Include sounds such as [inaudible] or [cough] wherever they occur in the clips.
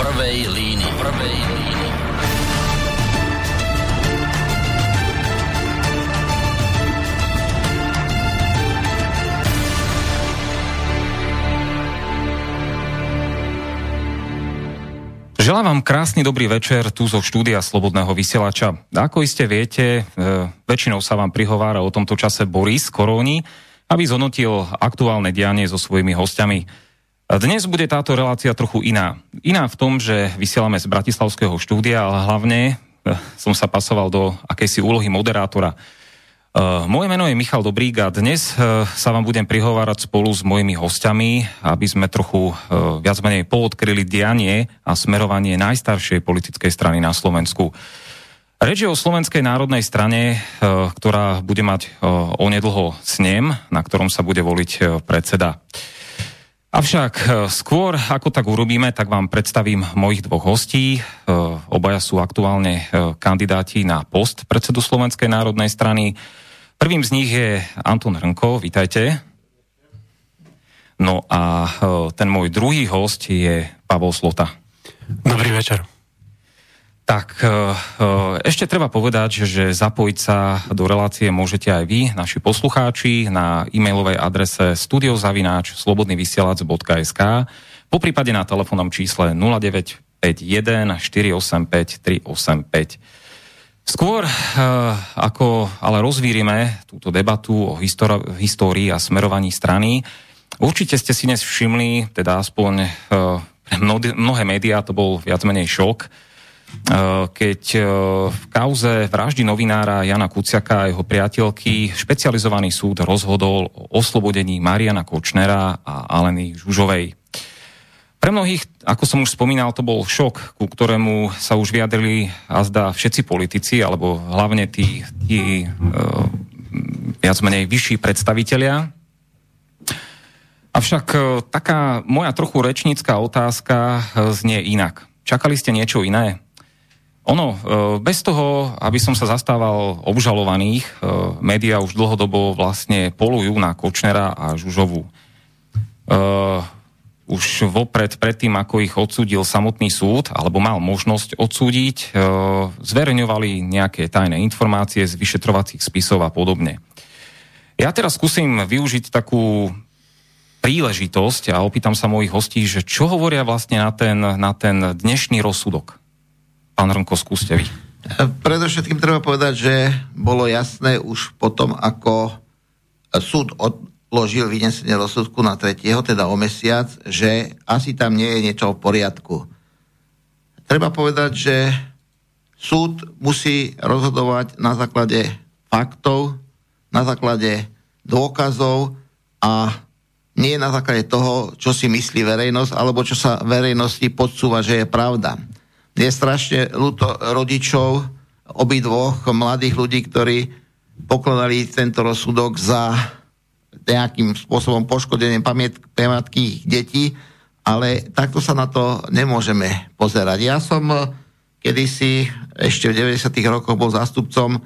prvej línii. Prvej línii. Želám vám krásny dobrý večer tu zo štúdia Slobodného vysielača. Ako iste viete, e, väčšinou sa vám prihovára o tomto čase Boris Koróni, aby zhodnotil aktuálne dianie so svojimi hostiami. Dnes bude táto relácia trochu iná. Iná v tom, že vysielame z Bratislavského štúdia, ale hlavne e, som sa pasoval do akejsi úlohy moderátora. Uh, moje meno je Michal Dobrík a dnes uh, sa vám budem prihovárať spolu s mojimi hostiami, aby sme trochu viac menej poodkryli dianie a smerovanie najstaršej politickej strany na Slovensku. Reč je o Slovenskej národnej strane, ktorá bude mať onedlho snem, na ktorom sa bude voliť predseda. Avšak skôr, ako tak urobíme, tak vám predstavím mojich dvoch hostí. Obaja sú aktuálne kandidáti na post predsedu Slovenskej národnej strany. Prvým z nich je Anton Hrnko, vítajte. No a e, ten môj druhý host je Pavol Slota. Dobrý večer. Tak, e, e, ešte treba povedať, že zapojiť sa do relácie môžete aj vy, naši poslucháči, na e-mailovej adrese studiozavináč slobodnyvysielac.sk po prípade na telefónnom čísle 0951 485 385. Skôr uh, ako ale rozvírime túto debatu o históri- histórii a smerovaní strany, určite ste si dnes všimli, teda aspoň pre mnohé médiá to bol viac menej šok, keď uh, v kauze vraždy novinára Jana Kuciaka a jeho priateľky špecializovaný súd rozhodol o oslobodení Mariana Kočnera a Aleny Žužovej. Pre mnohých, ako som už spomínal, to bol šok, ku ktorému sa už vyjadrili a zdá všetci politici, alebo hlavne tí, tí uh, viac menej vyšší predstavitelia. Avšak taká moja trochu rečnícká otázka znie inak. Čakali ste niečo iné? Ono, bez toho, aby som sa zastával obžalovaných, médiá už dlhodobo vlastne polujú na Kočnera a Žužovu už vopred, predtým, ako ich odsúdil samotný súd, alebo mal možnosť odsúdiť, e, zverejňovali nejaké tajné informácie z vyšetrovacích spisov a podobne. Ja teraz skúsim využiť takú príležitosť a opýtam sa mojich hostí, že čo hovoria vlastne na ten, na ten dnešný rozsudok. Pán Rnko, skúste vy. Predovšetkým treba povedať, že bolo jasné už potom, ako súd od, odložil vynesenie rozsudku na tretieho, teda o mesiac, že asi tam nie je niečo v poriadku. Treba povedať, že súd musí rozhodovať na základe faktov, na základe dôkazov a nie na základe toho, čo si myslí verejnosť, alebo čo sa verejnosti podsúva, že je pravda. Je strašne ľúto rodičov obidvoch mladých ľudí, ktorí pokladali tento rozsudok za nejakým spôsobom poškodením pamiatky detí, ale takto sa na to nemôžeme pozerať. Ja som eh, kedysi ešte v 90. rokoch bol zástupcom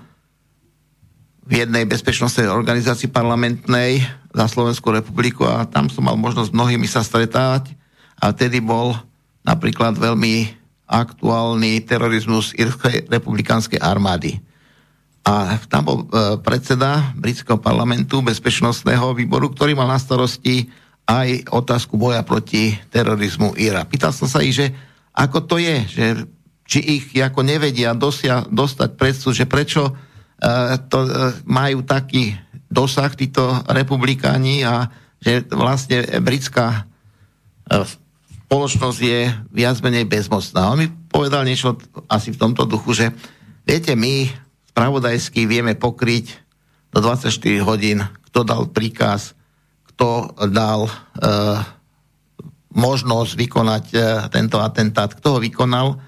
v jednej bezpečnostnej organizácii parlamentnej za Slovenskú republiku a tam som mal možnosť s mnohými sa stretávať a vtedy bol napríklad veľmi aktuálny terorizmus Irskej republikánskej armády. A tam bol e, predseda britského parlamentu, bezpečnostného výboru, ktorý mal na starosti aj otázku boja proti terorizmu Ira. Pýtal som sa ich, že ako to je, že či ich ako nevedia dosia, dostať predstavu, že prečo uh, to uh, majú taký dosah títo republikáni a že vlastne britská uh, spoločnosť je viac menej bezmocná. On mi povedal niečo asi v tomto duchu, že viete, my spravodajsky vieme pokryť do 24 hodín, kto dal príkaz, kto dal e, možnosť vykonať e, tento atentát, kto ho vykonal,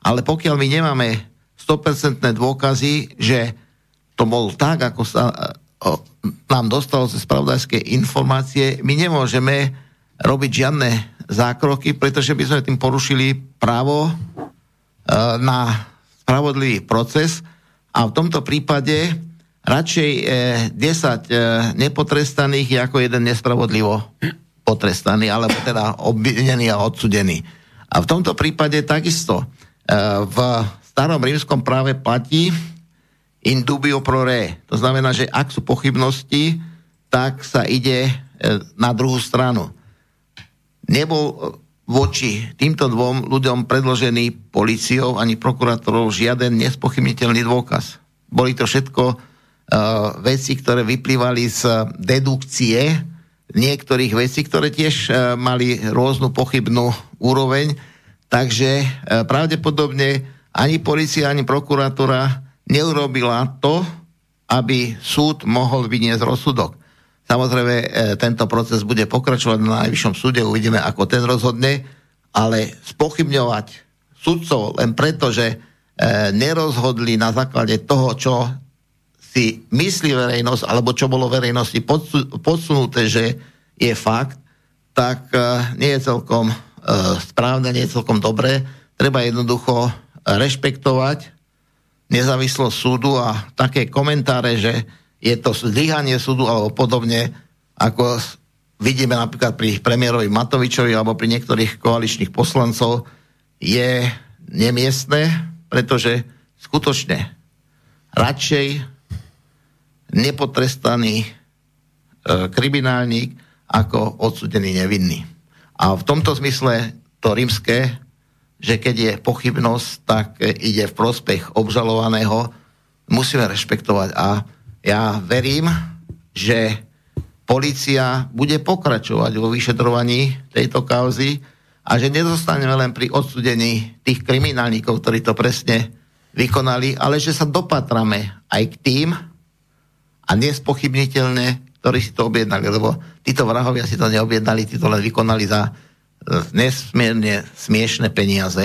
ale pokiaľ my nemáme 100% dôkazy, že to bol tak, ako sa e, nám dostalo ze spravodajské informácie, my nemôžeme robiť žiadne zákroky, pretože by sme tým porušili právo e, na spravodlivý proces a v tomto prípade radšej e, 10 e, nepotrestaných je ako jeden nespravodlivo potrestaný, alebo teda obvinený a odsudený. A v tomto prípade takisto v starom rímskom práve platí in dubio pro re. To znamená, že ak sú pochybnosti, tak sa ide na druhú stranu. Nebol voči týmto dvom ľuďom predložený policiou ani prokurátorov žiaden nespochybniteľný dôkaz. Boli to všetko uh, veci, ktoré vyplývali z dedukcie niektorých vecí, ktoré tiež uh, mali rôznu pochybnú úroveň. Takže uh, pravdepodobne ani policia, ani prokurátora neurobila to, aby súd mohol vyniesť rozsudok. Samozrejme, e, tento proces bude pokračovať na najvyššom súde, uvidíme, ako ten rozhodne, ale spochybňovať sudcov len preto, že e, nerozhodli na základe toho, čo si myslí verejnosť, alebo čo bolo verejnosti podsunuté, že je fakt, tak e, nie je celkom správne, nie je celkom dobré. Treba jednoducho rešpektovať nezávislosť súdu a také komentáre, že je to zlyhanie súdu alebo podobne, ako vidíme napríklad pri premiérovi Matovičovi alebo pri niektorých koaličných poslancov, je nemiestné, pretože skutočne radšej nepotrestaný e, kriminálnik ako odsudený nevinný. A v tomto zmysle to rímske, že keď je pochybnosť, tak ide v prospech obžalovaného, musíme rešpektovať a ja verím, že policia bude pokračovať vo vyšetrovaní tejto kauzy a že nezostaneme len pri odsudení tých kriminálnikov, ktorí to presne vykonali, ale že sa dopatrame aj k tým a nespochybniteľne, ktorí si to objednali, lebo títo vrahovia si to neobjednali, títo len vykonali za e, nesmierne smiešne peniaze.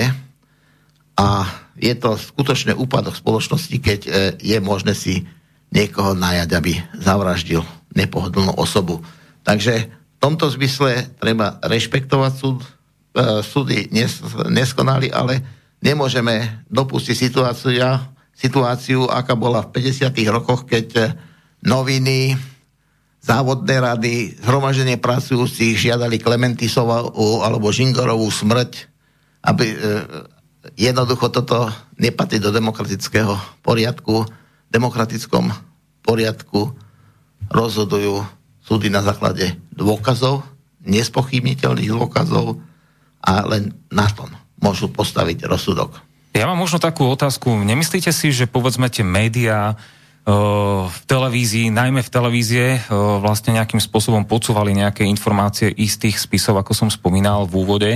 A je to skutočne úpadok spoločnosti, keď e, je možné si niekoho najať, aby zavraždil nepohodlnú osobu. Takže v tomto zmysle treba rešpektovať súd. E, súdy nes, neskonali, ale nemôžeme dopustiť situáciu, situáciu, aká bola v 50. rokoch, keď e, noviny, závodné rady, zhromaždenie pracujúcich žiadali Klementisovú alebo Žingorovú smrť, aby e, jednoducho toto nepatrí do demokratického poriadku demokratickom poriadku rozhodujú súdy na základe dôkazov, nespochybniteľných dôkazov a len na tom môžu postaviť rozsudok. Ja mám možno takú otázku. Nemyslíte si, že povedzme tie médiá e, v televízii, najmä v televízie, e, vlastne nejakým spôsobom podsúvali nejaké informácie istých spisov, ako som spomínal v úvode.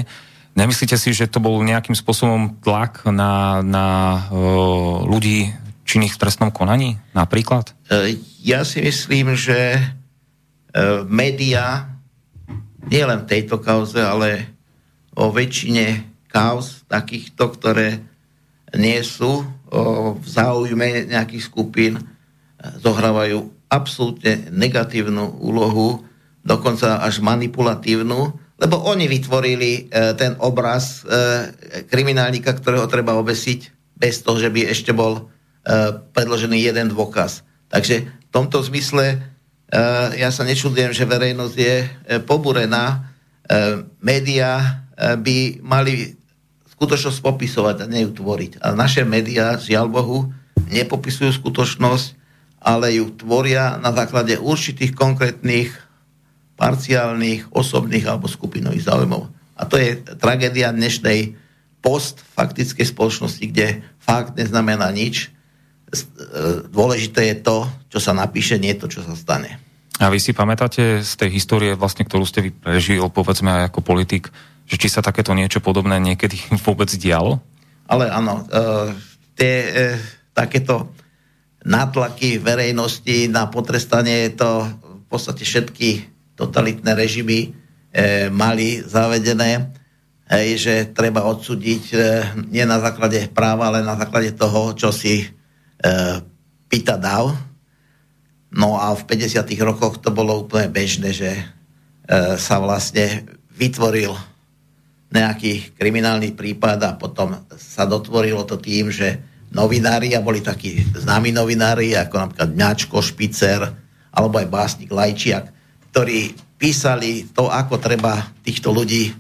Nemyslíte si, že to bol nejakým spôsobom tlak na, na e, ľudí činných v trestnom konaní napríklad? E, ja si myslím, že e, média, nie len v tejto kauze, ale o väčšine kauz takýchto, ktoré nie sú v záujme nejakých skupín, e, zohrávajú absolútne negatívnu úlohu, dokonca až manipulatívnu, lebo oni vytvorili ten obraz kriminálnika, ktorého treba obesiť bez toho, že by ešte bol predložený jeden dôkaz. Takže v tomto zmysle e, ja sa nečudujem, že verejnosť je e, pobúrená. Média by mali skutočnosť popisovať a neju tvoriť. A naše médiá, žiaľ Bohu, nepopisujú skutočnosť, ale ju tvoria na základe určitých konkrétnych parciálnych, osobných alebo skupinových záujmov. A to je tragédia dnešnej post faktickej spoločnosti, kde fakt neznamená nič, dôležité je to, čo sa napíše, nie to, čo sa stane. A vy si pamätáte z tej histórie, vlastne, ktorú ste vy prežil, povedzme aj ako politik, že či sa takéto niečo podobné niekedy [laughs] vôbec dialo? Ale áno, e, tie e, takéto nátlaky verejnosti na potrestanie to v podstate všetky totalitné režimy e, mali zavedené, hej, že treba odsúdiť e, nie na základe práva, ale na základe toho, čo si E, Pita dal. No a v 50. rokoch to bolo úplne bežné, že e, sa vlastne vytvoril nejaký kriminálny prípad a potom sa dotvorilo to tým, že novinári, a boli takí známi novinári, ako napríklad Mňačko, Špicer, alebo aj básnik Lajčiak, ktorí písali to, ako treba týchto ľudí e,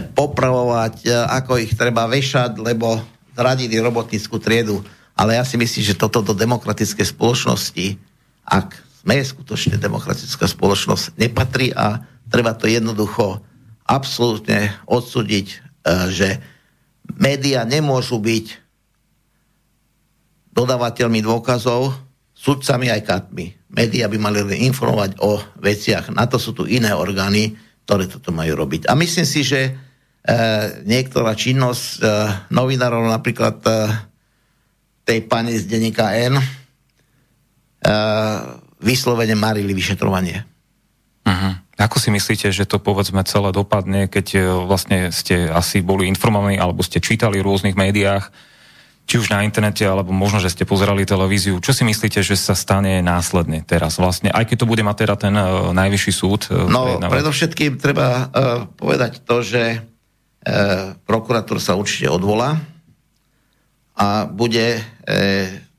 popravovať, ako ich treba vešať, lebo zradili robotnickú triedu. Ale ja si myslím, že toto do demokratickej spoločnosti, ak sme skutočne demokratická spoločnosť, nepatrí a treba to jednoducho absolútne odsúdiť, že média nemôžu byť dodávateľmi dôkazov, sudcami aj katmi. Média by mali informovať o veciach. Na to sú tu iné orgány, ktoré toto majú robiť. A myslím si, že e, niektorá činnosť e, novinárov, napríklad e, tej pani z denníka N, e, vyslovene marili vyšetrovanie. Uh-huh. Ako si myslíte, že to povedzme celé dopadne, keď e, vlastne ste asi boli informovaní alebo ste čítali v rôznych médiách, či už na internete, alebo možno, že ste pozerali televíziu. Čo si myslíte, že sa stane následne teraz vlastne? Aj keď to bude mať teda ten uh, najvyšší súd? Uh, no, predovšetkým treba uh, povedať to, že uh, prokurátor sa určite odvolá a bude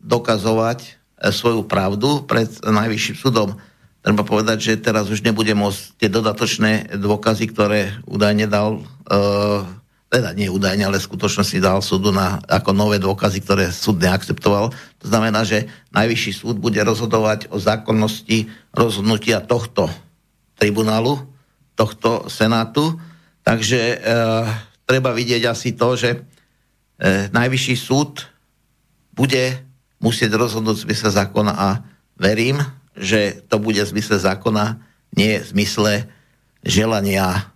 dokazovať uh, svoju pravdu pred najvyšším súdom. Treba povedať, že teraz už nebude môcť tie dodatočné dôkazy, ktoré údajne dal uh, teda nie údajne, ale v skutočnosti dal súdu na, ako nové dôkazy, ktoré súd neakceptoval. To znamená, že najvyšší súd bude rozhodovať o zákonnosti rozhodnutia tohto tribunálu, tohto senátu. Takže e, treba vidieť asi to, že e, najvyšší súd bude musieť rozhodnúť v zákona a verím, že to bude v zákona, nie v zmysle želania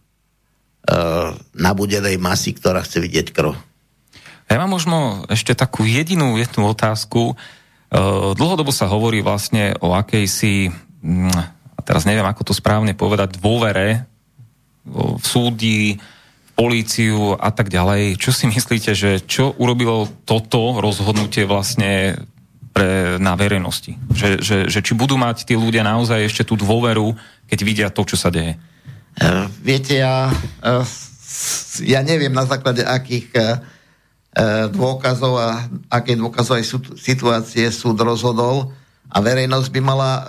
Eh, nabudenej masy, ktorá chce vidieť krv. Ja mám možno ešte takú jedinú jednu otázku. Eh, dlhodobo sa hovorí vlastne o akejsi, mm, a teraz neviem, ako to správne povedať, dôvere v súdi, políciu a tak ďalej. Čo si myslíte, že čo urobilo toto rozhodnutie vlastne pre, na verejnosti? Že, že, že či budú mať tí ľudia naozaj ešte tú dôveru, keď vidia to, čo sa deje? Uh, viete, ja, uh, ja neviem na základe akých uh, dôkazov a aké dôkazovej situácie súd rozhodol a verejnosť by mala uh,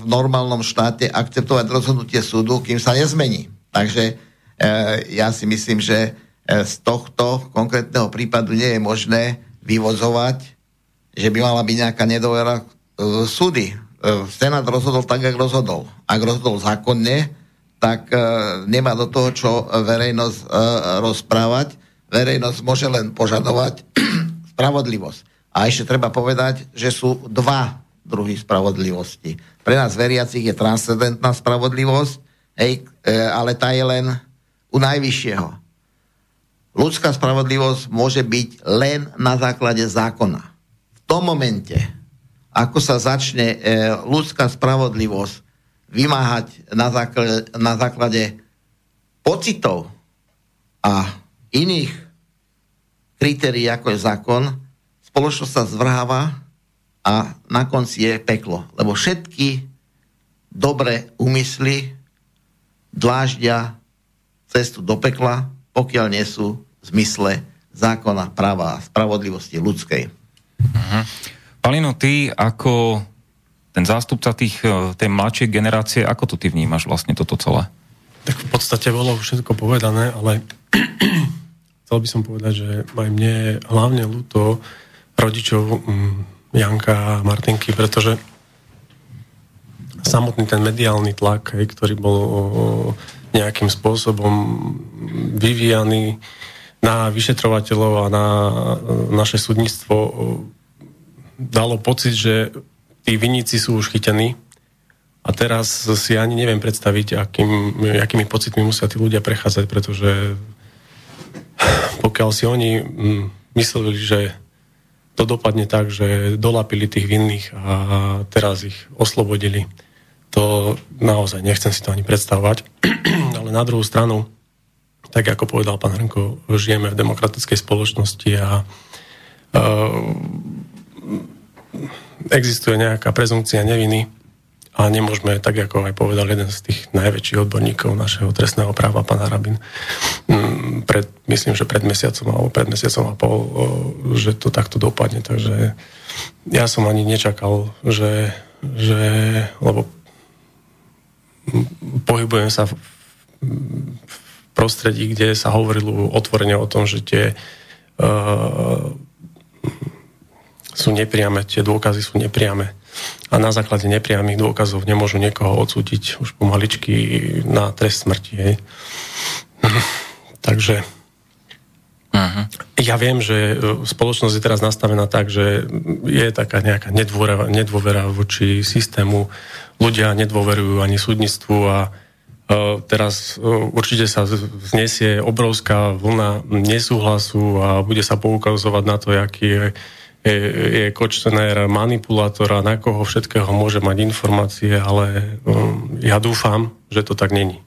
v normálnom štáte akceptovať rozhodnutie súdu, kým sa nezmení. Takže ja si myslím, že uh, z tohto konkrétneho prípadu nie je možné vyvozovať, že by mala byť nejaká nedôvera uh, súdy. Senát rozhodol tak, ako rozhodol. Ak rozhodol zákonne, tak e, nemá do toho, čo verejnosť e, rozprávať. Verejnosť môže len požadovať [clears throat] spravodlivosť. A ešte treba povedať, že sú dva druhy spravodlivosti. Pre nás veriacich je transcendentná spravodlivosť, hej, e, ale tá je len u najvyššieho. Ľudská spravodlivosť môže byť len na základe zákona. V tom momente, ako sa začne e, ľudská spravodlivosť vymáhať na základe, na základe pocitov a iných kritérií, ako je zákon, spoločnosť sa zvrháva a na konci je peklo. Lebo všetky dobré úmysly dláždia cestu do pekla, pokiaľ nie sú v zmysle zákona, práva a spravodlivosti ľudskej. Uh-huh. Palino, ty ako ten zástupca tých, e, tej mladšej generácie, ako to ty vnímaš vlastne toto celé? Tak v podstate bolo všetko povedané, ale [clears throat] chcel by som povedať, že aj mne je hlavne ľúto rodičov mm, Janka a Martinky, pretože samotný ten mediálny tlak, ktorý bol nejakým spôsobom vyvíjaný na vyšetrovateľov a na naše súdnictvo dalo pocit, že tí viníci sú už chytení. A teraz si ani neviem predstaviť, akým, akými pocitmi musia tí ľudia prechádzať, pretože pokiaľ si oni mm, mysleli, že to dopadne tak, že dolapili tých vinných a teraz ich oslobodili, to naozaj nechcem si to ani predstavovať. [clears throat] Ale na druhú stranu, tak ako povedal pán Hrnko, žijeme v demokratickej spoločnosti a uh, existuje nejaká prezumcia neviny a nemôžeme, tak ako aj povedal jeden z tých najväčších odborníkov našeho trestného práva, pán Arabin, mm, pred, myslím, že pred mesiacom alebo pred mesiacom a pol, že to takto dopadne. Takže ja som ani nečakal, že, že lebo pohybujem sa v, prostredí, kde sa hovorilo otvorene o tom, že tie uh, sú nepriame, tie dôkazy sú nepriame. A na základe nepriamých dôkazov nemôžu niekoho odsúdiť už pomaličky na trest smrti. Hej. [laughs] Takže uh-huh. ja viem, že e, spoločnosť je teraz nastavená tak, že je taká nejaká nedôvera, nedôvera voči systému. Ľudia nedôverujú ani súdnictvu a Eh, teraz eh, určite sa znesie obrovská vlna nesúhlasu a bude sa poukazovať na to, aký je, je, je Kočtener manipulátor a na koho všetkého môže mať informácie, ale um, ja dúfam, že to tak není.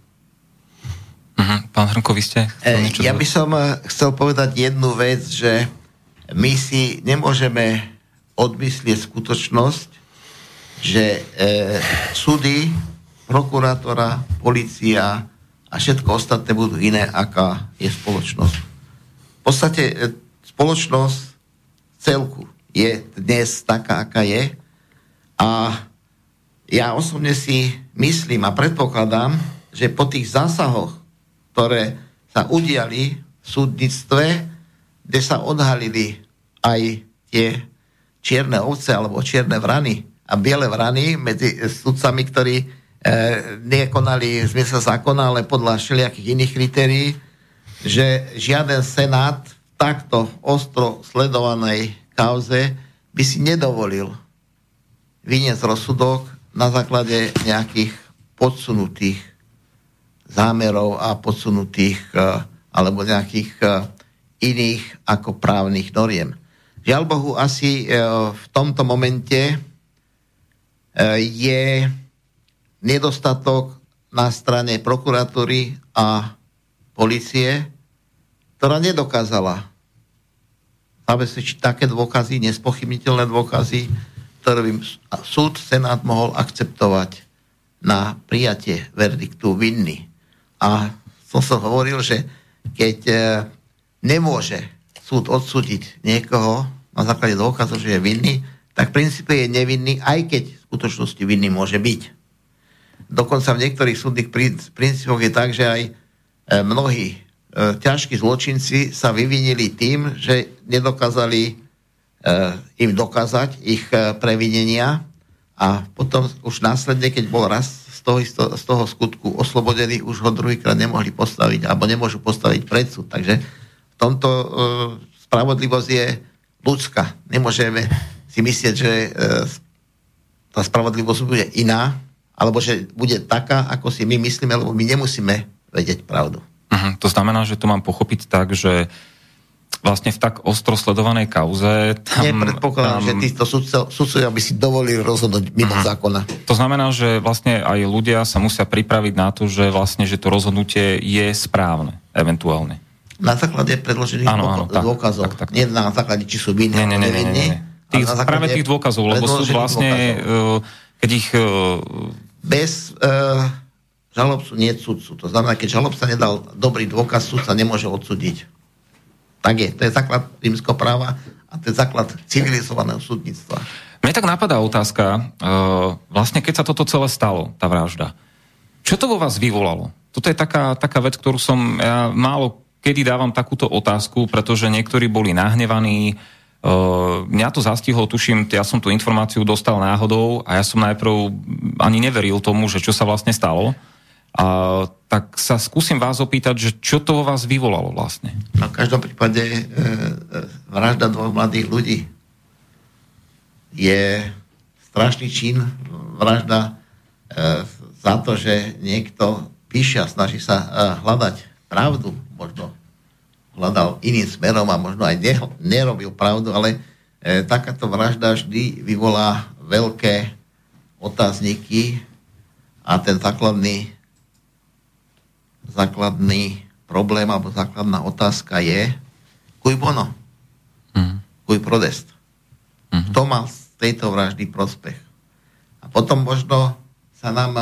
Uh-huh. Pán Hrnko, vy ste? Ja by som chcel povedať jednu vec, že my si nemôžeme odmyslieť skutočnosť, že e, súdy prokurátora, policia a všetko ostatné budú iné, aká je spoločnosť. V podstate e, spoločnosť celku je dnes taká, aká je a ja osobne si myslím a predpokladám, že po tých zásahoch, ktoré sa udiali v súdnictve, kde sa odhalili aj tie čierne ovce alebo čierne vrany a biele vrany medzi sudcami, ktorí E, nekonali v zmysle zákona, ale podľa všelijakých iných kritérií, že žiaden senát v takto ostro sledovanej kauze by si nedovolil vyniesť rozsudok na základe nejakých podsunutých zámerov a podsunutých e, alebo nejakých e, iných ako právnych noriem. Žiaľ Bohu, asi v tomto momente je nedostatok na strane prokuratúry a policie, ktorá nedokázala zabezpečiť také dôkazy, nespochybniteľné dôkazy, ktoré by súd, senát mohol akceptovať na prijatie verdiktu vinný. A som som hovoril, že keď e, nemôže súd odsúdiť niekoho na základe dôkazov, že je vinný, tak v princípe je nevinný, aj keď skutočnosti vinný môže byť. Dokonca v niektorých súdnych princípoch je tak, že aj e, mnohí e, ťažkí zločinci sa vyvinili tým, že nedokázali e, im dokázať ich previnenia a potom už následne, keď bol raz z toho, z toho skutku oslobodený, už ho druhýkrát nemohli postaviť alebo nemôžu postaviť pred súd. Takže v tomto spravodlivosť je ľudská. Nemôžeme si myslieť, že tá spravodlivosť bude iná, alebo že bude taká, ako si my myslíme, lebo my nemusíme vedieť pravdu. Uh-huh. To znamená, že to mám pochopiť tak, že vlastne v tak ostro sledovanej kauze... Tam, Nepredpokladám, tam... že títo sudcovia by si dovolili rozhodnúť mimo uh-huh. zákona. To znamená, že vlastne aj ľudia sa musia pripraviť na to, že vlastne, že to rozhodnutie je správne, eventuálne. Na základe predložených áno, áno, dôkazov. Tak, tak, tak. Nie na základe, či sú vinní alebo nevinní. Tých, práve tých dôkazov, lebo sú vlastne, dôkazov. E, keď ich e, bez e, žalobcu nie sudcu. To znamená, keď žalobca nedal dobrý dôkaz, sudca nemôže odsúdiť. Tak je. To je základ rímskeho práva a to je základ civilizovaného súdnictva. Mne tak napadá otázka, e, vlastne keď sa toto celé stalo, tá vražda, čo to vo vás vyvolalo? Toto je taká, taká vec, ktorú som ja málo kedy dávam takúto otázku, pretože niektorí boli nahnevaní, Uh, mňa to zastihlo, tuším, ja som tú informáciu dostal náhodou a ja som najprv ani neveril tomu, že čo sa vlastne stalo. A tak sa skúsim vás opýtať, že čo to vo vás vyvolalo vlastne? No v každom prípade e, e, vražda dvoch mladých ľudí je strašný čin, vražda e, za to, že niekto píše a snaží sa e, hľadať pravdu, možno hľadal iným smerom a možno aj ne, nerobil pravdu, ale e, takáto vražda vždy vyvolá veľké otázniky a ten základný základný problém alebo základná otázka je kuj bono, mm. kuj prodest. Mm. Kto mal z tejto vraždy prospech? A potom možno sa nám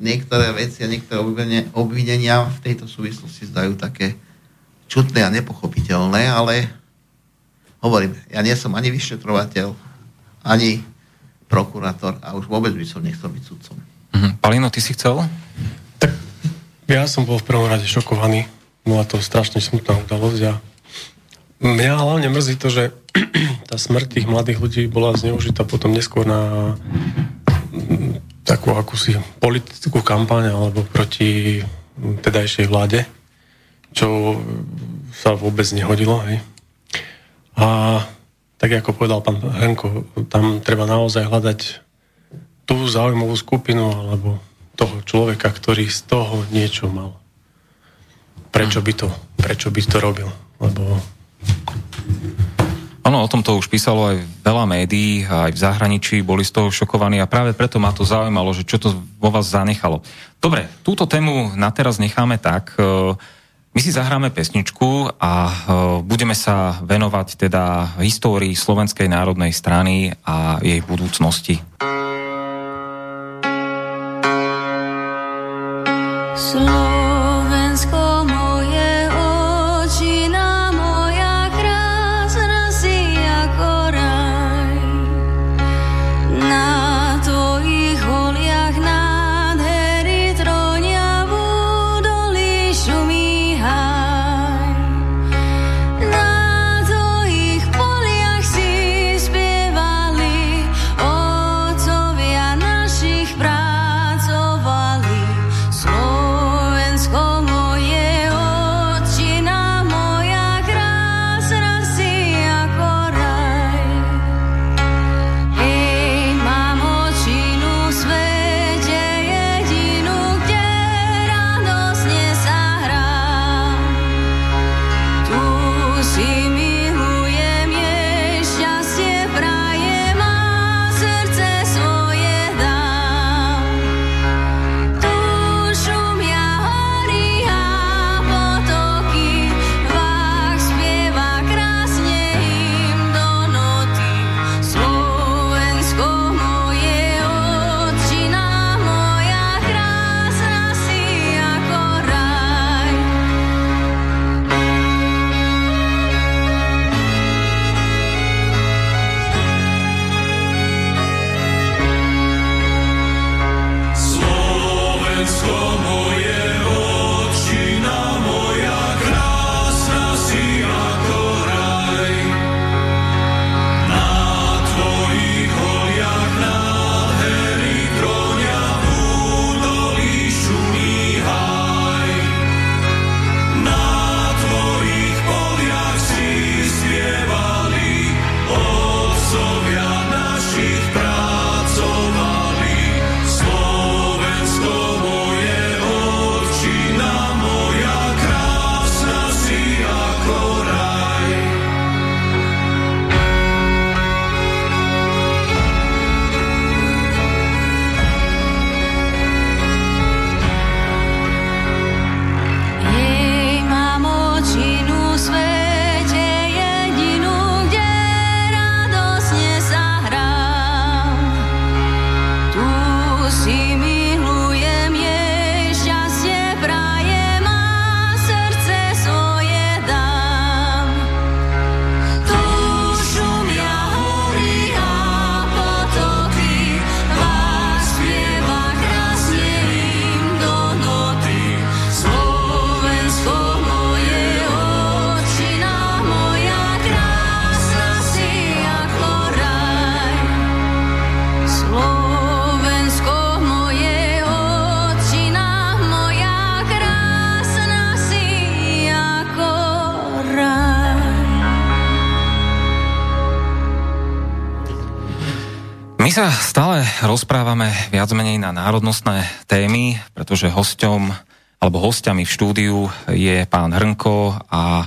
niektoré veci a niektoré obvinenia v tejto súvislosti zdajú také čutné a nepochopiteľné, ale hovorím, ja nie som ani vyšetrovateľ, ani prokurátor a už vôbec by som nechcel byť sudcom. Mm-hmm. Palino, ty si chcel? Tak Ja som bol v prvom rade šokovaný. Bola to strašne smutná udalosť a mňa hlavne mrzí to, že [clears throat] tá smrť tých mladých ľudí bola zneužitá potom neskôr na mm, takú akúsi politickú kampaň alebo proti tedajšej vláde, čo sa vôbec nehodilo. Hej. A tak ako povedal pán Henko, tam treba naozaj hľadať tú zaujímavú skupinu alebo toho človeka, ktorý z toho niečo mal. Prečo by to, prečo by to robil? Lebo... Ono, o tomto už písalo aj veľa médií, aj v zahraničí boli z toho šokovaní a práve preto ma to zaujímalo, že čo to vo vás zanechalo. Dobre, túto tému na teraz necháme tak. E, my si zahráme pesničku a e, budeme sa venovať teda histórii Slovenskej národnej strany a jej budúcnosti. Sa stále rozprávame viac menej na národnostné témy, pretože hosťom alebo hostiami v štúdiu je pán Hrnko a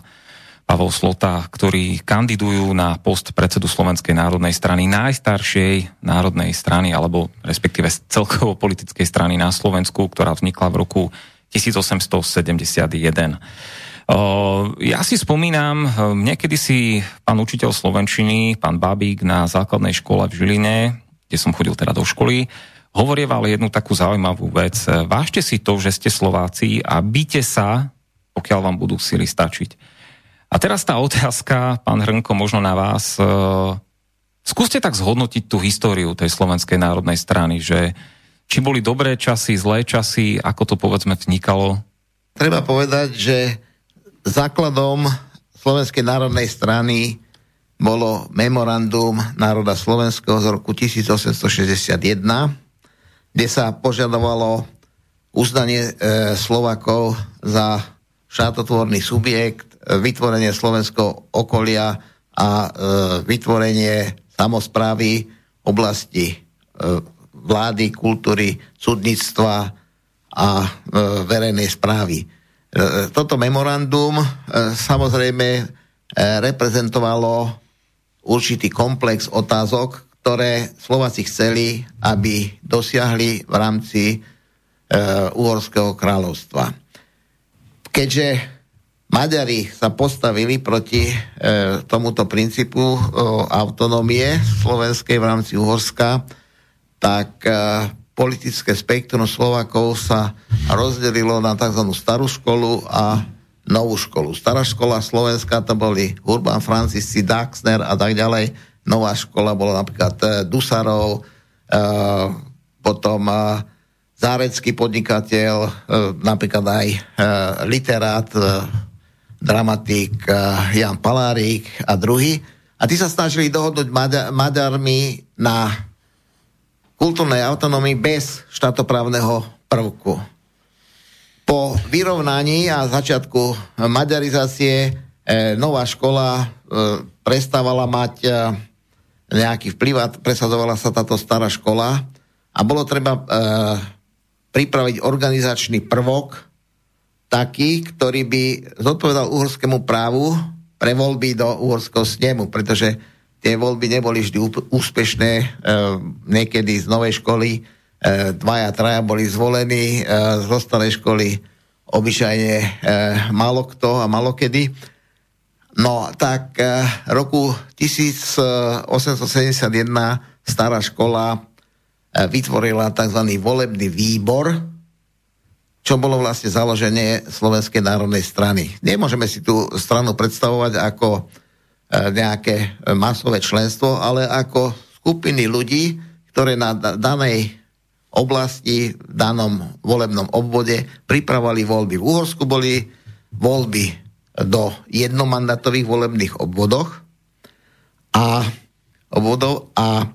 Pavol Slota, ktorí kandidujú na post predsedu Slovenskej národnej strany, najstaršej národnej strany, alebo respektíve celkovo politickej strany na Slovensku, ktorá vznikla v roku 1871. Ja si spomínam, niekedy si pán učiteľ Slovenčiny, pán Babík na základnej škole v Žiline kde som chodil teda do školy, hovorieval jednu takú zaujímavú vec. Vážte si to, že ste Slováci a byte sa, pokiaľ vám budú sily stačiť. A teraz tá otázka, pán Hrnko, možno na vás. E, skúste tak zhodnotiť tú históriu tej Slovenskej národnej strany, že či boli dobré časy, zlé časy, ako to povedzme vznikalo, treba povedať, že základom Slovenskej národnej strany bolo memorandum národa slovenského z roku 1861, kde sa požadovalo uznanie e, Slovakov za štátotvorný subjekt, e, vytvorenie slovenského okolia a e, vytvorenie samozprávy oblasti e, vlády, kultúry, súdnictva a e, verejnej správy. E, toto memorandum e, samozrejme e, reprezentovalo určitý komplex otázok, ktoré Slováci chceli, aby dosiahli v rámci e, Uhorského kráľovstva. Keďže Maďari sa postavili proti e, tomuto princípu e, autonómie slovenskej v rámci Uhorska, tak e, politické spektrum Slovakov sa rozdelilo na tzv. starú školu a novú školu. Stará škola Slovenska to boli Urban Francisci, Daxner a tak ďalej. Nová škola bola napríklad e, Dusarov, e, potom e, zárecký podnikateľ, napríklad aj literát, dramatik Jan Palárik a druhý. A tí sa snažili dohodnúť Maďarmi na kultúrnej autonómii bez štátoprávneho prvku po vyrovnaní a začiatku maďarizácie e, nová škola e, prestávala mať e, nejaký vplyv a presadzovala sa táto stará škola a bolo treba e, pripraviť organizačný prvok taký, ktorý by zodpovedal uhorskému právu pre voľby do uhorského snemu, pretože tie voľby neboli vždy úspešné. Niekedy z novej školy dvaja, traja boli zvolení e, zo starej školy obyčajne e, málo kto a malo kedy. No tak roku 1871 stará škola vytvorila tzv. volebný výbor, čo bolo vlastne založenie Slovenskej národnej strany. Nemôžeme si tú stranu predstavovať ako nejaké masové členstvo, ale ako skupiny ľudí, ktoré na danej oblasti v danom volebnom obvode pripravovali voľby. V Uhorsku boli voľby do jednomandatových volebných obvodoch a, obvodov a e,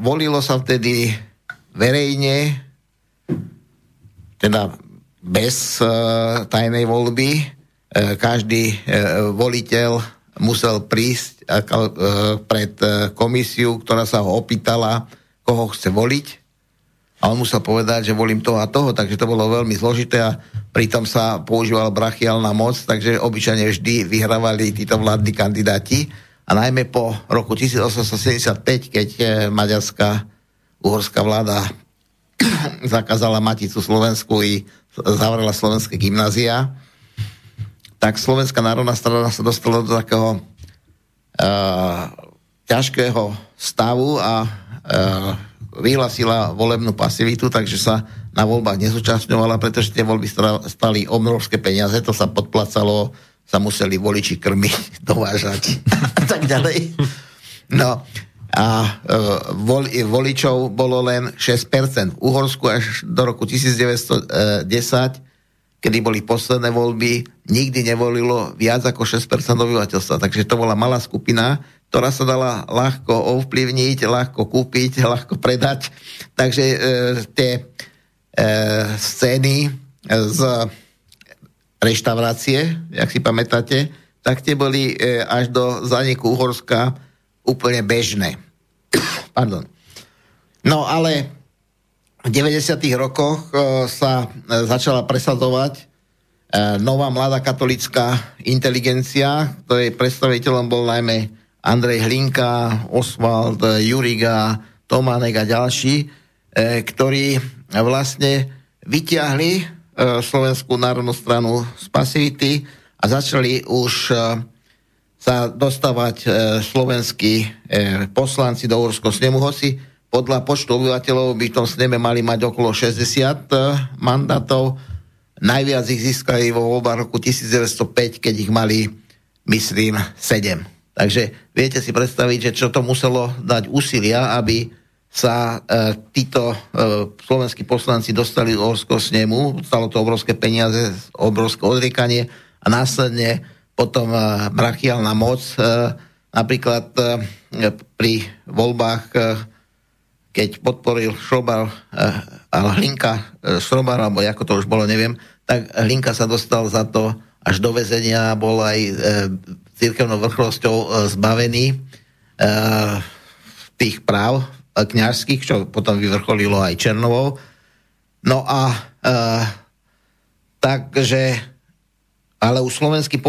volilo sa vtedy verejne, teda bez e, tajnej voľby. E, každý e, voliteľ musel prísť e, e, pred e, komisiu, ktorá sa ho opýtala, koho chce voliť a on musel povedať, že volím toho a toho, takže to bolo veľmi zložité a pritom sa používal brachiálna moc, takže obyčajne vždy vyhrávali títo vládni kandidáti. A najmä po roku 1875, keď eh, maďarská uhorská vláda [coughs] zakázala Maticu Slovensku i zavrela slovenské gymnázia, tak Slovenská národná strana sa dostala do takého uh, ťažkého stavu a uh, vyhlasila volebnú pasivitu, takže sa na voľbách nezúčastňovala, pretože tie voľby stali obrovské peniaze, to sa podplacalo, sa museli voliči krmiť, [laughs] dovážať a tak ďalej. No a e, voli, voličov bolo len 6%. V Uhorsku až do roku 1910, kedy boli posledné voľby, nikdy nevolilo viac ako 6% obyvateľstva. Takže to bola malá skupina, ktorá sa dala ľahko ovplyvniť, ľahko kúpiť, [laughs] ľahko predať. Takže e, tie e, scény z reštaurácie, jak si pamätáte, tak tie boli e, až do zaniku Uhorska úplne bežné. [coughs] Pardon. No ale v 90. rokoch e, sa e, začala presadzovať e, nová mladá katolická inteligencia, ktorej predstaviteľom bol najmä Andrej Hlinka, Oswald, Juriga, Tománek a ďalší, e, ktorí vlastne vyťahli e, Slovenskú národnú stranu z pasivity a začali už sa dostávať slovenskí poslanci do Úrského snemu, hoci podľa počtu obyvateľov by v tom sneme mali mať okolo 60 mandátov. Najviac ich získali vo voľbách roku 1905, keď ich mali, myslím, 7. Takže viete si predstaviť, že čo to muselo dať úsilia, aby sa e, títo e, slovenskí poslanci dostali do Orského snemu, stalo to obrovské peniaze, obrovské odriekanie a následne potom e, brachiálna moc, e, napríklad e, pri voľbách, e, keď podporil Šrobar e, a Hlinka, e, Šrobar, alebo ako to už bolo, neviem, tak Hlinka sa dostal za to až do väzenia, bol aj e, církevnou vrchlosťou e, zbavený e, tých práv kňažských, čo potom vyvrcholilo aj Černovou. No a e, takže, ale už slovenskí e,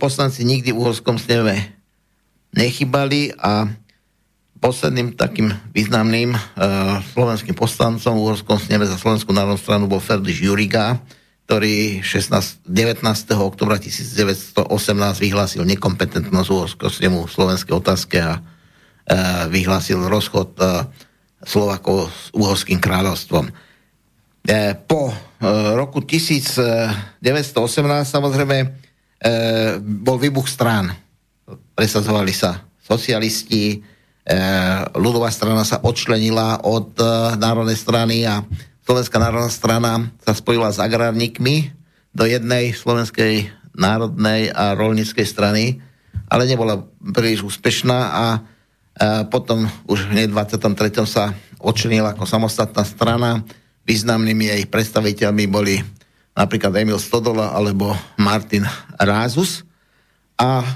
poslanci nikdy v uhorskom sneme nechybali a posledným takým významným e, slovenským poslancom v uhorskom sneme za Slovenskú národnú stranu bol Ferdiš Juriga, ktorý 16, 19. oktobra 1918 vyhlásil nekompetentnosť uhorského snemu slovenskej otázke a E, vyhlásil rozchod e, Slovakov s uhorským kráľovstvom. E, po roku 1918 samozrejme bol výbuch strán. Presadzovali sa socialisti, ľudová strana sa odčlenila od národnej strany a Slovenská národná strana sa spojila s agrárnikmi do jednej slovenskej národnej a rolníckej strany, ale nebola príliš úspešná a potom už v 23. sa odčlenila ako samostatná strana. Významnými jej predstaviteľmi boli napríklad Emil Stodola alebo Martin Rázus. A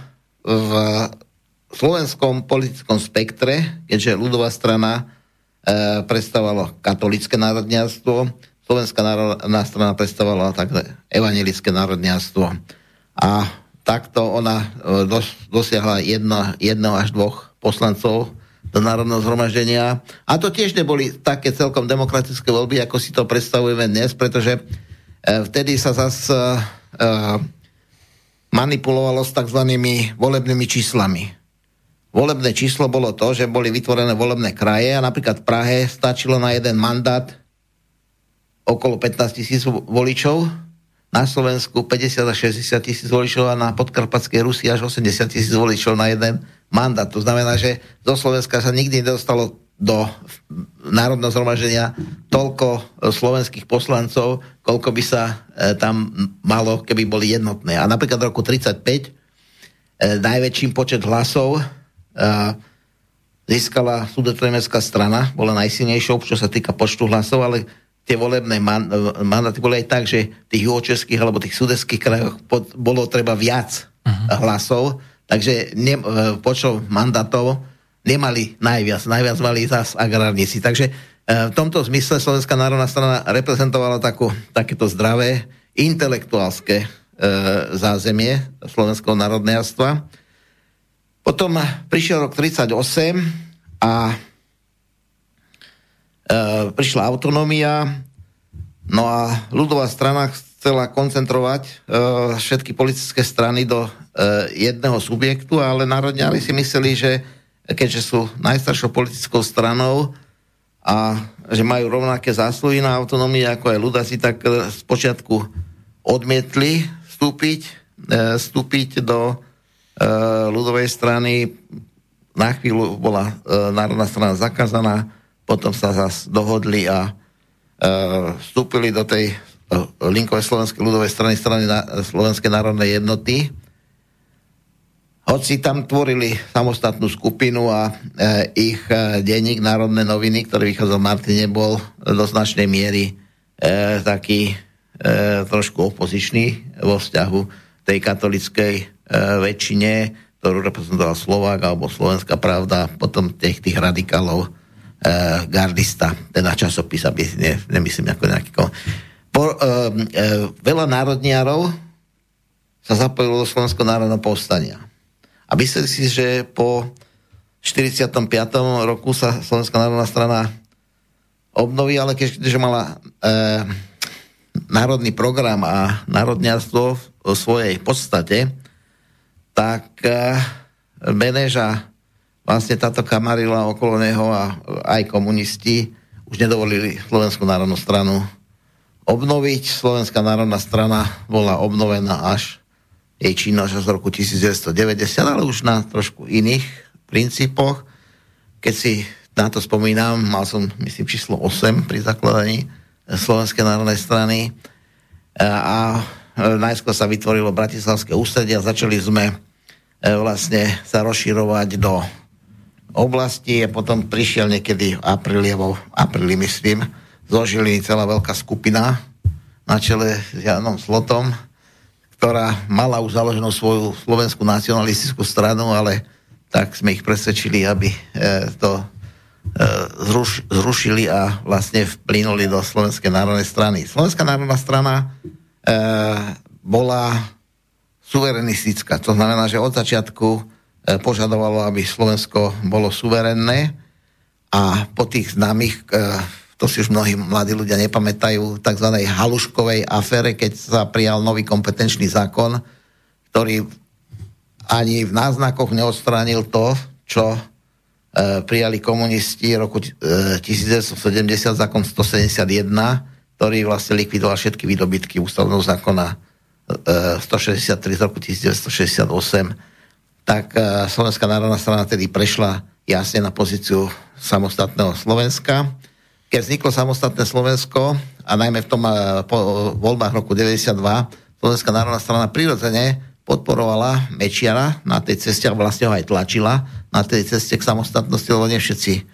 v slovenskom politickom spektre, keďže ľudová strana predstavovalo katolické národňarstvo, Slovenská národná strana predstavovala takhle evangelické národňarstvo. A takto ona e, dos, dosiahla jedno, jedno až dvoch poslancov do Národného zhromaždenia. A to tiež neboli také celkom demokratické voľby, ako si to predstavujeme dnes, pretože e, vtedy sa zase manipulovalo s tzv. volebnými číslami. Volebné číslo bolo to, že boli vytvorené volebné kraje a napríklad v Prahe stačilo na jeden mandát okolo 15 tisíc voličov, na Slovensku 50 až 60 tisíc voličov a na podkarpatskej Rusi až 80 tisíc voličov na jeden mandát. To znamená, že zo Slovenska sa nikdy nedostalo do národného zhromaždenia toľko slovenských poslancov, koľko by sa e, tam malo, keby boli jednotné. A napríklad v roku 35 e, najväčším počet hlasov e, získala sudetremecká strana, bola najsilnejšou, čo sa týka počtu hlasov, ale tie volebné mandáty boli aj tak, že tých juhočeských alebo tých sudeských krajoch pod, bolo treba viac uh-huh. hlasov, takže ne, e, počov mandátov nemali najviac. Najviac mali zás agrárnici. Takže v tomto zmysle Slovenská národná strana reprezentovala takú, takéto zdravé intelektuálske e, zázemie slovenského národného Potom prišiel rok 38 a E, prišla autonómia, no a ľudová strana chcela koncentrovať e, všetky politické strany do e, jedného subjektu, ale národňári si mysleli, že keďže sú najstaršou politickou stranou a že majú rovnaké zásluhy na autonómii ako aj ľudáci, tak z počiatku odmietli vstúpiť, vstúpiť do ľudovej strany. Na chvíľu bola národná strana zakázaná, potom sa zase dohodli a e, vstúpili do tej e, linkovej slovenskej ľudovej strany, strany na, Slovenskej národnej jednoty. Hoci tam tvorili samostatnú skupinu a e, ich e, denník Národné noviny, ktorý vychádzal v Martine, bol do značnej miery e, taký e, trošku opozičný vo vzťahu tej katolickej e, väčšine, ktorú reprezentoval Slovák alebo Slovenská pravda, potom tých, tých radikálov uh, gardista, teda časopis, aby ne, nemyslím ako nejaký ko... Po, uh, uh, veľa národniarov sa zapojilo do Slovenského národného povstania. A mysleli si, že po 45. roku sa Slovenská národná strana obnoví, ale keďže mala uh, národný program a národniarstvo v svojej podstate, tak uh, Beneža vlastne táto kamarila okolo neho a aj komunisti už nedovolili Slovenskú národnú stranu obnoviť. Slovenská národná strana bola obnovená až jej činnosť z roku 1990, ale už na trošku iných princípoch. Keď si na to spomínam, mal som, myslím, číslo 8 pri zakladaní Slovenskej národnej strany a najskôr sa vytvorilo Bratislavské ústredie a začali sme vlastne sa rozširovať do oblasti a potom prišiel niekedy v apríli, alebo v apríli myslím, zložili celá veľká skupina na čele s Janom Slotom, ktorá mala už založenú svoju slovenskú nacionalistickú stranu, ale tak sme ich presvedčili, aby e, to e, zruš, zrušili a vlastne vplynuli do Slovenskej národnej strany. Slovenská národná strana e, bola suverenistická, to znamená, že od začiatku E, požadovalo, aby Slovensko bolo suverenné a po tých známych, e, to si už mnohí mladí ľudia nepamätajú, tzv. haluškovej afére, keď sa prijal nový kompetenčný zákon, ktorý ani v náznakoch neodstránil to, čo prijali komunisti roku 1970, zákon 171, ktorý vlastne likvidoval všetky výdobytky ústavného zákona 163 z roku 1968 tak e, Slovenská národná strana tedy prešla jasne na pozíciu samostatného Slovenska. Keď vzniklo samostatné Slovensko, a najmä v tom e, po voľbách roku 92, Slovenská národná strana prirodzene podporovala Mečiara na tej ceste a vlastne ho aj tlačila na tej ceste k samostatnosti, lebo nie všetci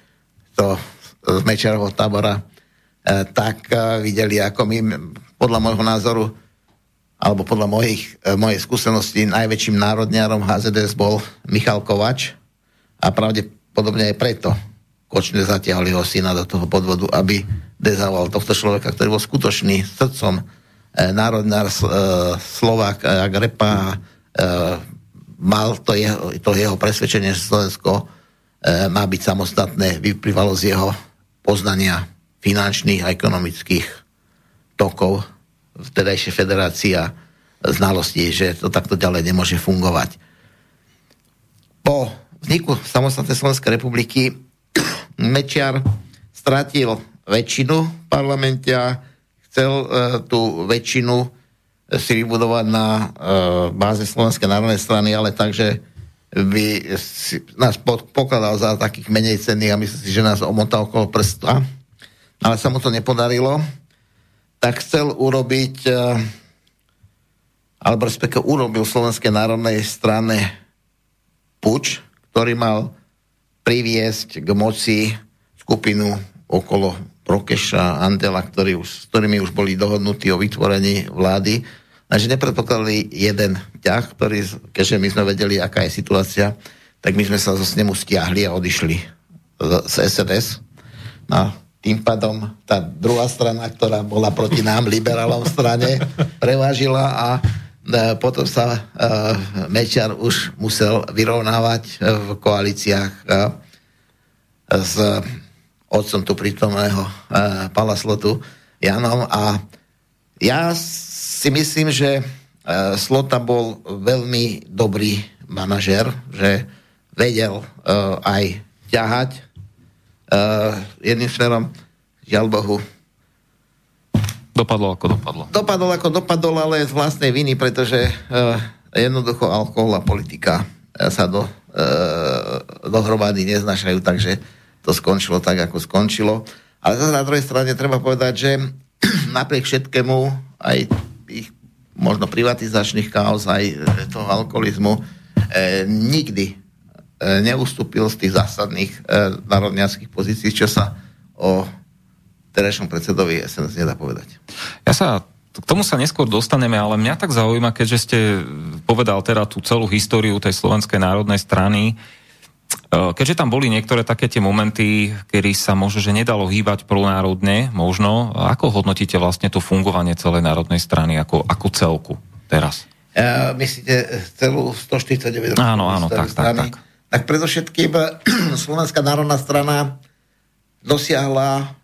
to z Mečiarovho tábora e, tak videli ako my. Podľa môjho názoru alebo podľa mojich, e, mojej skúsenosti najväčším národňárom HZDS bol Michal Kovač a pravdepodobne aj preto Kočne zatiahol jeho syna do toho podvodu, aby dezavoval tohto človeka, ktorý bol skutočný srdcom e, národnár e, Slovák a Grepa e, mal to jeho, to jeho presvedčenie, že Slovensko e, má byť samostatné, vyplývalo z jeho poznania finančných a ekonomických tokov vtedajšia federácia znalostí, že to takto ďalej nemôže fungovať. Po vzniku samostatnej Slovenskej republiky [clears throat] Mečiar stratil väčšinu v parlamente a chcel e, tú väčšinu si vybudovať na e, báze Slovenskej národnej strany, ale takže by si, nás pokladal za takých menej cenných a myslím si, že nás omotá okolo prsta. Ale sa mu to nepodarilo tak chcel urobiť, eh, alebo respektíve urobil Slovenskej národnej strane puč, ktorý mal priviesť k moci skupinu okolo Prokeša, Andela, ktorý už, s ktorými už boli dohodnutí o vytvorení vlády. Takže nepredpokladali jeden ťah, ktorý, keďže my sme vedeli, aká je situácia, tak my sme sa zo snemu stiahli a odišli z SNS. No, tým pádom tá druhá strana, ktorá bola proti nám, liberálom strane, prevážila a e, potom sa e, Mečiar už musel vyrovnávať e, v koalíciách s otcom tu prítomného Palaslotu Janom. A ja si myslím, že Slota bol veľmi dobrý manažer, že vedel aj ťahať uh, jedným smerom, žiaľ Bohu. Dopadlo ako dopadlo. Dopadlo ako dopadlo, ale z vlastnej viny, pretože uh, jednoducho alkohol a politika uh, sa do, uh, dohromady neznašajú, takže to skončilo tak, ako skončilo. Ale zase na druhej strane treba povedať, že [clears throat] napriek všetkému aj ich možno privatizačných kaos, aj toho alkoholizmu, e, nikdy E, neustúpil z tých zásadných e, národniackých pozícií, čo sa o terajšom predsedovi SNS nedá povedať. Ja sa k tomu sa neskôr dostaneme, ale mňa tak zaujíma, keďže ste povedal teda tú celú históriu tej Slovenskej národnej strany, e, keďže tam boli niektoré také tie momenty, kedy sa možno, že nedalo hýbať pronárodne, možno, ako hodnotíte vlastne to fungovanie celej národnej strany ako, ako celku teraz? Uh, myslíte celú 149 rokov? Áno, áno, tak, tak, tak tak predovšetkým [clears throat] Slovenská národná strana dosiahla,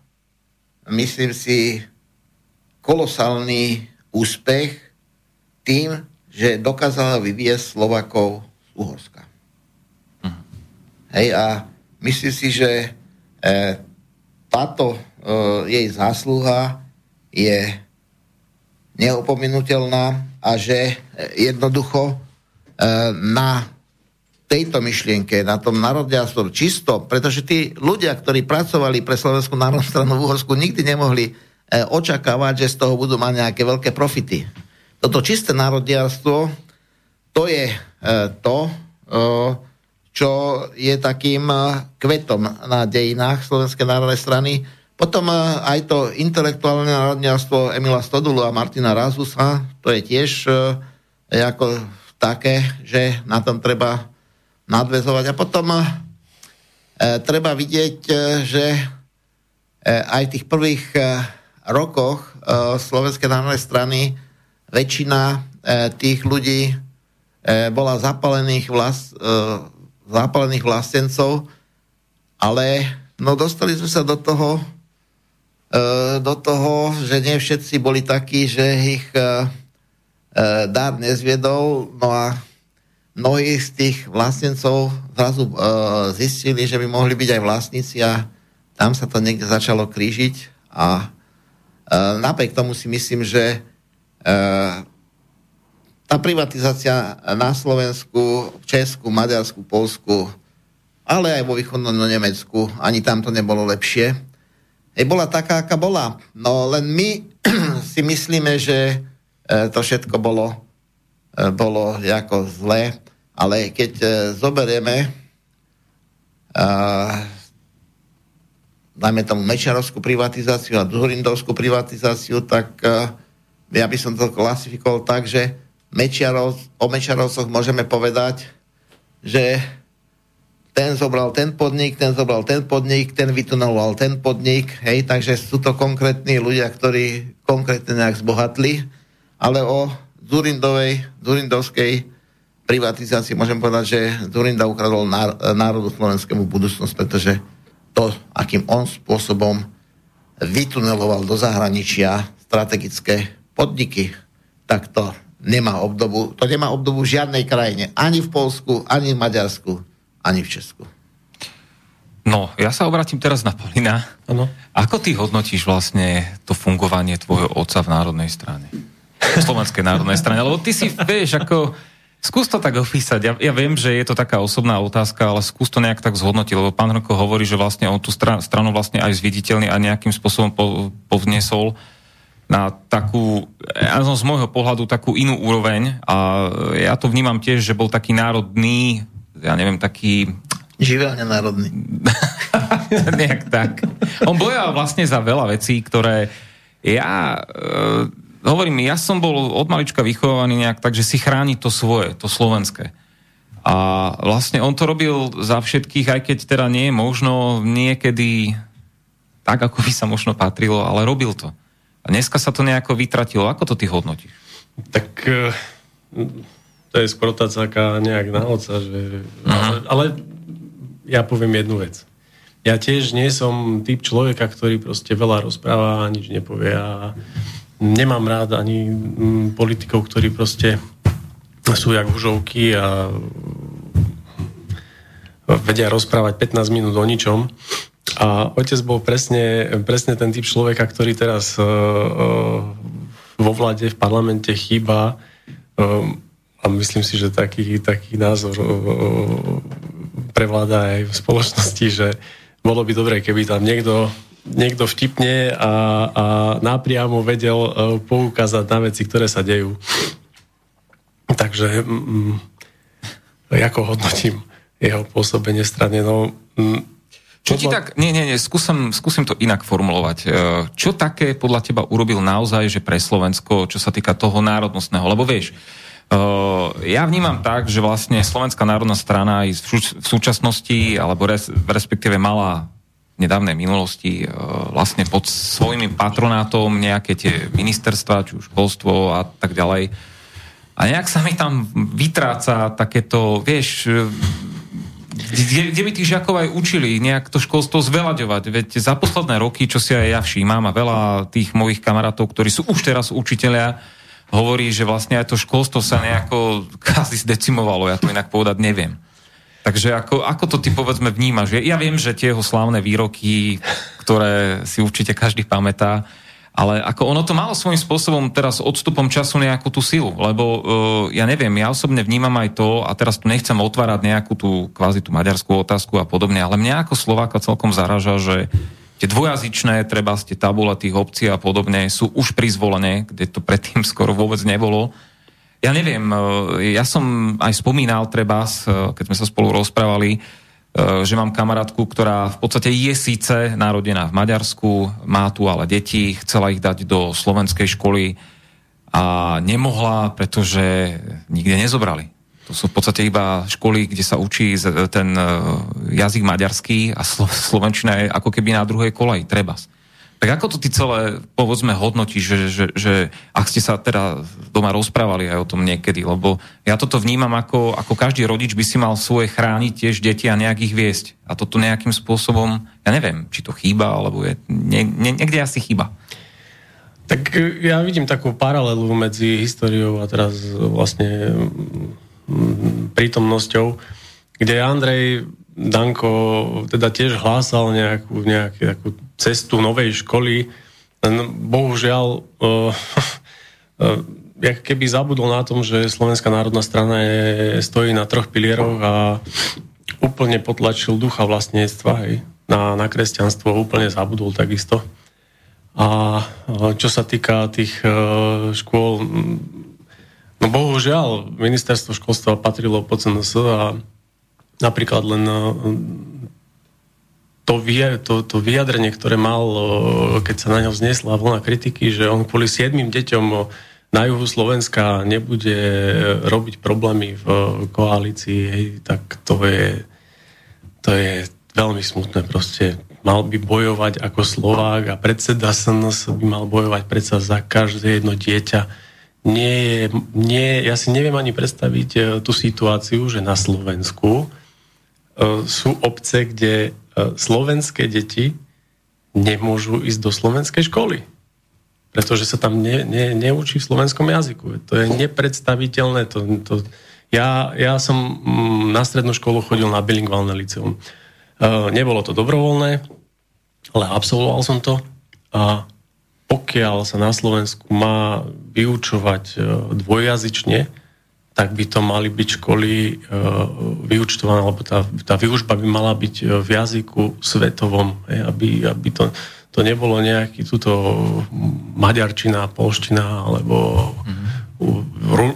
myslím si, kolosálny úspech tým, že dokázala vyviesť Slovakov z Uhorska. Uh-huh. Hej, a myslím si, že e, táto e, jej zásluha je neopominutelná a že e, jednoducho e, na tejto myšlienke, na tom národňarstve čisto, pretože tí ľudia, ktorí pracovali pre Slovenskú národnú stranu v Uhorsku, nikdy nemohli e, očakávať, že z toho budú mať nejaké veľké profity. Toto čisté národňarstvo, to je e, to, e, čo je takým e, kvetom na dejinách Slovenskej národnej strany. Potom e, aj to intelektuálne národňarstvo Emila Stodulu a Martina Razusa, to je tiež e, ako také, že na tom treba nadvezovať. A potom e, treba vidieť, e, že e, aj v tých prvých e, rokoch e, Slovenskej národnej strany väčšina e, tých ľudí e, bola zapalených, vlast, e, zapalených vlastencov, ale no dostali sme sa do toho, e, do toho, že nie všetci boli takí, že ich e, e dár nezviedol, no a mnohí z tých vlastnencov zrazu e, zistili, že by mohli byť aj vlastníci a tam sa to niekde začalo krížiť a e, napriek tomu si myslím, že e, tá privatizácia na Slovensku, Česku, Maďarsku, Polsku, ale aj vo východnom Nemecku, ani tam to nebolo lepšie. E, bola taká, aká bola. No len my [clears throat] si myslíme, že e, to všetko bolo, e, bolo ako zlé ale keď e, zoberieme dajme tomu Mečarovskú privatizáciu a Zurindovskú privatizáciu, tak e, ja by som to klasifikoval tak, že Mečiarov, o Mečiarovcoch môžeme povedať, že ten zobral ten podnik, ten zobral ten podnik, ten vytunoval ten podnik, hej, takže sú to konkrétni ľudia, ktorí konkrétne nejak zbohatli, ale o Zurindovej, Zurindovskej privatizácii môžem povedať, že Zurinda ukradol národu slovenskému budúcnosť, pretože to, akým on spôsobom vytuneloval do zahraničia strategické podniky, tak to nemá obdobu, to nemá obdobu v žiadnej krajine. Ani v Polsku, ani v Maďarsku, ani v Česku. No, ja sa obratím teraz na Polina. Ano. Ako ty hodnotíš vlastne to fungovanie tvojho otca v Národnej strane? V Slovenskej národnej strane. Lebo ty si, vieš, ako Skús to tak opísať. Ja, ja viem, že je to taká osobná otázka, ale skús to nejak tak zhodnotiť, lebo pán Hrnko hovorí, že vlastne on tú stran, stranu vlastne aj zviditeľný a nejakým spôsobom po, povnesol na takú, z môjho pohľadu, takú inú úroveň a ja to vnímam tiež, že bol taký národný, ja neviem, taký... Živelne národný. [laughs] nejak tak. On bojoval vlastne za veľa vecí, ktoré ja... E, hovorím, ja som bol od malička vychovaný nejak tak, že si chráni to svoje, to slovenské. A vlastne on to robil za všetkých, aj keď teda nie je možno niekedy tak, ako by sa možno patrilo, ale robil to. A dneska sa to nejako vytratilo. Ako to ty hodnotíš? Tak eh, to je skôr taká nejak na oca, že... Ale, ale ja poviem jednu vec. Ja tiež nie som typ človeka, ktorý proste veľa rozpráva a nič nepovie a nemám rád ani mm, politikov, ktorí proste sú jak hužovky a vedia rozprávať 15 minút o ničom. A otec bol presne, presne ten typ človeka, ktorý teraz uh, uh, vo vlade, v parlamente chýba uh, a myslím si, že taký, taký názor prevláda aj v spoločnosti, že bolo by dobré, keby tam niekto niekto vtipne a, a napriamo vedel uh, poukázať na veci, ktoré sa dejú. Takže mm, ako hodnotím jeho pôsobenie strane? No, mm, čo ti tak, nie, nie, nie, skúsim, skúsim to inak formulovať. E, čo také podľa teba urobil naozaj, že pre Slovensko, čo sa týka toho národnostného? Lebo vieš, Uh, ja vnímam tak, že vlastne Slovenská národná strana aj v súčasnosti, alebo res, respektíve mala nedávnej minulosti e, vlastne pod svojimi patronátom nejaké tie ministerstva, či už školstvo a tak ďalej. A nejak sa mi tam vytráca takéto, vieš, e, kde, kde by tých žiakov aj učili nejak to školstvo zveľaďovať. Veď za posledné roky, čo si aj ja všímam a veľa tých mojich kamarátov, ktorí sú už teraz učiteľia, hovorí, že vlastne aj to školstvo sa nejako [laughs] kvázi zdecimovalo, ja to inak povedať neviem. Takže ako, ako to ty povedzme vnímaš? Ja viem, že tie jeho slávne výroky, ktoré si určite každý pamätá, Ale ako ono to malo svojím spôsobom teraz odstupom času nejakú tú silu, lebo uh, ja neviem, ja osobne vnímam aj to, a teraz tu nechcem otvárať nejakú tú kvázi tú maďarskú otázku a podobne, ale mňa ako Slováka celkom zaraža, že tie dvojazyčné, treba ste tabule tých obcí a podobne, sú už prizvolené, kde to predtým [laughs] skoro vôbec nebolo. Ja neviem, ja som aj spomínal treba, keď sme sa spolu rozprávali, Eh, že mám kamarátku, ktorá v podstate je síce narodená v Maďarsku, má tu ale deti, chcela ich dať do slovenskej školy a nemohla, pretože nikde nezobrali. To sú v podstate iba školy, kde sa učí ten jazyk maďarský a slovenčina je ako keby na druhej koleji, trebas. Tak ako to ty celé, povedzme, hodnotíš, že, že, že ak ste sa teda doma rozprávali aj o tom niekedy, lebo ja toto vnímam ako, ako každý rodič by si mal svoje chrániť tiež deti a nejak ich viesť. A toto nejakým spôsobom, ja neviem, či to chýba, alebo je, nie, nie, niekde asi chýba. Tak ja vidím takú paralelu medzi históriou a teraz vlastne mm, prítomnosťou, kde Andrej Danko teda tiež hlásal nejakú, nejakú takú cestu novej školy, bohužiaľ uh, [laughs] uh, jak keby zabudol na tom, že Slovenská národná strana je, stojí na troch pilieroch a úplne potlačil ducha vlastníctva hej, na, na kresťanstvo, úplne zabudol takisto. A čo sa týka tých škôl, no bohužiaľ, ministerstvo školstva patrilo po CNS a napríklad len to, to, to vyjadrenie, ktoré mal, keď sa na ňo vznesla vlna kritiky, že on kvôli siedmým deťom na juhu Slovenska nebude robiť problémy v koalícii, hej, tak to je, to je veľmi smutné. Proste mal by bojovať ako Slovák a predseda SNS by mal bojovať predsa za každé jedno dieťa. Nie je, nie, ja si neviem ani predstaviť e, tú situáciu, že na Slovensku uh, sú obce, kde E, slovenské deti nemôžu ísť do slovenskej školy. Pretože sa tam ne, ne, neučí v slovenskom jazyku. To je nepredstaviteľné. To, to, ja, ja som mm, na strednú školu chodil na bilingválne liceum. E, nebolo to dobrovoľné, ale absolvoval som to. A pokiaľ sa na Slovensku má vyučovať e, dvojjazyčne, tak by to mali byť školy e, vyučtované, alebo tá, tá vyučba by mala byť e, v jazyku svetovom, aby, aby to, to nebolo nejaký túto maďarčina, polština, alebo mm-hmm. ru,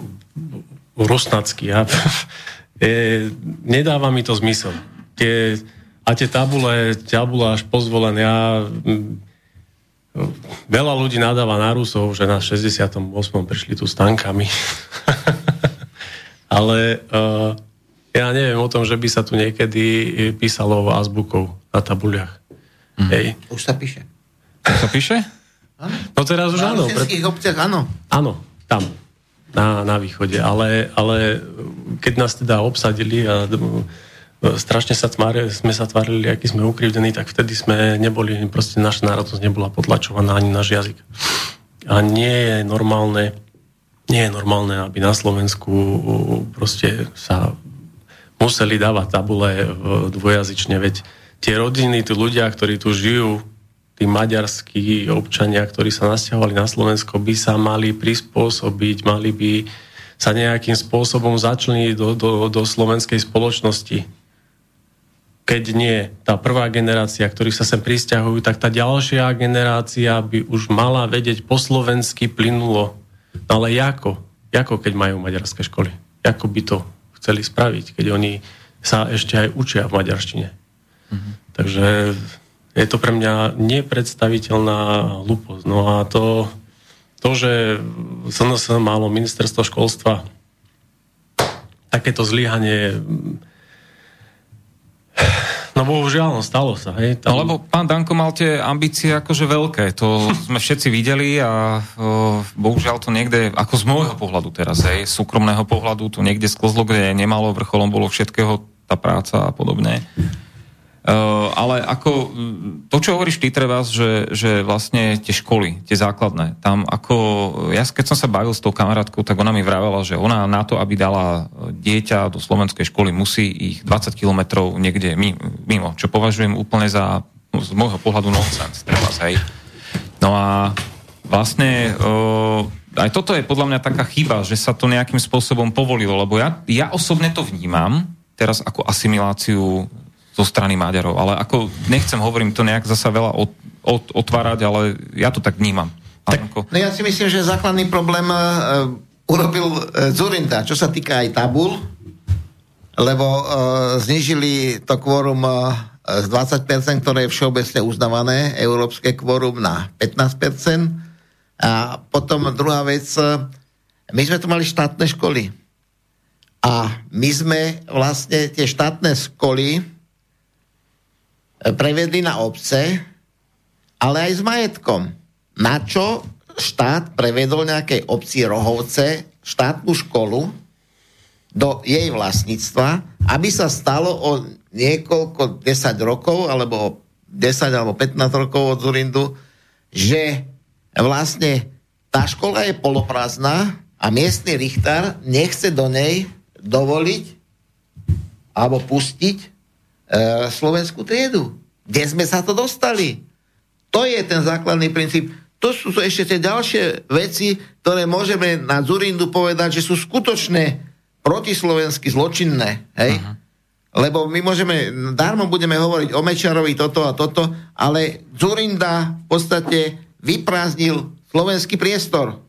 rusnacký. Ja, [laughs] e, nedáva mi to zmysel. Tie, a tie tabule, tabule až pozvolen, ja veľa ľudí nadáva na Rusov, že na 68. prišli tu s tankami. [laughs] ale uh, ja neviem o tom, že by sa tu niekedy písalo azbukou na tabuliach. Mm. Hej. Už sa píše. Už sa píše? No teraz už áno. Na obciach áno. Áno, tam, na, na východe. Ale, ale keď nás teda obsadili a strašne sa tmáre, sme sa tvárili, aký sme ukrivdení, tak vtedy sme neboli, proste naša národnosť nebola potlačovaná ani náš jazyk. A nie je normálne, nie je normálne, aby na Slovensku proste sa museli dávať tabule dvojazyčne, veď tie rodiny, tí ľudia, ktorí tu žijú, tí maďarskí občania, ktorí sa nasťahovali na Slovensko, by sa mali prispôsobiť, mali by sa nejakým spôsobom začleniť do, do, do slovenskej spoločnosti. Keď nie tá prvá generácia, ktorí sa sem pristahujú, tak tá ďalšia generácia by už mala vedieť po slovensky plynulo No ale ako? Ako keď majú maďarské školy? Ako by to chceli spraviť, keď oni sa ešte aj učia v maďarštine? Mm-hmm. Takže je to pre mňa nepredstaviteľná hlúposť. No a to, to že SNS malo ministerstvo školstva takéto zlyhanie No bohužiaľ, no, stalo sa. Hej, tam... No lebo pán Danko mal tie ambície akože veľké, to [laughs] sme všetci videli a o, bohužiaľ to niekde, ako z môjho pohľadu teraz, hej, súkromného pohľadu, to niekde sklzlo, kde nemalo, vrcholom bolo všetkého tá práca a podobne. Uh, ale ako to, čo hovoríš ty treba, že, že vlastne tie školy, tie základné, tam ako, ja keď som sa bavil s tou kamarátkou, tak ona mi vravela, že ona na to, aby dala dieťa do slovenskej školy, musí ich 20 kilometrov niekde mimo, čo považujem úplne za z môjho pohľadu nonsense, treba, hej. No a vlastne uh, aj toto je podľa mňa taká chyba, že sa to nejakým spôsobom povolilo, lebo ja, ja osobne to vnímam teraz ako asimiláciu zo strany Maďarov, ale ako nechcem, hovorím to nejak zasa veľa od, od, otvárať, ale ja to tak vnímam. Tak, no ja si myslím, že základný problém uh, urobil uh, Zurinda, čo sa týka aj tabul, lebo uh, znižili to kvórum uh, z 20%, ktoré je všeobecne uznávané, európske kvórum na 15%. A potom druhá vec, my sme tu mali štátne školy. A my sme vlastne tie štátne školy prevedli na obce, ale aj s majetkom. Na čo štát prevedol nejakej obci Rohovce štátnu školu do jej vlastníctva, aby sa stalo o niekoľko, 10 rokov, alebo 10 alebo 15 rokov od Zurindu, že vlastne tá škola je poloprázdna a miestny richtár nechce do nej dovoliť alebo pustiť slovenskú triedu. Kde sme sa to dostali? To je ten základný princíp. To sú ešte tie ďalšie veci, ktoré môžeme na Zurindu povedať, že sú skutočné protislovensky zločinné. Hej? Uh-huh. Lebo my môžeme, darmo budeme hovoriť o Mečarovi toto a toto, ale Zurinda v podstate vyprázdnil slovenský priestor.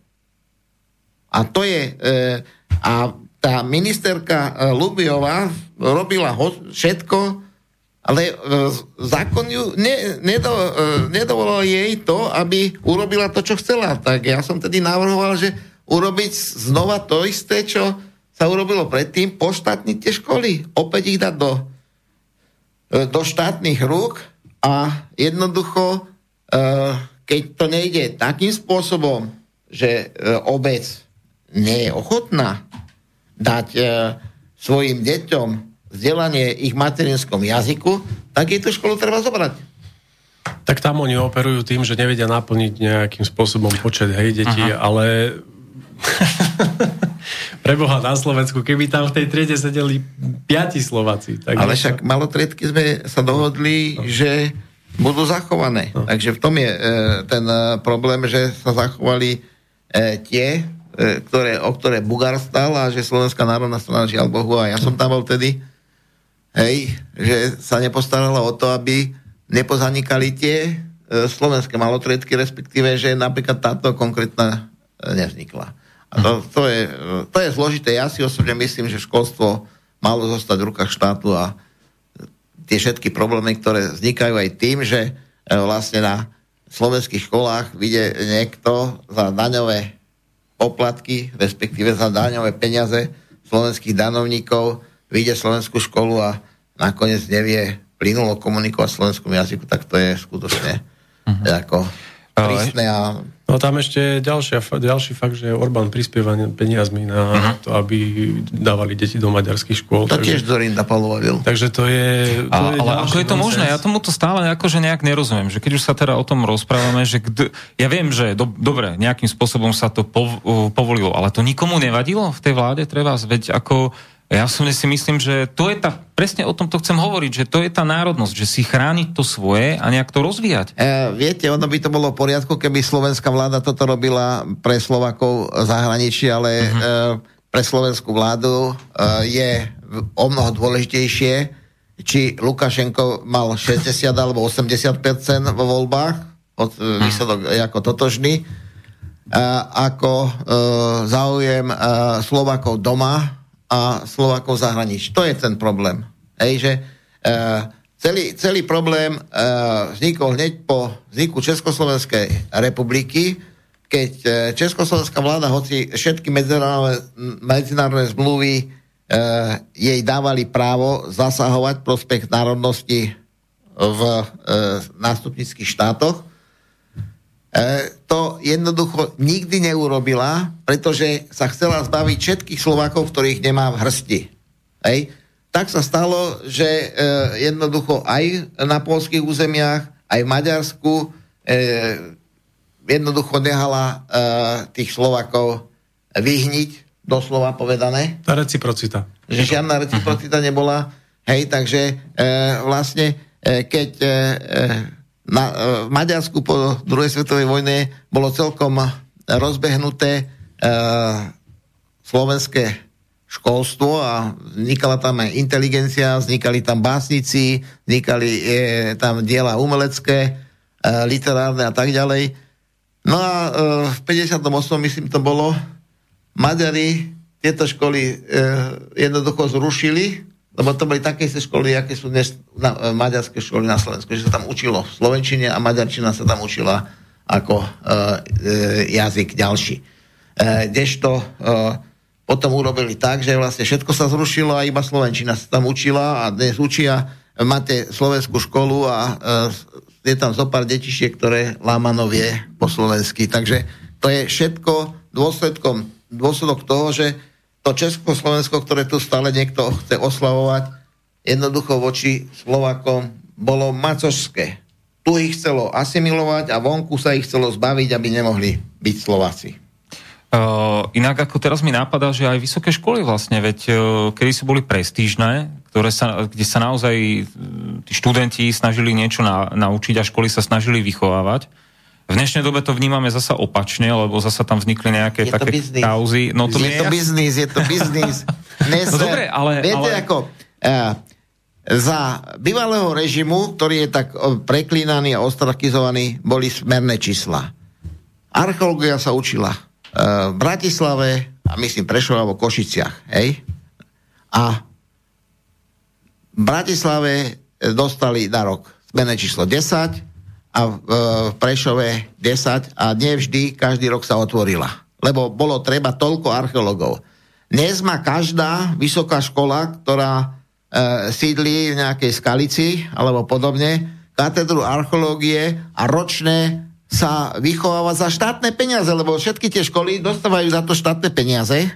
A to je... E, a tá ministerka e, Lubiová robila ho, všetko, ale e, zákon ju ne, nedo, e, nedovolil jej to, aby urobila to, čo chcela. Tak ja som tedy navrhoval, že urobiť znova to isté, čo sa urobilo predtým, poštátniť tie školy, opäť ich dať do, e, do štátnych rúk a jednoducho, keď to nejde takým spôsobom, že obec nie je ochotná dať svojim deťom vzdelanie ich materinskom jazyku, tak jej tú školu treba zobrať. Tak tam oni operujú tým, že nevedia naplniť nejakým spôsobom počet hej detí, Aha. ale [laughs] preboha na Slovensku, keby tam v tej triede sedeli piati Slováci. Tak ale však malotriedky sme sa dohodli, no. že budú zachované. No. Takže v tom je e, ten e, problém, že sa zachovali e, tie, e, ktoré, o ktoré Bugár stal a že Slovenská národná strana, žiaľ Bohu, a ja som tam bol vtedy, hej, že sa nepostarala o to, aby nepozanikali tie e, slovenské malotriedky, respektíve, že napríklad táto konkrétna e, nevznikla. A to, to, je, to je zložité. Ja si osobne myslím, že školstvo malo zostať v rukách štátu a tie všetky problémy, ktoré vznikajú aj tým, že e, vlastne na slovenských školách vidie niekto za daňové poplatky, respektíve za daňové peniaze slovenských danovníkov vyjde slovenskú školu a nakoniec nevie plynulo komunikovať v slovenskom jazyku, tak to je skutočne uh-huh. ako prísne a... No tam ešte ďalšia, ďalší fakt, že Orbán prispieva peniazmi na uh-huh. to, aby dávali deti do maďarských škôl. To takže, tiež Zorinda polovil. Takže to je... To a, je ale ako je to možné? Ja tomu to stále akože nejak nerozumiem. Že keď už sa teda o tom rozprávame, že kd... ja viem, že do, dobre, nejakým spôsobom sa to pov, povolilo, ale to nikomu nevadilo v tej vláde, treba veď ako ja som si myslím, že to je tá, presne o tom to chcem hovoriť, že to je tá národnosť, že si chrániť to svoje a nejak to rozvíjať. E, viete, ono by to bolo v poriadku, keby slovenská vláda toto robila pre Slovakov zahraničí, ale uh-huh. e, pre slovenskú vládu e, je o mnoho dôležitejšie, či Lukašenko mal 60 alebo 80% vo voľbách, od, uh-huh. výsledok ako totožný, e, ako e, záujem e, Slovakov doma, a Slovákov zahraničí. To je ten problém. Hej, že e, celý, celý problém e, vznikol hneď po vzniku Československej republiky, keď e, Československá vláda, hoci všetky medzinárodné, medzinárodné zmluvy e, jej dávali právo zasahovať prospech národnosti v e, nástupnických štátoch, to jednoducho nikdy neurobila, pretože sa chcela zbaviť všetkých Slovákov, ktorých nemá v hrsti. Hej. Tak sa stalo, že e, jednoducho aj na polských územiach, aj v Maďarsku e, jednoducho nehala e, tých Slovákov vyhniť, doslova povedané. Tá reciprocita. Že žiadna reciprocita nebola. Hej, takže e, vlastne, e, keď e, e, na, v Maďarsku po druhej svetovej vojne bolo celkom rozbehnuté slovenské školstvo a vznikala tam aj inteligencia, vznikali tam básnici, vznikali e, tam diela umelecké, e, literárne a tak ďalej. No a e, v 58. myslím to bolo, Maďari tieto školy e, jednoducho zrušili, lebo to boli také školy, aké sú dnes na, e, maďarské školy na Slovensku, že sa tam učilo v slovenčine a maďarčina sa tam učila ako e, e, jazyk ďalší. E, kdežto e, potom urobili tak, že vlastne všetko sa zrušilo a iba Slovenčina sa tam učila a dnes učia, máte slovenskú školu a e, je tam zo pár detičiek, ktoré Lámanov vie po slovensky. Takže to je všetko dôsledkom, dôsledok toho, že to Česko-Slovensko, ktoré tu stále niekto chce oslavovať, jednoducho voči Slovakom bolo macožské. Tu ich chcelo asimilovať a vonku sa ich chcelo zbaviť, aby nemohli byť Slováci. Uh, inak ako teraz mi nápada, že aj vysoké školy vlastne, veď uh, kedy sú boli prestížne, ktoré sa, kde sa naozaj tí študenti snažili niečo na, naučiť a školy sa snažili vychovávať. V dnešnej dobe to vnímame zasa opačne, lebo zasa tam vznikli nejaké je také kauzy. No, to je to biznis, je to biznis. no dobre, ale... Viete, ale... ako... Uh, za bývalého režimu, ktorý je tak preklínaný a ostrakizovaný, boli smerné čísla. Archeológia sa učila v Bratislave a myslím Prešov alebo Košiciach. Hej? A v Bratislave dostali na rok zmené číslo 10 a v Prešove 10 a nevždy každý rok sa otvorila. Lebo bolo treba toľko archeológov. Dnes má každá vysoká škola, ktorá e, sídli v nejakej skalici alebo podobne, katedru archeológie a ročné sa vychováva za štátne peniaze, lebo všetky tie školy dostávajú za to štátne peniaze.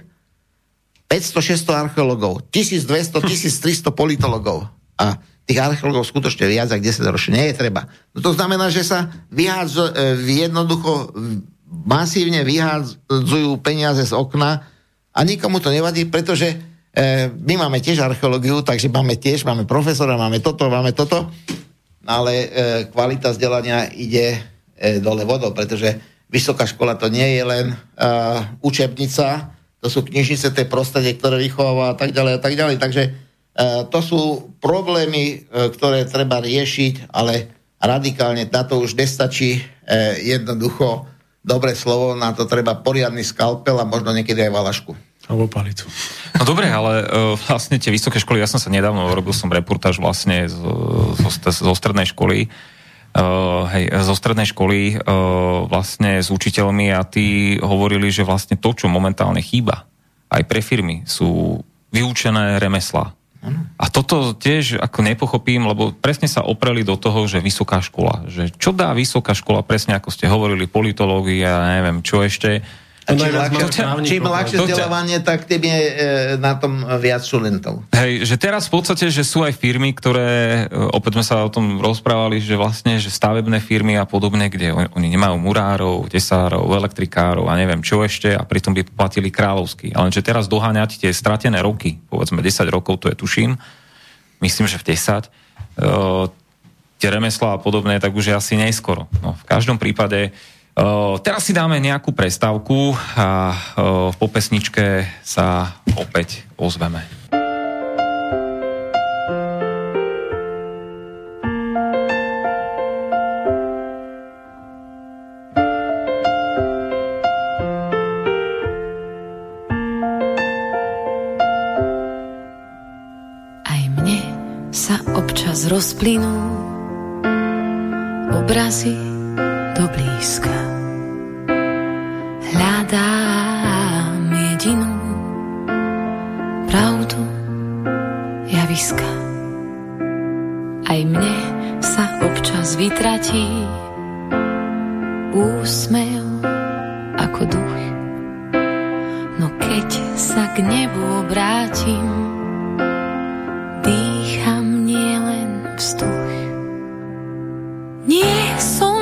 500-600 archeológov, 1200, 1300 politologov. A tých archeológov skutočne viac ako 10 ročne nie je treba. No to znamená, že sa vyhádzu, e, jednoducho masívne vyhádzujú peniaze z okna a nikomu to nevadí, pretože e, my máme tiež archeológiu, takže máme tiež, máme profesora, máme toto, máme toto, ale e, kvalita vzdelania ide dole vodou, pretože vysoká škola to nie je len učebnica, to sú knižnice, to je prostredie, ktoré vychováva a tak ďalej a tak ďalej. Takže to sú problémy, uh, ktoré treba riešiť, ale radikálne na to už nestačí uh, jednoducho dobré slovo, na to treba poriadny skalpel a možno niekedy aj valašku. Alebo palicu. No dobre, ale uh, vlastne tie vysoké školy, ja som sa nedávno, robil som reportáž vlastne zo, zo, zo strednej školy, uh, hej, zo strednej školy uh, vlastne s učiteľmi a tí hovorili, že vlastne to, čo momentálne chýba aj pre firmy, sú vyučené remesla. A toto tiež ako nepochopím, lebo presne sa opreli do toho, že vysoká škola. Že čo dá vysoká škola, presne ako ste hovorili, politológia, neviem, čo ešte, a čím ľahšie, čím ľahšie vzdelávanie, tak tým je e, na tom viac študentov. Hej, že teraz v podstate, že sú aj firmy, ktoré, e, opäť sme sa o tom rozprávali, že vlastne, že stavebné firmy a podobne, kde oni nemajú murárov, tesárov, elektrikárov a neviem čo ešte a pritom by platili kráľovsky. Ale že teraz doháňať tie stratené roky, povedzme 10 rokov, to je tuším, myslím, že v 10, uh, tie remeslá a podobné, tak už je asi neskoro. No, v každom prípade teraz si dáme nejakú prestávku a po pesničke sa opäť ozveme. Rozplynú obrazy do blízka hľadám jedinú pravdu javiska. Aj mne sa občas vytratí úsmev ako duch. No keď sa k nebu obrátim, dýcham nielen vzduch. Nie som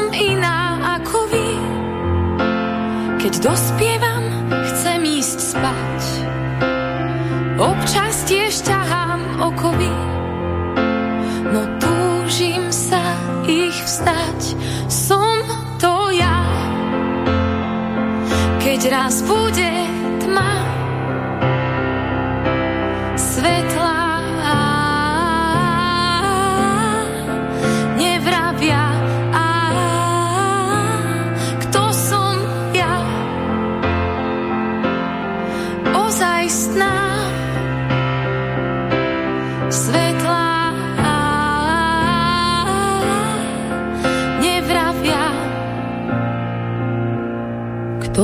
Keď dospievam, chcem ísť spať. Občas tiež ťahám okovy, no túžim sa ich vstať. Som to ja, keď raz bude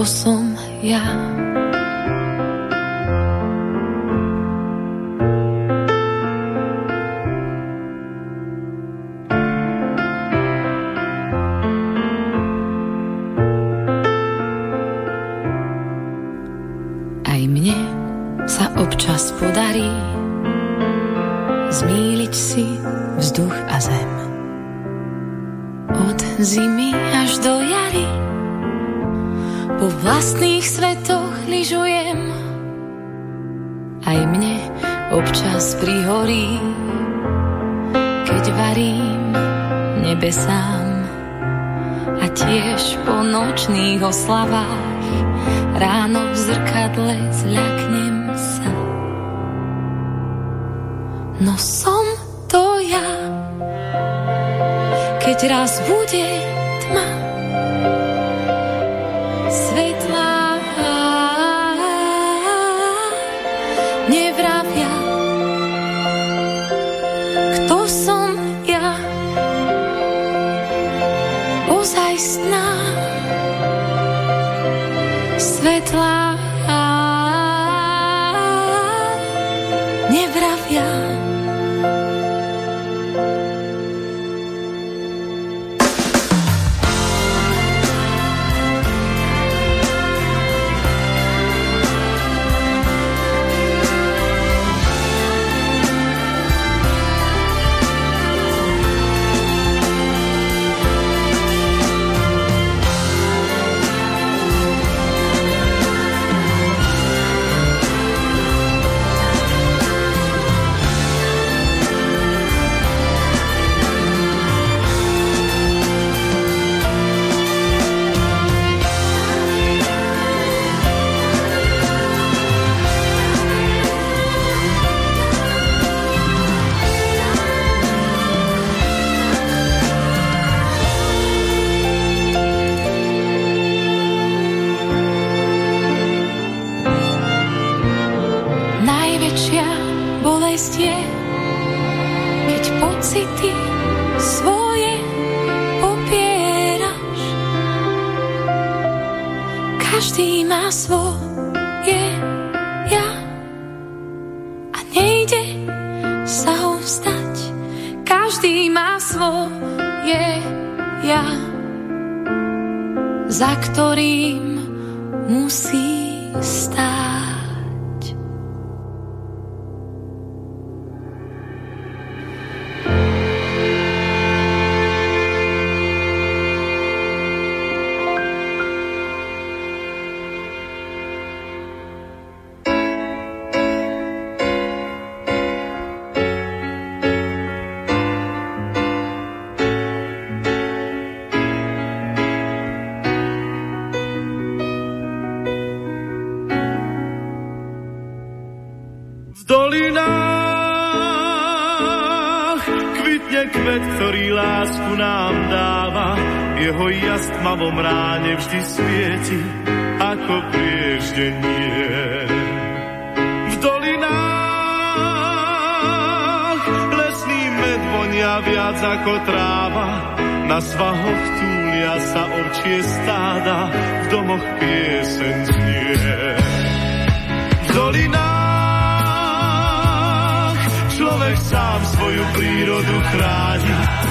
kto som ja. Lásku nám dáva. Jeho jas v tmavom ráne vždy svieti ako prieždenie. V dolinách lesný med vonia viac ako tráva. Na svahoch túlia sa ovčie stáda, v domoch piesen znie. V dolinách človek sám svoju prírodu chráni.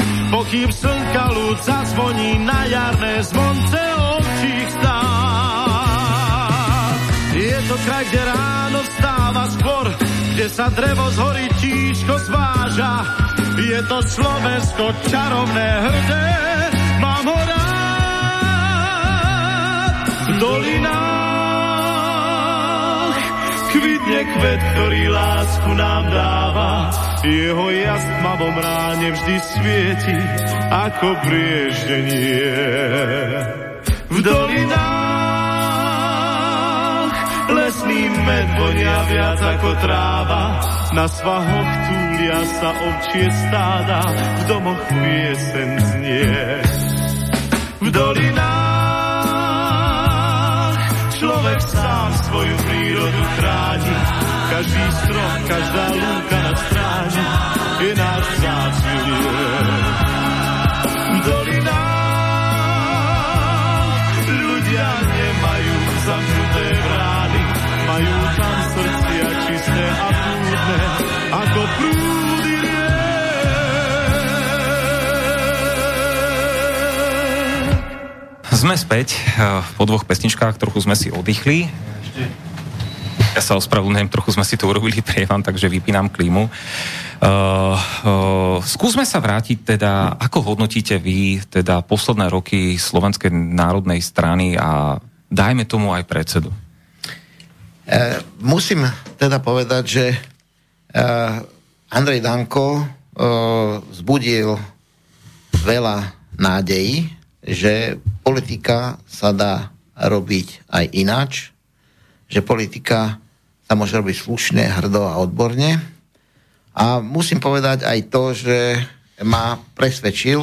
pokým slnka ľud zazvoní na jarné zvonce ovčích stát. Je to kraj, kde ráno vstáva skôr, kde sa drevo z hory tížko zváža. Je to Slovensko čarovné hrdé, mám ho rád. V dolinách kvitne kvet, ktorý lásku nám dáva. Jeho jas v tmavom ráne vždy svieti ako prieždenie. V dolinách lesný med vonia viac ako tráva, na svahoch túlia sa ovčie stáda, v domoch piesen znie. V dolinách človek sám svoju prírodu chráni, každý strom, každá lúka na stráni je náš vzácný V dolinách ľudia nemajú zamknuté brány, majú tam srdcia čisté a prúdne, ako prúdy Sme späť eh, po dvoch pesničkách, trochu sme si oddychli. Ja sa ospravedlňujem, trochu sme si to urobili prievan, takže vypínam klímu. Uh, uh, skúsme sa vrátiť teda, ako hodnotíte vy teda posledné roky Slovenskej národnej strany a dajme tomu aj predsedu. E, musím teda povedať, že e, Andrej Danko e, vzbudil veľa nádejí, že politika sa dá robiť aj ináč, že politika sa môže robiť slušne, hrdo a odborne. A musím povedať aj to, že ma presvedčil,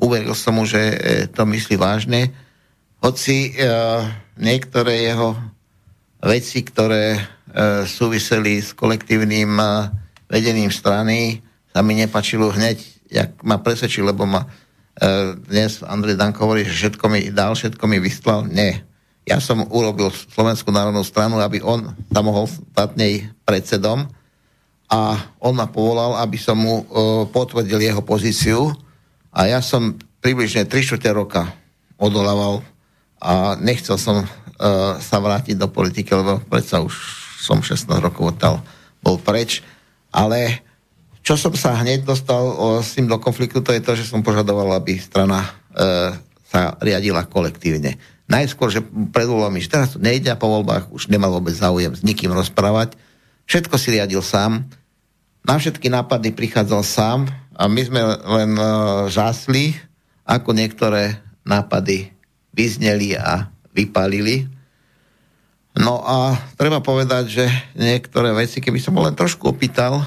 uveril som mu, že e, to myslí vážne, hoci e, niektoré jeho veci, ktoré e, súviseli s kolektívnym e, vedením strany, sa mi nepačilo hneď, jak ma presvedčil, lebo ma dnes Andrej Danko hovorí, že všetko mi dal, všetko mi vyslal. Nie. Ja som urobil Slovenskú národnú stranu, aby on sa mohol stať nej predsedom. A on ma povolal, aby som mu uh, potvrdil jeho pozíciu. A ja som približne 3 čtvrte roka odolával a nechcel som uh, sa vrátiť do politiky, lebo predsa už som 16 rokov odtal bol preč, ale čo som sa hneď dostal uh, s tým do konfliktu, to je to, že som požadoval, aby strana uh, sa riadila kolektívne najskôr, že pred voľbami, že teraz to nejde a po voľbách už nemal vôbec záujem s nikým rozprávať. Všetko si riadil sám. Na všetky nápady prichádzal sám a my sme len uh, žásli, ako niektoré nápady vyzneli a vypálili. No a treba povedať, že niektoré veci, keby som len trošku opýtal,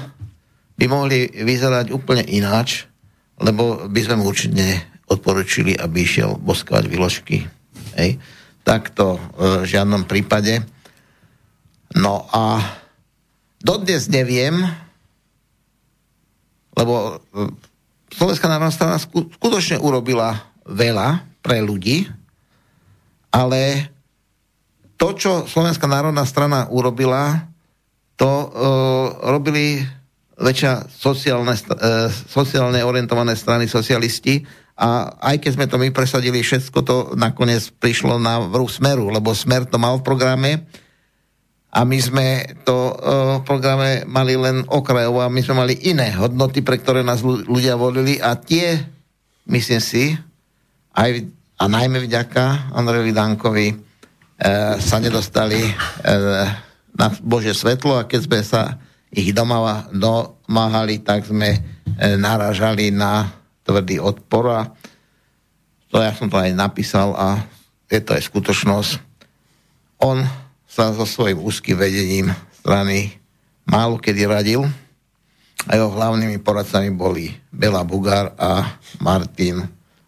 by mohli vyzerať úplne ináč, lebo by sme mu určite odporučili, aby išiel boskovať výložky Hej. Takto v žiadnom prípade. No a dodnes neviem, lebo e, Slovenská národná strana skutočne urobila veľa pre ľudí, ale to, čo Slovenská národná strana urobila, to uh, robili väčšia sociálne, uh, sociálne orientované strany socialisti. A aj keď sme to my presadili, všetko to nakoniec prišlo na vrú smeru, lebo smer to mal v programe. A my sme to uh, v programe mali len okrajovo a my sme mali iné hodnoty, pre ktoré nás ľudia volili. A tie, myslím si, aj a najmä vďaka Andrejovi Dankovi e, sa nedostali e, na Bože svetlo. A keď sme sa ich doma domáhali, tak sme e, naražali na tvrdý odpor a to ja som to aj napísal a je to aj skutočnosť. On sa so svojím úzkým vedením strany málo kedy radil a jeho hlavnými poradcami boli Bela Bugár a Martin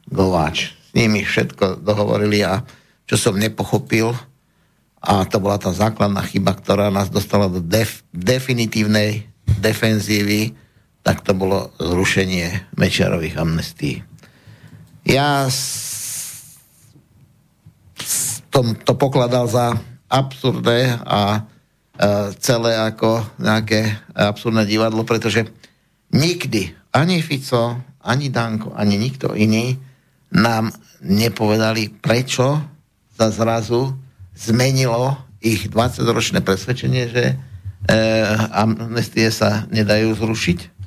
Gováč. S nimi všetko dohovorili a čo som nepochopil, a to bola tá základná chyba, ktorá nás dostala do def- definitívnej defenzívy, tak to bolo zrušenie Mečiarových amnestí. Ja som to pokladal za absurdné a e, celé ako nejaké absurdné divadlo, pretože nikdy ani Fico, ani Danko, ani nikto iný nám nepovedali, prečo sa zrazu zmenilo ich 20-ročné presvedčenie, že e, amnestie sa nedajú zrušiť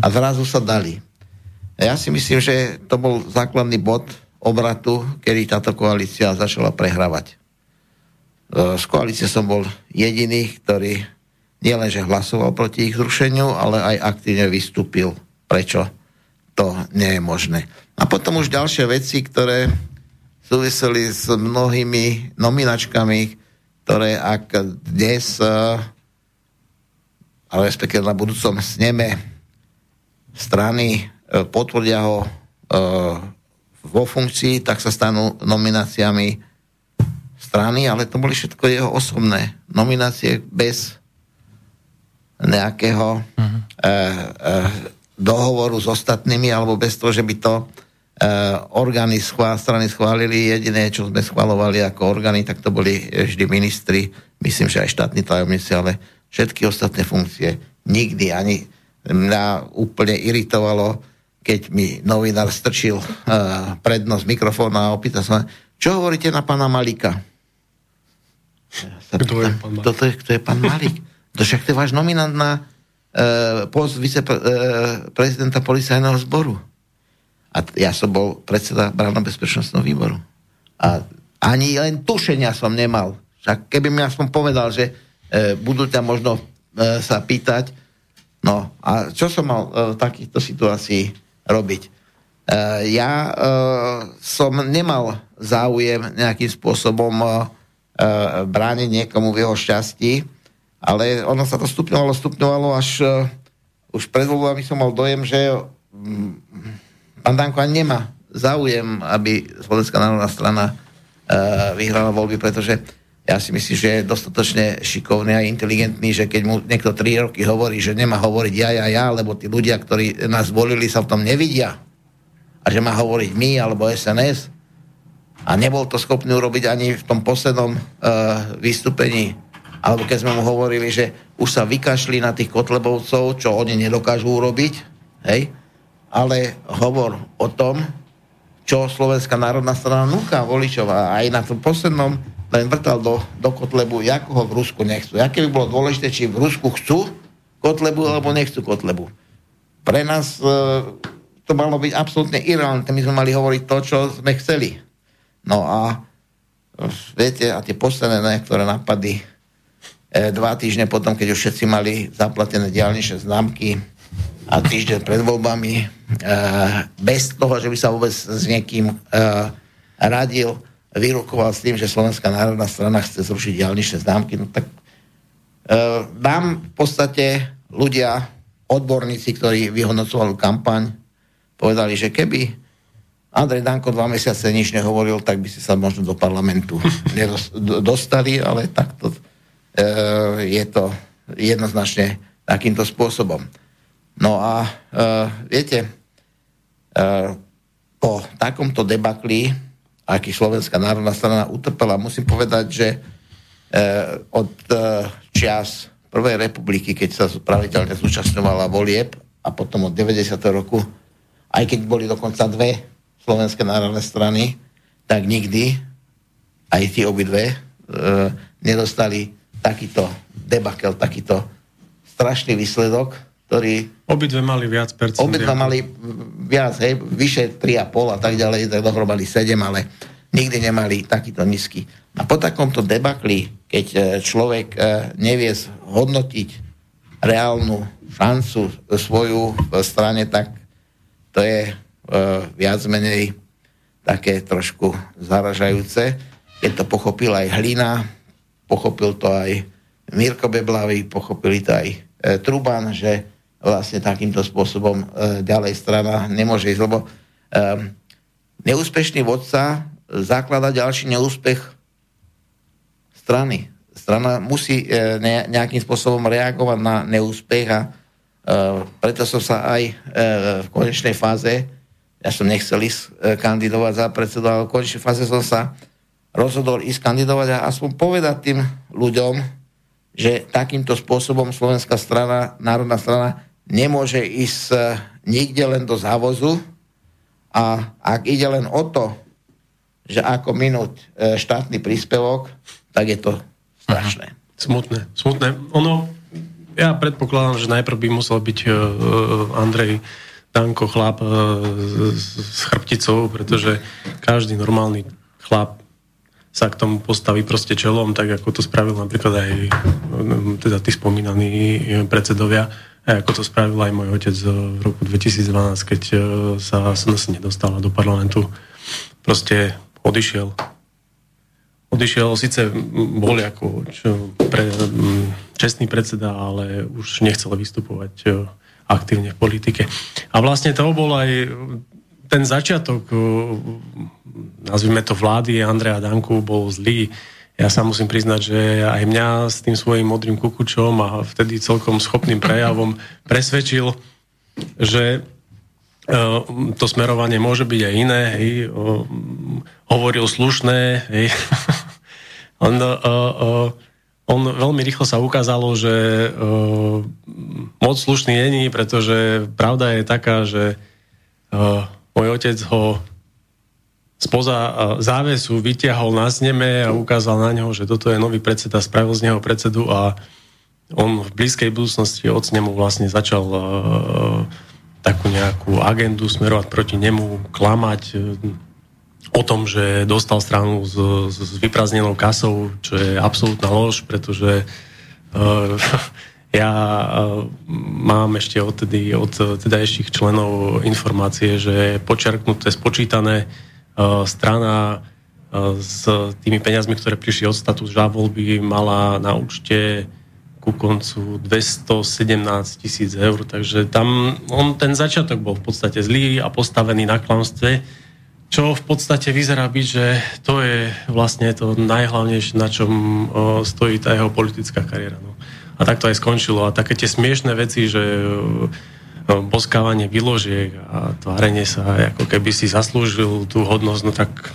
a zrazu sa dali. Ja si myslím, že to bol základný bod obratu, kedy táto koalícia začala prehrávať. E, z koalície som bol jediný, ktorý nielenže hlasoval proti ich zrušeniu, ale aj aktívne vystúpil, prečo to nie je možné. A potom už ďalšie veci, ktoré súviseli s mnohými nominačkami, ktoré ak dnes, e, ale respektíve na budúcom sneme strany e, potvrdia ho vo funkcii, tak sa stanú nomináciami strany, ale to boli všetko jeho osobné nominácie bez nejakého uh-huh. dohovoru s ostatnými, alebo bez toho, že by to orgány schvál, strany schválili. Jediné, čo sme schválovali ako orgány, tak to boli vždy ministri, myslím, že aj štátni tajomníci, ale všetky ostatné funkcie. Nikdy ani mňa úplne iritovalo, keď mi novinár strčil uh, prednosť mikrofóna a opýtal sa, čo hovoríte na pána Malika? Ja kto je pán Malik? Kto, je, kto je pán Malik? To však to je váš nominant na uh, post viceprezidenta uh, policajného zboru. A ja som bol predseda branno-bezpečnostného výboru. A ani len tušenia som nemal. Však keby mi aspoň povedal, že uh, budú ťa možno uh, sa pýtať, no a čo som mal uh, v takýchto situácii robiť. E, ja e, som nemal záujem nejakým spôsobom e, brániť niekomu v jeho šťastí, ale ono sa to stupňovalo, stupňovalo, až už pred voľbami som mal dojem, že mm, pán Danko nemá záujem, aby Slovenská národná strana vyhrala voľby, pretože ja si myslím, že je dostatočne šikovný a inteligentný, že keď mu niekto 3 roky hovorí, že nemá hovoriť ja, ja, ja, lebo tí ľudia, ktorí nás volili, sa v tom nevidia. A že má hovoriť my alebo SNS a nebol to schopný urobiť ani v tom poslednom uh, vystúpení. Alebo keď sme mu hovorili, že už sa vykašli na tých kotlebovcov, čo oni nedokážu urobiť, hej, ale hovor o tom, čo Slovenská národná strana núka voličov a aj na tom poslednom len vrtal do, do Kotlebu, ako ho v Rusku nechcú. Aké by bolo dôležité, či v Rusku chcú Kotlebu alebo nechcú Kotlebu. Pre nás e, to malo byť absolútne irrelevantné. My sme mali hovoriť to, čo sme chceli. No a viete, a tie posledné niektoré napady e, dva týždne potom, keď už všetci mali zaplatené diálničné známky a týždeň pred voľbami e, bez toho, že by sa vôbec s niekým e, radil, vyrokoval s tým, že Slovenská národná strana chce zrušiť diálničné známky, no tak nám v podstate ľudia, odborníci, ktorí vyhodnocovali kampaň, povedali, že keby Andrej Danko dva mesiace nič nehovoril, tak by si sa možno do parlamentu [laughs] dostali, ale takto e, je to jednoznačne takýmto spôsobom. No a e, viete, e, po takomto debakli aký Slovenská národná strana utrpela. Musím povedať, že e, od e, čias Prvej republiky, keď sa pravidelne zúčastňovala volieb a potom od 90. roku, aj keď boli dokonca dve Slovenské národné strany, tak nikdy aj tí obidve e, nedostali takýto debakel, takýto strašný výsledok, ktorý... Obidve mali viac percent. Obidve mali viac, hej, vyše 3,5 a tak ďalej, tak dohromady 7, ale nikdy nemali takýto nízky. A po takomto debakli, keď e, človek e, nevie hodnotiť reálnu šancu svoju v strane, tak to je e, viac menej také trošku zaražajúce. Keď to pochopil aj Hlina, pochopil to aj Mirko Beblavý, pochopili to aj Truban, že vlastne takýmto spôsobom e, ďalej strana nemôže ísť, lebo e, neúspešný vodca zaklada ďalší neúspech strany. Strana musí e, ne, nejakým spôsobom reagovať na neúspech a preto som sa aj v konečnej fáze, ja som nechcel ísť kandidovať za predsedu, ale v konečnej fáze som sa rozhodol ísť kandidovať a aspoň povedať tým ľuďom, že takýmto spôsobom slovenská strana, národná strana nemôže ísť e, nikde len do závozu a ak ide len o to, že ako minúť e, štátny príspevok, tak je to Strašné. Smutné, smutné. Ono, ja predpokladám, že najprv by musel byť uh, Andrej Danko chlap uh, s, chrbticou, pretože každý normálny chlap sa k tomu postaví proste čelom, tak ako to spravil napríklad aj teda tí spomínaní predsedovia, ako to spravil aj môj otec v roku 2012, keď sa SNS nedostala do parlamentu. Proste odišiel odišiel, síce bol ako pre, čestný predseda, ale už nechcel vystupovať e, aktívne v politike. A vlastne to bol aj ten začiatok, nazvime to vlády Andreja Danku, bol zlý. Ja sa musím priznať, že aj mňa s tým svojim modrým kukučom a vtedy celkom schopným prejavom [laughs] presvedčil, že e, to smerovanie môže byť aj iné. Hej. Hovoril slušné, hej. [laughs] On, uh, uh, on veľmi rýchlo sa ukázalo, že uh, moc slušný není, pretože pravda je taká, že uh, môj otec ho spoza uh, závesu vytiahol na sneme a ukázal na neho, že toto je nový predseda, spravil z neho predsedu a on v blízkej budúcnosti od snemu vlastne začal uh, takú nejakú agendu smerovať proti nemu, klamať, o tom, že dostal stranu s, s vyprázdnenou kasou, čo je absolútna lož, pretože [laughs] ja mám ešte odtedy, od tedajších členov informácie, že počerknuté, spočítané strana uh, s tými peniazmi, ktoré prišli od status žábol, by mala na účte ku koncu 217 tisíc eur, takže tam on, ten začiatok bol v podstate zlý a postavený na klamstve čo v podstate vyzerá byť, že to je vlastne to najhlavnejšie, na čom o, stojí tá jeho politická kariéra. No. A tak to aj skončilo. A také tie smiešné veci, že o, boskávanie vyložiek a tvárenie sa, ako keby si zaslúžil tú hodnosť, no tak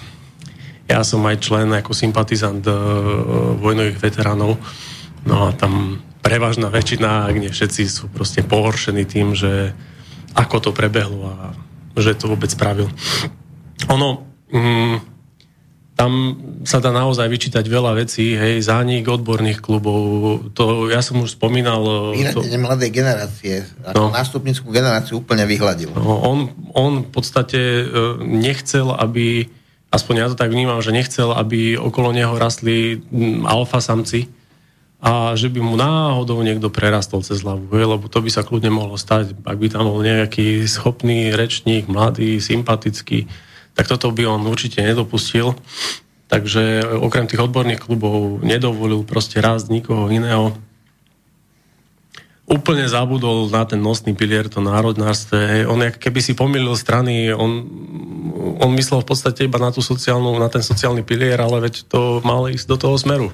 ja som aj člen ako sympatizant o, vojnových veteránov. No a tam prevažná väčšina, ak nie všetci, sú proste pohoršení tým, že ako to prebehlo a že to vôbec spravil. Ono, mm, tam sa dá naozaj vyčítať veľa vecí, hej, zánik odborných klubov, to ja som už spomínal... Vyhľadenie to... mladej generácie, ako no. nástupnickú generáciu úplne vyhľadil. No, on, on v podstate e, nechcel, aby, aspoň ja to tak vnímam, že nechcel, aby okolo neho rastli alfa samci a že by mu náhodou niekto prerastol cez hlavu, hej, lebo to by sa kľudne mohlo stať, ak by tam bol nejaký schopný rečník, mladý, sympatický, tak toto by on určite nedopustil. Takže okrem tých odborných klubov nedovolil proste rásť nikoho iného. Úplne zabudol na ten nosný pilier, to národnárstve. On keby si pomýlil strany, on, on myslel v podstate iba na, tú sociálnu, na ten sociálny pilier, ale veď to mal ísť do toho smeru.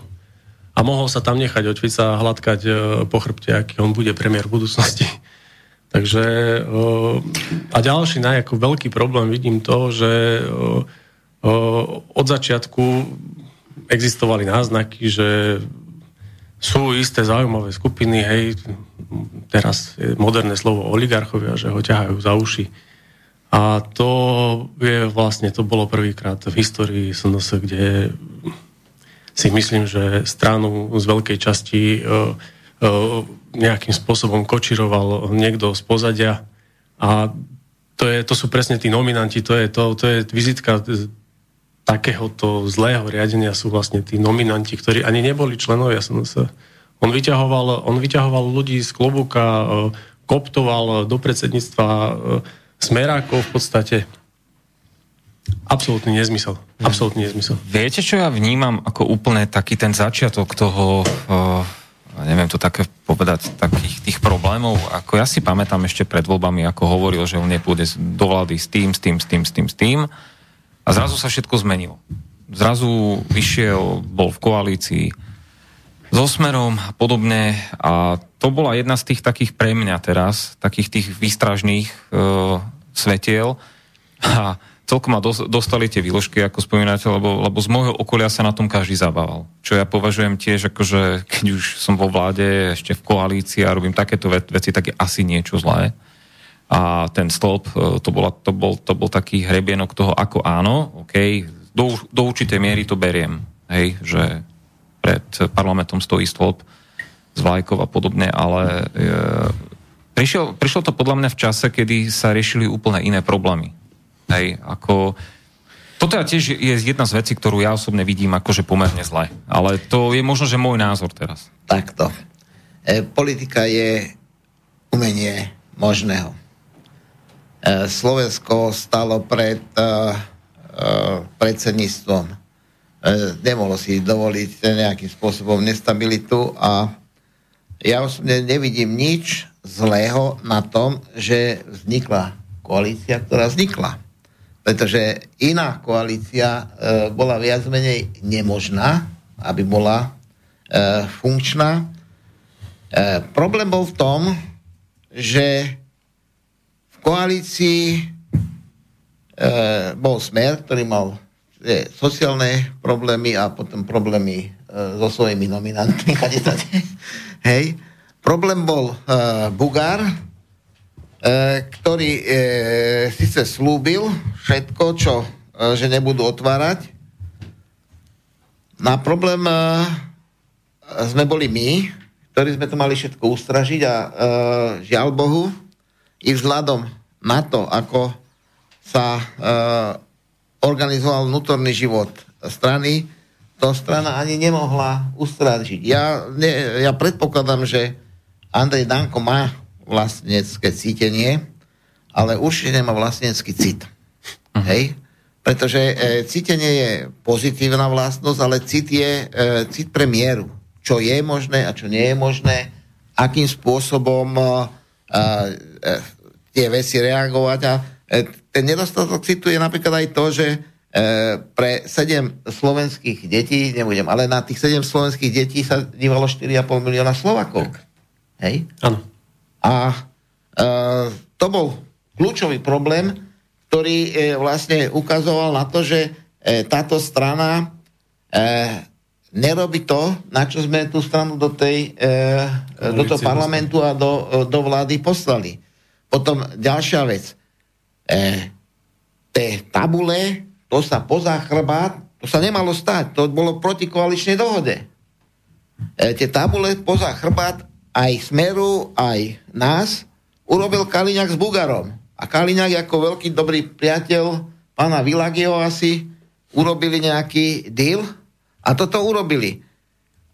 A mohol sa tam nechať od Fica hladkať e, po chrbte, aký on bude premiér v budúcnosti. Takže a ďalší najako veľký problém vidím to, že od začiatku existovali náznaky, že sú isté zaujímavé skupiny, hej, teraz je moderné slovo oligarchovia, že ho ťahajú za uši. A to je vlastne, to bolo prvýkrát v histórii SNS, kde si myslím, že stranu z veľkej časti nejakým spôsobom kočiroval niekto z pozadia a to, je, to sú presne tí nominanti, to je, to, to je vizitka takéhoto zlého riadenia sú vlastne tí nominanti, ktorí ani neboli členovia SNS. On vyťahoval, on vyťahoval ľudí z klobúka, e, koptoval do predsedníctva e, smerákov v podstate. Absolutný nezmysel. Absolutný nezmysel. Viete, čo ja vnímam ako úplne taký ten začiatok toho uh neviem to také povedať, takých tých problémov, ako ja si pamätám ešte pred voľbami, ako hovoril, že on nepôjde do vlády s tým, s tým, s tým, s tým, s tým. A zrazu sa všetko zmenilo. Zrazu vyšiel, bol v koalícii so Smerom a podobne a to bola jedna z tých takých pre mňa teraz, takých tých výstražných uh, svetiel a celkom ma dostali tie výložky, ako spomínate, lebo, lebo z môjho okolia sa na tom každý zabával. Čo ja považujem tiež, akože keď už som vo vláde, ešte v koalícii a robím takéto veci, tak je asi niečo zlé. A ten stĺp, e, to, bola, to, bol, to bol taký hrebienok toho, ako áno, OK, do, do určitej miery to beriem. Hej, že pred parlamentom stojí stĺp z vlajkov a podobne, ale e, prišiel, prišlo to podľa mňa v čase, kedy sa riešili úplne iné problémy. Hej, ako... Toto tiež je jedna z vecí, ktorú ja osobne vidím akože pomerne zle. Ale to je možno, že môj názor teraz. Takto. E, politika je umenie možného. E, Slovensko stalo pred e, e, predsedníctvom. E, nemohlo si dovoliť nejakým spôsobom nestabilitu a ja osobne nevidím nič zlého na tom, že vznikla koalícia, ktorá vznikla pretože iná koalícia e, bola viac menej nemožná, aby bola e, funkčná. E, problém bol v tom, že v koalícii e, bol smer, ktorý mal e, sociálne problémy a potom problémy e, so svojimi nominantmi. [laughs] Hej. Problém bol e, Bugár, ktorý e, síce slúbil všetko, čo, e, že nebudú otvárať. Na problém e, sme boli my, ktorí sme to mali všetko ustražiť a e, žiaľ Bohu, i vzhľadom na to, ako sa e, organizoval vnútorný život strany, to strana ani nemohla ustražiť. Ja, ne, ja predpokladám, že Andrej Danko má vlastnecké cítenie, ale určite nemá vlastnecký cit. Uh-huh. Hej? Pretože e, cítenie je pozitívna vlastnosť, ale cit je e, cit pre mieru. Čo je možné a čo nie je možné, akým spôsobom e, e, tie veci reagovať. A e, ten nedostatok citu je napríklad aj to, že e, pre 7 slovenských detí, nebudem, ale na tých 7 slovenských detí sa dívalo 4,5 milióna Slovakov. Hej? Áno. A e, to bol kľúčový problém, ktorý e, vlastne ukazoval na to, že e, táto strana e, nerobí to, na čo sme tú stranu do, tej, e, do toho parlamentu a do, do vlády poslali. Potom ďalšia vec. E, tie tabule, to sa poza chrbát, to sa nemalo stať. To bolo proti koaličnej dohode. E, tie tabule poza chrbát aj Smeru, aj nás, urobil Kaliňák s Bugarom. A Kaliňák ako veľký dobrý priateľ pána Vilagio asi urobili nejaký deal a toto urobili.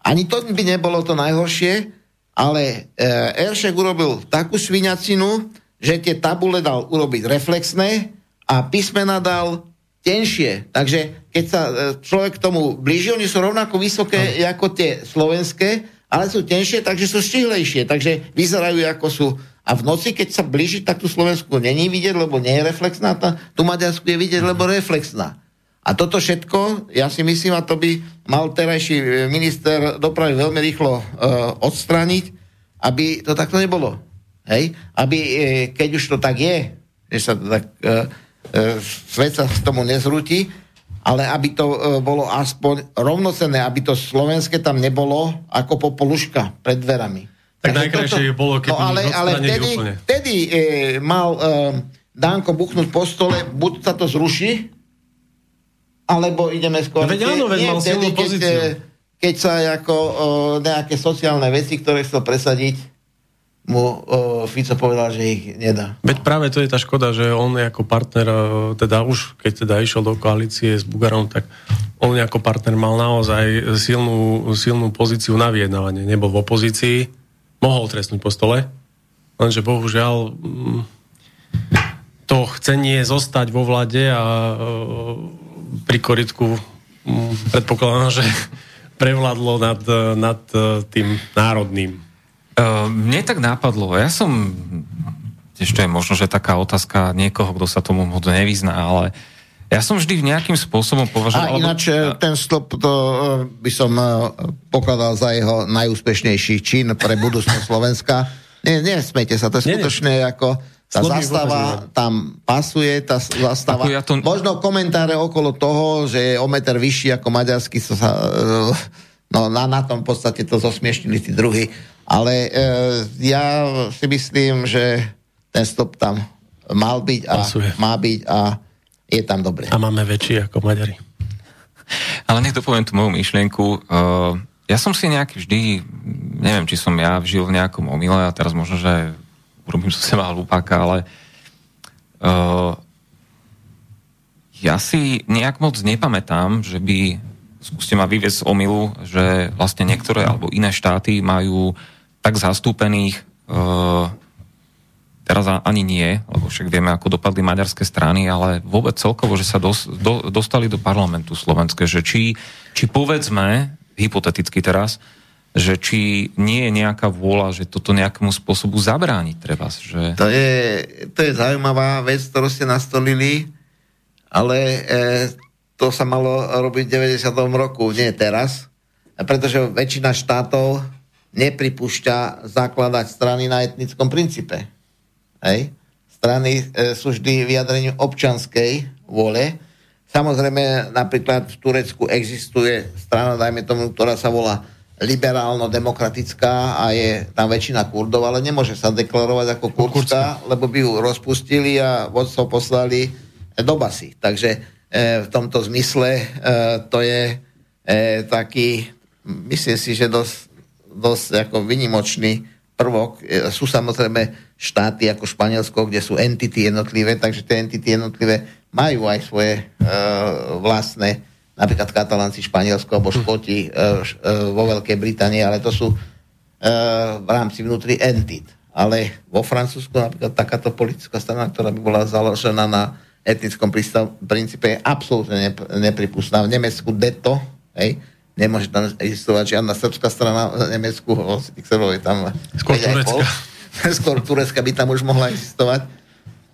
Ani to by nebolo to najhoršie, ale e, Eršek urobil takú sviňacinu, že tie tabule dal urobiť reflexné a písmena dal tenšie. Takže keď sa e, človek k tomu blíži, oni sú rovnako vysoké no. ako tie slovenské, ale sú tenšie, takže sú štihlejšie, takže vyzerajú ako sú. A v noci, keď sa blíži, tak tú Slovensku není vidieť, lebo nie je reflexná, tá, tú Maďarsku je vidieť, lebo reflexná. A toto všetko, ja si myslím, a to by mal terajší e, minister dopravy veľmi rýchlo uh, odstrániť, aby to takto nebolo. Hej? Aby, e, keď už to tak je, že sa tak, uh, uh, svet sa tomu nezrúti, ale aby to e, bolo aspoň rovnocenné, aby to slovenské tam nebolo ako popoluška pred dverami. Tak najkrajšie by bolo, keby no, ale, ale vtedy, úplne. vtedy e, mal e, Danko buchnúť po stole, buď sa to zruší, alebo ideme skôr... Veď áno, veď mal pozíciu. Keď, e, keď sa ako e, nejaké sociálne veci, ktoré chcel presadiť, mu Fico povedal, že ich nedá. Veď práve to je tá škoda, že on ako partner, teda už keď teda išiel do koalície s Bugarom, tak on ako partner mal naozaj silnú, silnú pozíciu na vyjednávanie. Nebol v opozícii, mohol trestnúť po stole, lenže bohužiaľ mm, to chcenie zostať vo vlade a pri koritku um, predpokladám, že [laughs] prevládlo nad, nad tým národným Uh, mne tak nápadlo, ja som, ešte je možno, že taká otázka niekoho, kto sa tomu moc nevyzná, ale ja som vždy v nejakým spôsobom považoval... A ináč alebo... ten stop to e, by som e, pokladal za jeho najúspešnejší čin pre budúcnosť [laughs] Slovenska. Nie, nie, smete sa, to je skutočne nie. ako tá Slovy zastava tam pasuje, tá zastava. Ja to... Možno komentáre okolo toho, že je o meter vyšší ako maďarský, sa, no na, na tom v podstate to zosmiešnili tí druhí. Ale e, ja si myslím, že ten stop tam mal byť a Pasuje. má byť a je tam dobre. A máme väčší ako Maďari. Ale nech dopoviem tú moju myšlienku. E, ja som si nejak vždy, neviem, či som ja žil v nejakom omyle a teraz možno, že urobím zo seba hlupáka, ale uh, ja si nejak moc nepamätám, že by, skúste ma vyviesť z omilu, že vlastne niektoré alebo iné štáty majú tak zastúpených uh, teraz ani nie, lebo však vieme, ako dopadli maďarské strany, ale vôbec celkovo, že sa dos, do, dostali do parlamentu slovenské, že či, či povedzme, hypoteticky teraz, že či nie je nejaká vôľa, že toto nejakému spôsobu zabrániť treba. Že... To, je, to je zaujímavá vec, ktorú ste nastolili, ale e, to sa malo robiť v 90. roku, nie teraz, pretože väčšina štátov nepripúšťa zakladať strany na etnickom princípe. Hej? Strany e, sú vždy vyjadrením občanskej vôle. Samozrejme, napríklad v Turecku existuje strana, dajme tomu, ktorá sa volá liberálno-demokratická a je tam väčšina kurdov, ale nemôže sa deklarovať ako kurdská, lebo by ju rozpustili a vodcov poslali do basy. Takže v tomto zmysle e, to je e, taký, myslím si, že dosť, dosť ako vynimočný prvok. E, sú samozrejme štáty ako Španielsko, kde sú entity jednotlivé, takže tie entity jednotlivé majú aj svoje e, vlastné, napríklad Katalánci, Španielsko alebo Škoti e, e, vo Veľkej Británii, ale to sú e, v rámci vnútri entit. Ale vo Francúzsku napríklad takáto politická strana, ktorá by bola založená na etnickom princípe, je absolútne nep- nepripustná. V Nemecku deto, hej, nemôže tam existovať žiadna srbská strana v Nemecku, tých Srbov je tam skôr Turecka. [laughs] skôr Turecka by tam už mohla existovať.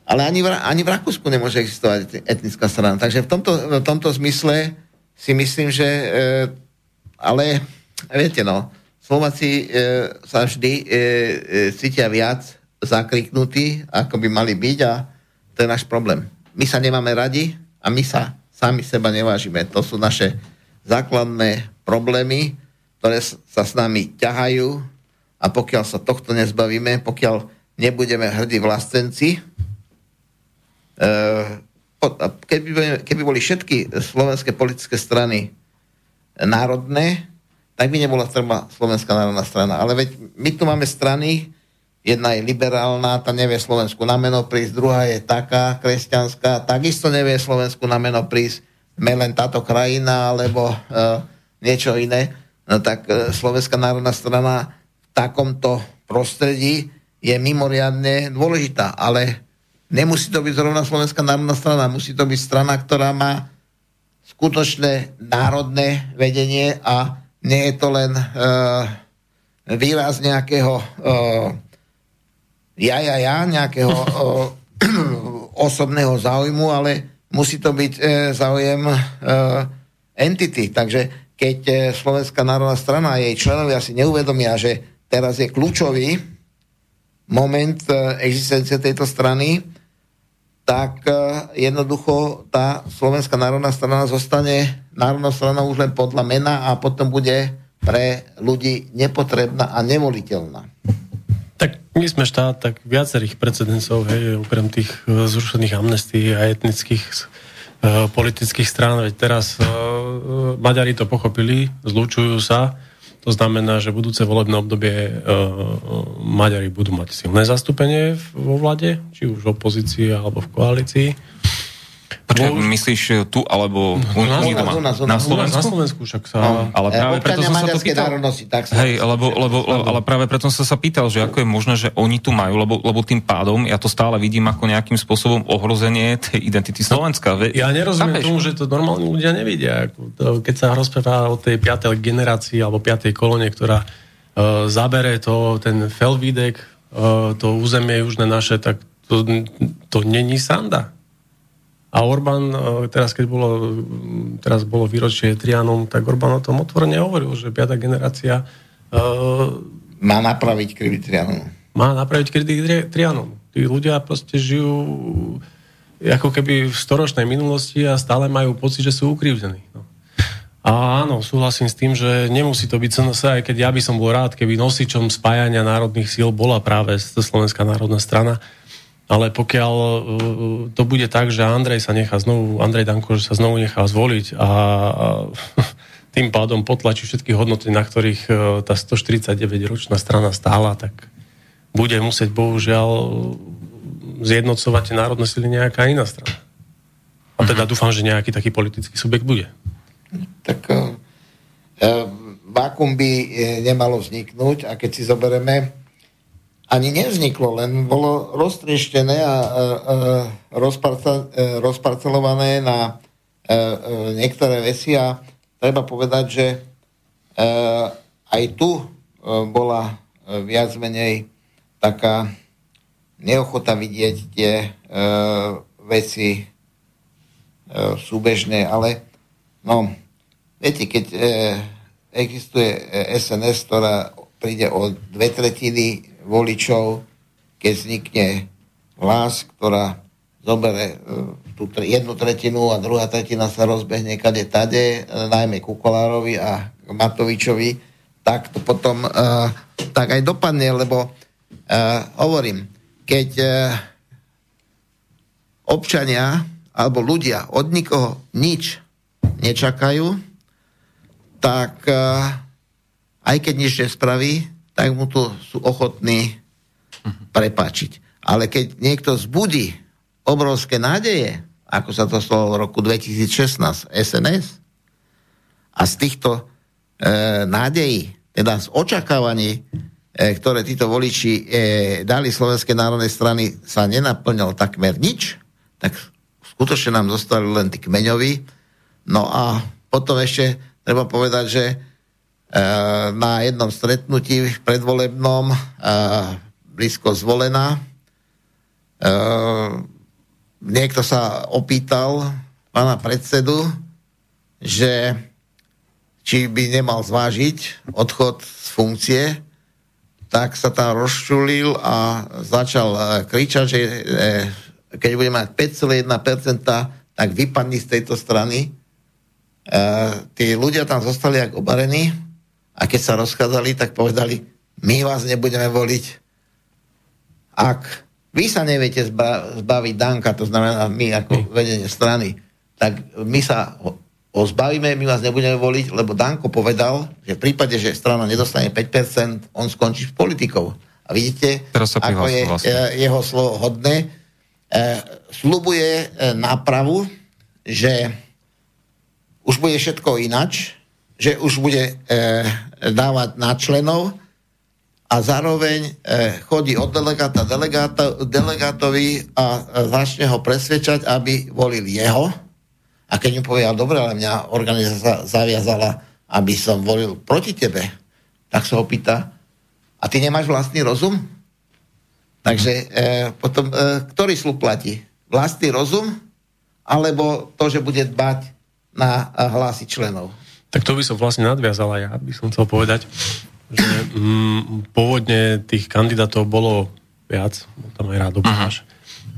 Ale ani v, ani v Rakúsku nemôže existovať etnická strana. Takže v tomto, v tomto zmysle si myslím, že e, ale viete no, Slováci e, sa vždy e, e, cítia viac zakriknutí, ako by mali byť a to je náš problém. My sa nemáme radi a my sa sami seba nevážime. To sú naše základné problémy, ktoré sa s nami ťahajú a pokiaľ sa tohto nezbavíme, pokiaľ nebudeme hrdí vlastenci, keby, keby boli všetky slovenské politické strany národné, tak by nebola treba Slovenská národná strana. Ale veď my tu máme strany, jedna je liberálna, tá nevie Slovensku na meno prísť, druhá je taká kresťanská, takisto nevie Slovensku na meno prísť, sme len táto krajina, alebo uh, niečo iné. No tak uh, Slovenská národná strana takomto prostredí je mimoriadne dôležitá, ale nemusí to byť zrovna Slovenská národná strana, musí to byť strana, ktorá má skutočné národné vedenie a nie je to len uh, výraz nejakého uh, ja, ja, ja, nejakého uh, [clears throat] osobného záujmu, ale musí to byť uh, záujem uh, entity. Takže keď uh, Slovenská národná strana a jej členovia si neuvedomia, že teraz je kľúčový moment e, existencie tejto strany, tak e, jednoducho tá Slovenská národná strana zostane národnou stranou už len podľa mena a potom bude pre ľudí nepotrebná a nevoliteľná. Tak my sme štát tak viacerých precedencov, hej, okrem tých e, zrušených amnestí a etnických uh, politických strán, veď teraz uh, Maďari to pochopili, zlučujú sa, to znamená, že budúce volebné obdobie uh, Maďari budú mať silné zastúpenie vo vlade, či už v opozícii alebo v koalícii. Počkaj, Bo... myslíš e, tu alebo u, na, u? Na, na, na, Slovensku? Na Slovensku však sa... No, ale práve e, preto som sa to pýtal... tak sa Hej, lebo, lebo, lebo, ale práve preto som sa pýtal, že ako je možné, že oni tu majú, lebo, lebo tým pádom ja to stále vidím ako nejakým spôsobom ohrozenie tej identity Slovenska. Ja nerozumiem Chápeš? tomu, že to normálni ľudia nevidia. Keď sa rozpráva o tej piatej generácii alebo piatej kolóne, ktorá uh, zabere to, ten Felvidek, uh, to územie južné naše, tak to, to není sanda. A Orbán, e, teraz keď bolo, teraz bolo výročie Trianom, tak Orbán o tom otvorene hovoril, že piata generácia uh, má napraviť krivý Trianom. Má napraviť krivý Trianom. Tí ľudia proste žijú ako keby v storočnej minulosti a stále majú pocit, že sú ukrivdení. No. A áno, súhlasím s tým, že nemusí to byť CNS, aj keď ja by som bol rád, keby nosičom spájania národných síl bola práve Slovenská národná strana, ale pokiaľ uh, to bude tak, že Andrej sa nechá znovu, Andrej Danko, že sa znovu nechá zvoliť a, a [laughs] tým pádom potlačí všetky hodnoty, na ktorých e, tá 149-ročná strana stála, tak bude musieť bohužiaľ zjednocovať národné sily nejaká iná strana. A teda mhm. dúfam, že nejaký taký politický subjekt bude. Tak uh, vákum by nemalo vzniknúť a keď si zoberieme, ani nevzniklo, len bolo roztrieštené a, rozparca, rozparcelované na a, a, niektoré veci a treba povedať, že e, aj tu e, bola e, viac menej taká neochota vidieť tie e, veci e, súbežné, ale no, viete, keď e, existuje SNS, ktorá príde o dve tretiny voličov, keď vznikne hlas, ktorá zobere e, tú jednu tretinu a druhá tretina sa rozbehne kade tade, e, najmä Kukolárovi a Matovičovi, tak to potom uh, tak aj dopadne, lebo uh, hovorím, keď uh, občania alebo ľudia od nikoho nič nečakajú, tak uh, aj keď nič nespraví, tak mu to sú ochotní prepáčiť. Ale keď niekto zbudí obrovské nádeje, ako sa to stalo v roku 2016 SNS. A z týchto e, nádejí, teda z očakávaní, e, ktoré títo voliči e, dali Slovenskej národnej strany, sa nenaplňalo takmer nič, tak skutočne nám zostali len tí kmeňoví. No a potom ešte treba povedať, že na jednom stretnutí predvolebnom e, blízko zvolená e, niekto sa opýtal pána predsedu, že či by nemal zvážiť odchod z funkcie, tak sa tam rozčulil a začal kričať, že keď bude mať 5,1%, tak vypadni z tejto strany. Tí ľudia tam zostali ako obarení a keď sa rozchádzali, tak povedali, my vás nebudeme voliť. Ak vy sa neviete zba- zbaviť Danka, to znamená my ako vedenie strany, tak my sa ho, ho zbavíme, my vás nebudeme voliť, lebo Danko povedal, že v prípade, že strana nedostane 5%, on skončí s politikou. A vidíte, ako je vlastne. jeho slovo hodné. E, slubuje e, nápravu, že už bude všetko inač, že už bude e, dávať na členov, a zároveň e, chodí od delegáta delegáto, delegátovi a e, začne ho presvedčať, aby volil jeho. A keď mu povie, dobre, ale mňa organizácia zaviazala, aby som volil proti tebe, tak sa ho pýta, a ty nemáš vlastný rozum? Takže e, potom, e, ktorý slub platí? Vlastný rozum? Alebo to, že bude dbať na hlasy členov? Tak to by som vlastne nadviazala, ja by som chcel povedať že mm, pôvodne tých kandidátov bolo viac, tam aj Rádo Báš.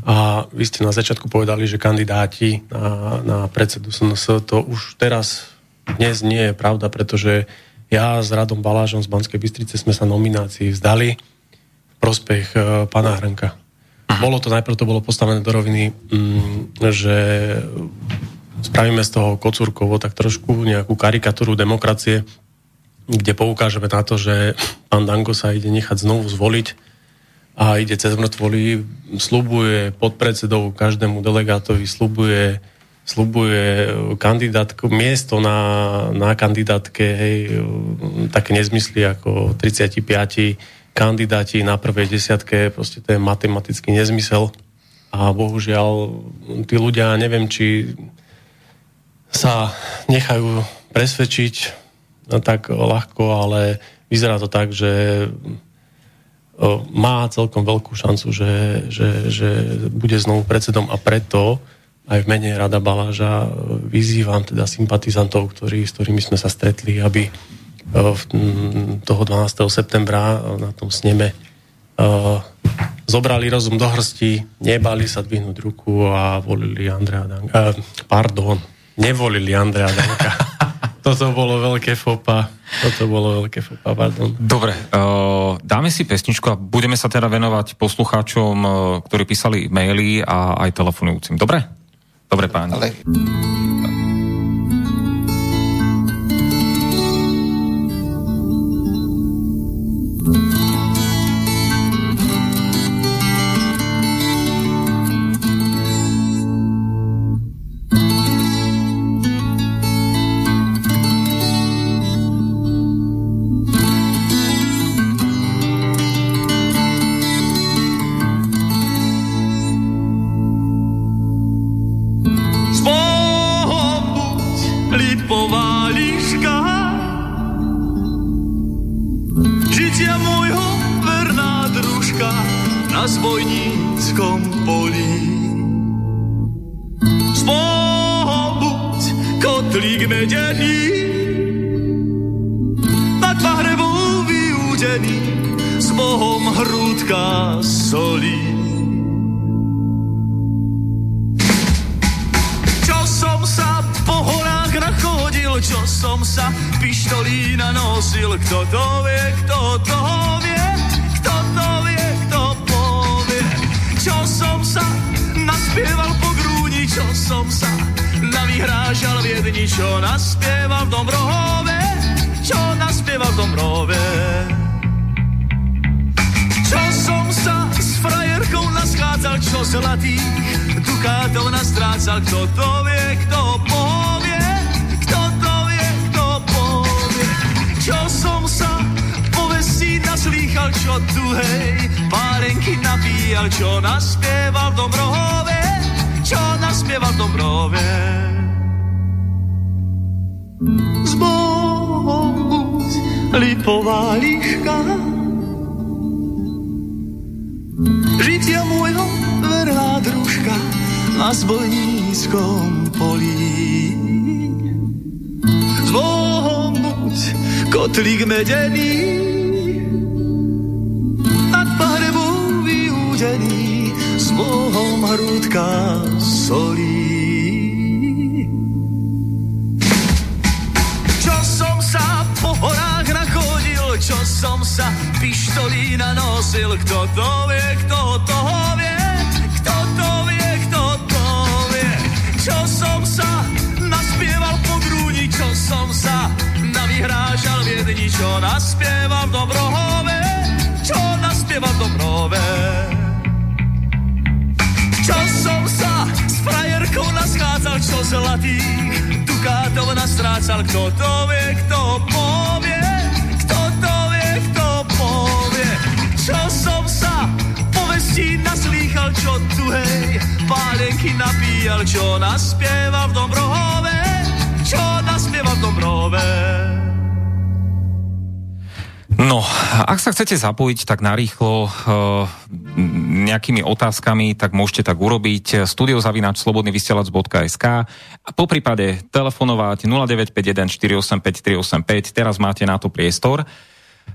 A vy ste na začiatku povedali, že kandidáti na, na predsedu SNS, to už teraz dnes nie je pravda, pretože ja s Radom Balážom z Banskej Bystrice sme sa nominácii vzdali v prospech uh, pána Hrnka. Bolo to, najprv to bolo postavené do roviny, mm, že spravíme z toho Kocúrkovo tak trošku nejakú karikatúru demokracie, kde poukážeme na to, že pán Danko sa ide nechať znovu zvoliť a ide cez mŕtvoly, slubuje podpredsedov každému delegátovi, slubuje, slubuje kandidátku, miesto na, na kandidátke, hej, také nezmysly ako 35 kandidáti na prvej desiatke, proste to je matematický nezmysel. A bohužiaľ, tí ľudia, neviem, či sa nechajú presvedčiť No tak ľahko, ale vyzerá to tak, že má celkom veľkú šancu, že, že, že bude znovu predsedom a preto aj v mene Rada Baláža vyzývam teda sympatizantov, ktorí, s ktorými sme sa stretli, aby toho 12. septembra na tom sneme zobrali rozum do hrsti, nebali sa dvihnúť ruku a volili Andrea Danka. Pardon, nevolili Andrea Danka. [laughs] Toto bolo veľké fopa. Toto bolo veľké fopa, pardon. Dobre, uh, dáme si pesničku a budeme sa teda venovať poslucháčom, uh, ktorí písali maily a aj telefonujúcim. Dobre? Dobre, páni. Ale... lipová líška. Žitia môjho verná družka na zbojníckom poli. Spobuď kotlík medený, nad pahrebou vyúdený, s Bohom hrúdka solí. Čo som sa pištolí nanosil. Kto to vie, kto to vie, kto to vie, kto povie. Čo som sa naspieval po grúni, čo som sa navyhrážal v jedni, čo naspieval v Dombrove, čo naspieval v Dombrove. Čo som sa s frajerkou naschádzal, čo zlatých dukátov nastrácal, kto to vie, kto povie. Čo som sa povestí naslýchal, čo tu hej, párenky napíjal, čo naspieval v Dobrohove, čo naspieval v Dobrohove. Z Bohom buď lipová liška, žitia môjho verná družka na zbojníckom polí. Z Buď kotlík medený, nad pahrebou vyúdený, s Bohom hrúdka solí. Čo som sa po horách nachodil, čo som sa pištolí nanosil, kto to vie, kto to vyhrážal v jedni, čo naspieval v Dobrohove, čo naspieval v Dobrohove. Čo som sa s frajerkou naschádzal, čo zlatý dukátov nastrácal, kto to vie, kto povie, kto to vie, kto povie. Čo som sa povestí naslýchal, čo tu hej, pálenky napíjal, čo naspieval v Dobrohove, čo naspieval v Dobrohove. No, ak sa chcete zapojiť tak narýchlo e, nejakými otázkami, tak môžete tak urobiť studiozavinač slobodnyvysielac.sk a po prípade telefonovať 0951 485 385, teraz máte na to priestor.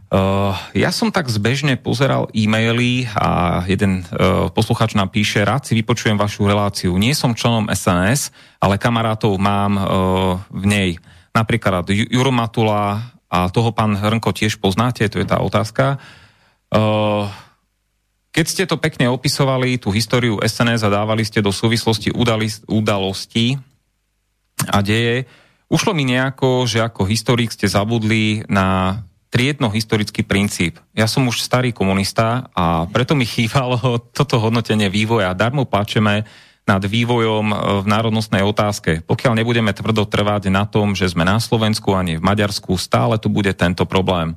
Uh, ja som tak zbežne pozeral e-maily a jeden uh, posluchač nám píše, rád si vypočujem vašu reláciu. Nie som členom SNS, ale kamarátov mám uh, v nej. Napríklad Juro a toho pán Hrnko tiež poznáte, to je tá otázka. Keď ste to pekne opisovali, tú históriu SNS a dávali ste do súvislosti udalostí a deje, ušlo mi nejako, že ako historik ste zabudli na triedno-historický princíp. Ja som už starý komunista a preto mi chýbalo [laughs] toto hodnotenie vývoja. Darmo plačeme nad vývojom e, v národnostnej otázke. Pokiaľ nebudeme tvrdo trvať na tom, že sme na Slovensku a nie v Maďarsku, stále tu bude tento problém.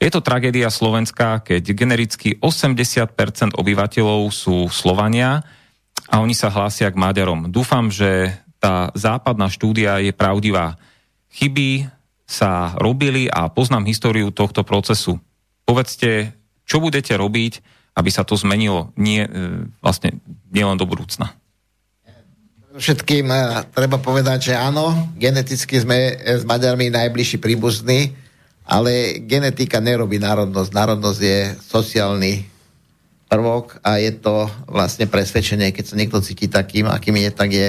Je to tragédia Slovenska, keď genericky 80% obyvateľov sú Slovania a oni sa hlásia k Maďarom. Dúfam, že tá západná štúdia je pravdivá. Chyby sa robili a poznám históriu tohto procesu. Povedzte, čo budete robiť, aby sa to zmenilo nie, e, vlastne nielen do budúcna. Všetkým eh, treba povedať, že áno, geneticky sme eh, s Maďarmi najbližší príbuzní, ale genetika nerobí národnosť. Národnosť je sociálny prvok a je to vlastne presvedčenie, keď sa niekto cíti takým, akým je, tak je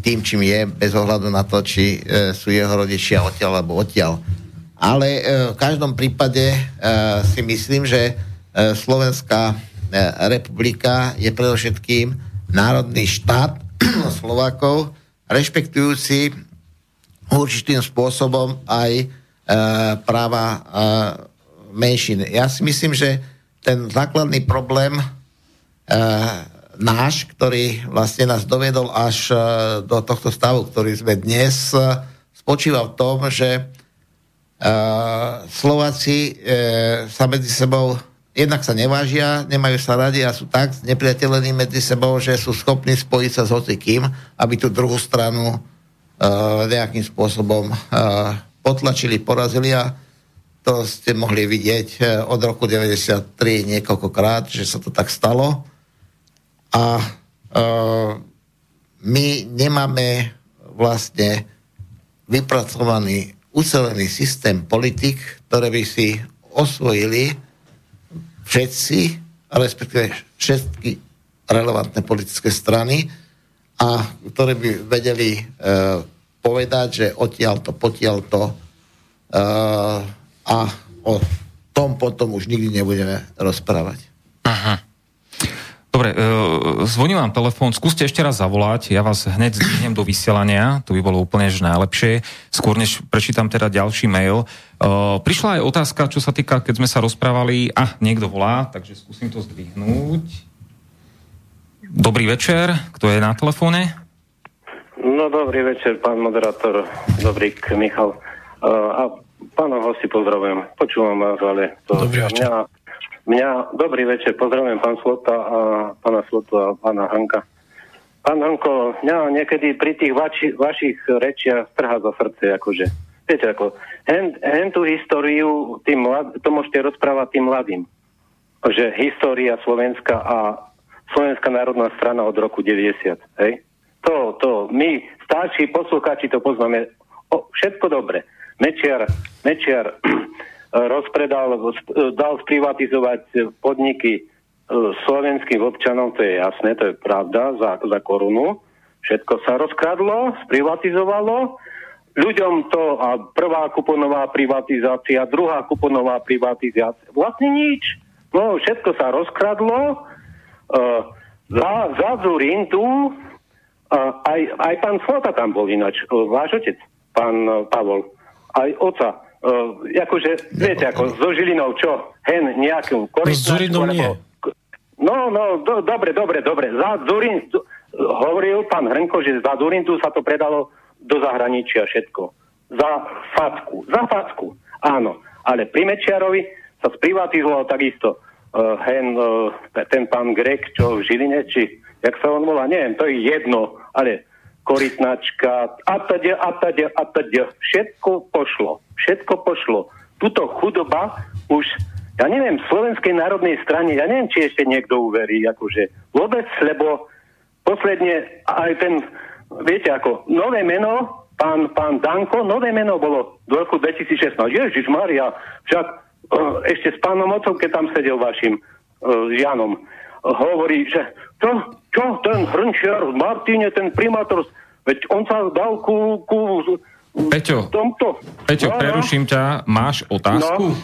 tým, čím je, bez ohľadu na to, či e, sú jeho rodičia odtiaľ alebo odtiaľ. Ale e, v každom prípade e, si myslím, že e, Slovenská e, republika je predovšetkým národný štát, [clears throat] Slovákov, rešpektujúci určitým spôsobom aj e, práva e, menšin. Ja si myslím, že ten základný problém e, náš, ktorý vlastne nás dovedol až e, do tohto stavu, ktorý sme dnes, e, spočíva v tom, že e, Slováci e, sa medzi sebou jednak sa nevážia, nemajú sa radi a sú tak nepriateľení medzi sebou, že sú schopní spojiť sa s hocikým, aby tú druhú stranu nejakým spôsobom potlačili, porazili a to ste mohli vidieť od roku 93 niekoľkokrát, že sa to tak stalo. A my nemáme vlastne vypracovaný ucelený systém politik, ktoré by si osvojili všetci, respektíve všetky relevantné politické strany a ktoré by vedeli e, povedať, že odtiaľ to, potiaľ to e, a o tom potom už nikdy nebudeme rozprávať. Aha. Dobre, e, zvoní vám telefón, skúste ešte raz zavolať, ja vás hneď zdvihnem do vysielania, to by bolo úplne že najlepšie. Skôr než prečítam teda ďalší mail. Prišla aj otázka, čo sa týka, keď sme sa rozprávali, a niekto volá, takže skúsim to zdvihnúť. Dobrý večer, kto je na telefóne? No dobrý večer, pán moderátor, dobrý Michal. E, a pánov hosti pozdravujem, počúvam vás, ale to Dobrý večer. mňa Mňa, dobrý večer, pozdravujem pán Slota a pána Slotu a pána Hanka. Pán Hanko, mňa niekedy pri tých vači, vašich rečiach strhá za srdce, akože. Viete, ako, hen, hen tú históriu, tým mlad, to môžete rozprávať tým mladým. Že história Slovenska a Slovenská národná strana od roku 90, hej? To, to, my, starší poslucháči to poznáme. O, všetko dobre. Mečiar, Mečiar [clears throat] rozpredal, dal sprivatizovať podniky e, slovenským občanom, to je jasné, to je pravda, za, za korunu. Všetko sa rozkradlo, sprivatizovalo. Ľuďom to, a prvá kuponová privatizácia, druhá kuponová privatizácia, vlastne nič. No, všetko sa rozkradlo. Uh, za, za Zurindu, uh, aj, aj pán Slota tam bol ináč, uh, váš otec, pán uh, Pavol, aj oca uh, akože, viete, ako so Žilinou, čo, hen nejakú korytnačku, Zurinou nie. No, no, do, dobre, dobre, dobre. Za Zurin, hovoril pán Hrnko, že za Zurindu sa to predalo do zahraničia všetko. Za facku. Za facku, áno. Ale pri Mečiarovi sa sprivatizoval takisto uh, hen, uh, ten pán Grek, čo v Žiline, či jak sa on volá, neviem, to je jedno, ale korytnačka, a tade, a tade, a tade. Všetko pošlo. Všetko pošlo. Tuto chudoba už, ja neviem, v Slovenskej národnej strane, ja neviem, či ešte niekto uverí, akože vôbec, lebo posledne aj ten, viete ako, nové meno, pán, pán Danko, nové meno bolo v roku 2016. Ježiš Maria, však uh, ešte s pánom otcom, keď tam sedel vašim uh, Janom, hovorí, že čo, čo ten Hrnčiar v Martine, ten primátor, veď on sa dal ku, ku Peťo, tomto. Peťo, no. preruším ťa, máš otázku? No.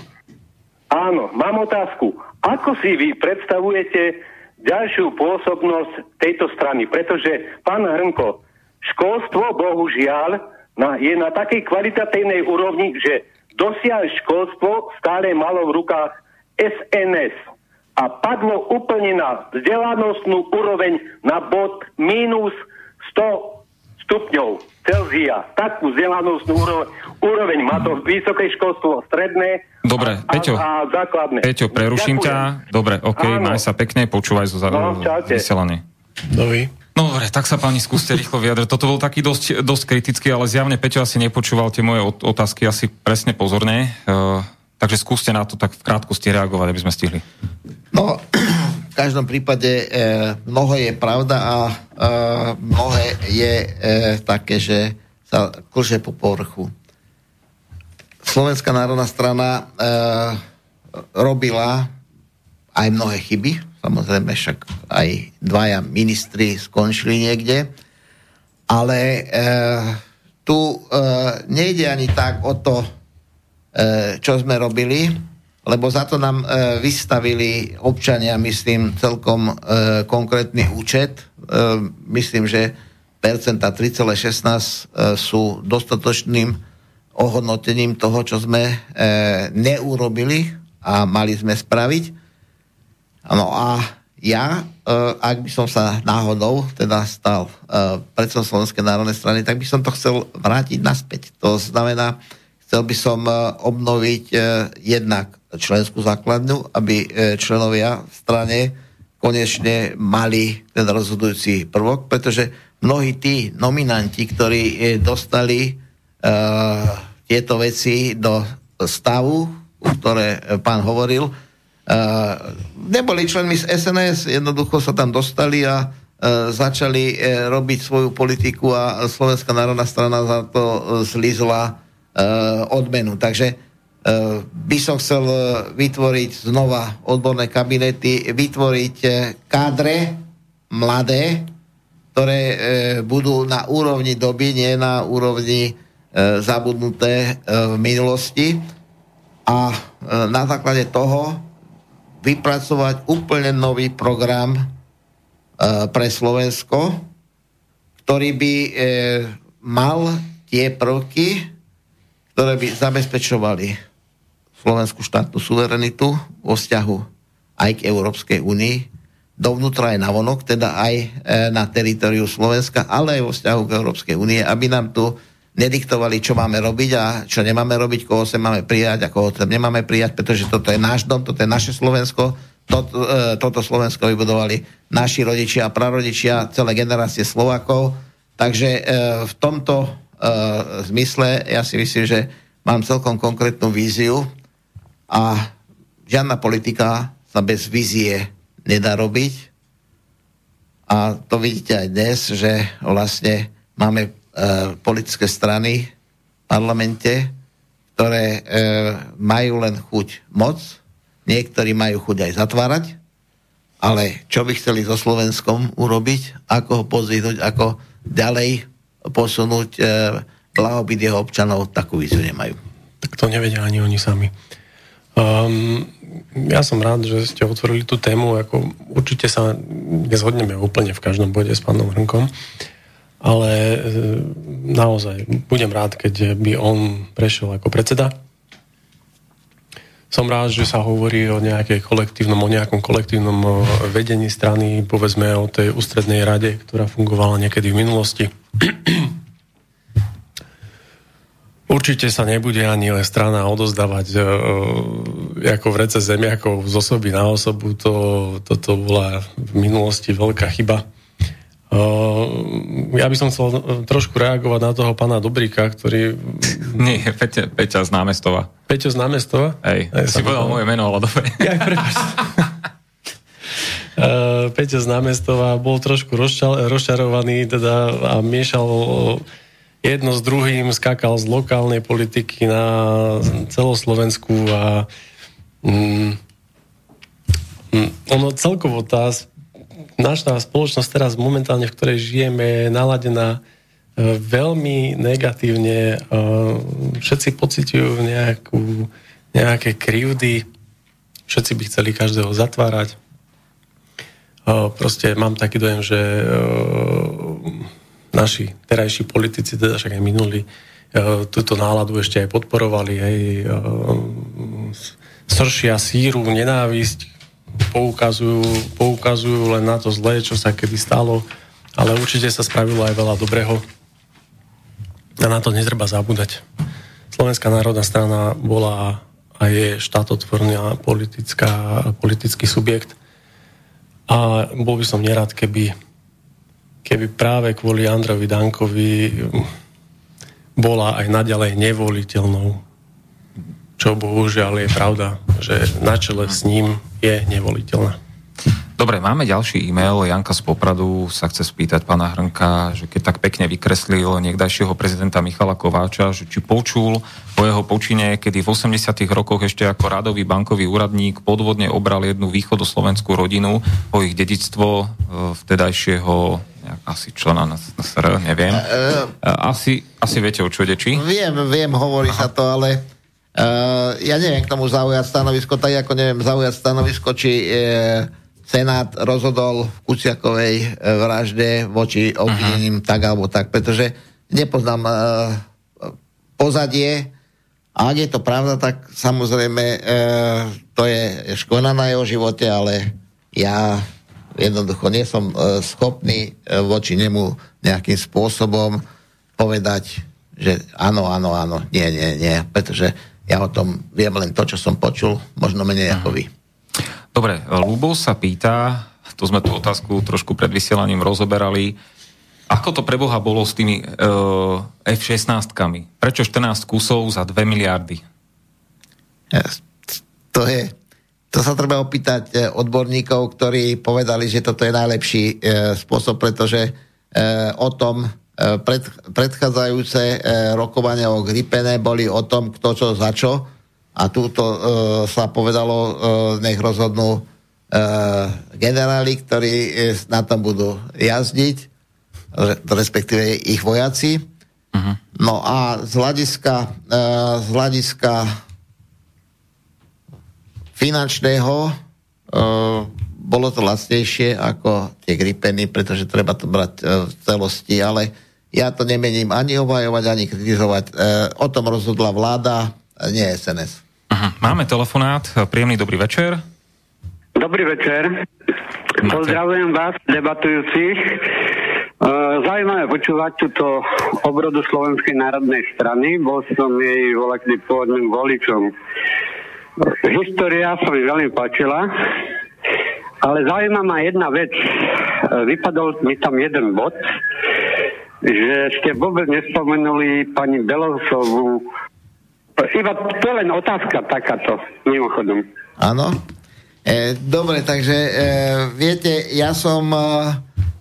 Áno, mám otázku. Ako si vy predstavujete ďalšiu pôsobnosť tejto strany? Pretože, pán Hrnko, školstvo, bohužiaľ, na, je na takej kvalitatívnej úrovni, že dosiaľ školstvo stále malo v rukách SNS a padlo úplne na vzdelanostnú úroveň na bod minus 100 stupňov Celzia. Takú vzdelanostnú úroveň, úroveň má to vysoké školstvo, stredné Dobre, a, Peťo. a, a základné. Peťo, preruším Ďakujem. ťa. Dobre, OK, Áno. maj sa pekne, počúvaj zo za- No, vysielanie. Dovi. No dobre, tak sa pani skúste rýchlo vyjadriť. Toto bol taký dosť, dosť kritický, ale zjavne Peťo asi nepočúval tie moje ot- otázky asi presne pozorne. Uh, takže skúste na to tak v krátkosti reagovať, aby sme stihli. No, v každom prípade e, mnoho je pravda a e, mnohé je e, také, že sa klže po povrchu. Slovenská národná strana e, robila aj mnohé chyby, samozrejme však aj dvaja ministri skončili niekde, ale e, tu e, nejde ani tak o to, e, čo sme robili, lebo za to nám e, vystavili občania, myslím, celkom e, konkrétny účet. E, myslím, že percenta 3,16 e, sú dostatočným ohodnotením toho, čo sme e, neurobili a mali sme spraviť. No a ja, e, ak by som sa náhodou teda stal e, predsedom Slovenskej národnej strany, tak by som to chcel vrátiť naspäť. To znamená, chcel by som e, obnoviť jednak členskú základňu, aby členovia v strane konečne mali ten rozhodujúci prvok, pretože mnohí tí nominanti, ktorí dostali tieto veci do stavu, o ktoré pán hovoril, neboli členmi z SNS, jednoducho sa tam dostali a uh, začali uh, robiť svoju politiku a Slovenská národná strana za to zlizla uh, odmenu. Takže by som chcel vytvoriť znova odborné kabinety, vytvoriť kádre mladé, ktoré budú na úrovni doby, nie na úrovni zabudnuté v minulosti a na základe toho vypracovať úplne nový program e, pre Slovensko, ktorý by e, mal tie prvky, ktoré by zabezpečovali slovenskú štátnu suverenitu vo vzťahu aj k Európskej únii, dovnútra aj navonok, teda aj e, na teritoriu Slovenska, ale aj vo vzťahu k Európskej únie, aby nám tu nediktovali, čo máme robiť a čo nemáme robiť, koho sa máme prijať a koho sa nemáme prijať, pretože toto je náš dom, toto je naše Slovensko, toto, e, toto Slovensko vybudovali naši rodičia a prarodičia, celé generácie Slovakov. Takže e, v tomto zmysle ja si myslím, že mám celkom konkrétnu víziu a žiadna politika sa bez vízie nedá robiť. A to vidíte aj dnes, že vlastne máme e, politické strany v parlamente, ktoré e, majú len chuť moc, niektorí majú chuť aj zatvárať, ale čo by chceli so Slovenskom urobiť, ako ho pozvihnúť, ako ďalej posunúť e, blahobyt jeho občanov, takú víziu nemajú. Tak to nevedia ani oni sami. Um, ja som rád, že ste otvorili tú tému. Ako určite sa nezhodneme úplne v každom bode s pánom Hrnkom, ale e, naozaj budem rád, keď by on prešiel ako predseda. Som rád, že sa hovorí o, kolektívnom, o nejakom kolektívnom e, vedení strany, povedzme o tej ústrednej rade, ktorá fungovala niekedy v minulosti. [clears throat] Určite sa nebude ani strana odozdávať e, ako v zemiakov z osoby na osobu. To, toto bola v minulosti veľká chyba. E, ja by som chcel trošku reagovať na toho pána Dobrika, ktorý... [laughs] Nie, Peťa, Peťa z námestova. Peťo z námestova? Hej, Hej si povedal moje meno, ale dobre. [laughs] Ja, Uh, [laughs] Peťo z námestova bol trošku rozčal, rozčarovaný teda a miešal jedno s druhým skakal z lokálnej politiky na celoslovensku a mm, mm, ono celkovo tá naša spoločnosť teraz momentálne, v ktorej žijeme, je naladená e, veľmi negatívne. E, všetci pociťujú nejakú, nejaké krivdy, všetci by chceli každého zatvárať. E, proste mám taký dojem, že naši terajší politici, teda však aj minuli, e, túto náladu ešte aj podporovali, hej, sršia síru, nenávisť, poukazujú, poukazujú len na to zlé, čo sa kedy stalo, ale určite sa spravilo aj veľa dobrého a na to netreba zabúdať. Slovenská národná strana bola a je štátotvorná politická, politický subjekt a bol by som nerad, keby keby práve kvôli Androvi Dankovi bola aj naďalej nevoliteľnou. Čo bohužiaľ je pravda, že na čele s ním je nevoliteľná. Dobre, máme ďalší e-mail. Janka z Popradu sa chce spýtať pána Hrnka, že keď tak pekne vykreslil niekdajšieho prezidenta Michala Kováča, že či počul o jeho počine, kedy v 80 rokoch ešte ako radový bankový úradník podvodne obral jednu východoslovenskú rodinu o ich dedictvo e, vtedajšieho asi člena SR, neviem. Uh, asi, asi viete, o čo ide, či? Viem, viem, hovorí Aha. sa to, ale uh, ja neviem k tomu zaujať stanovisko, tak ako neviem zaujať stanovisko, či uh, Senát rozhodol v Kuciakovej e, vražde voči obvinením tak alebo tak, pretože nepoznám uh, pozadie. A ak je to pravda, tak samozrejme uh, to je škoda na jeho živote, ale ja jednoducho nie som uh, schopný uh, voči nemu nejakým spôsobom povedať, že áno, áno, áno, nie, nie, nie, pretože ja o tom viem len to, čo som počul, možno menej ako vy. Dobre, Lubo sa pýta, to sme tú otázku trošku pred vysielaním rozoberali, Ako to pre Boha bolo s tými uh, F-16? Prečo 14 kusov za 2 miliardy? To je, to sa treba opýtať e, odborníkov, ktorí povedali, že toto je najlepší e, spôsob, pretože e, o tom e, pred, predchádzajúce e, rokovania o Gripene boli o tom, kto čo za čo a túto e, sa povedalo, e, nech rozhodnú e, generáli, ktorí e, na tom budú jazdiť, re, respektíve ich vojaci. Uh-huh. No a z hľadiska, e, z hľadiska finančného e, bolo to lacnejšie ako tie gripeny, pretože treba to brať e, v celosti, ale ja to nemením ani obhajovať, ani kritizovať. E, o tom rozhodla vláda, nie SNS. Aha, máme telefonát. Príjemný dobrý večer. Dobrý večer. Máte. Pozdravujem vás, debatujúcich. E, Zaujímavé počúvať túto obrodu Slovenskej národnej strany. Bol som jej volakdy pôvodným voličom. História sa mi veľmi páčila, ale zaujíma ma jedna vec. E, Vypadol mi tam jeden bod, že ste vôbec nespomenuli pani Belousovú. Iba to je len otázka takáto, mimochodom. Áno. E, dobre, takže e, viete, ja som e,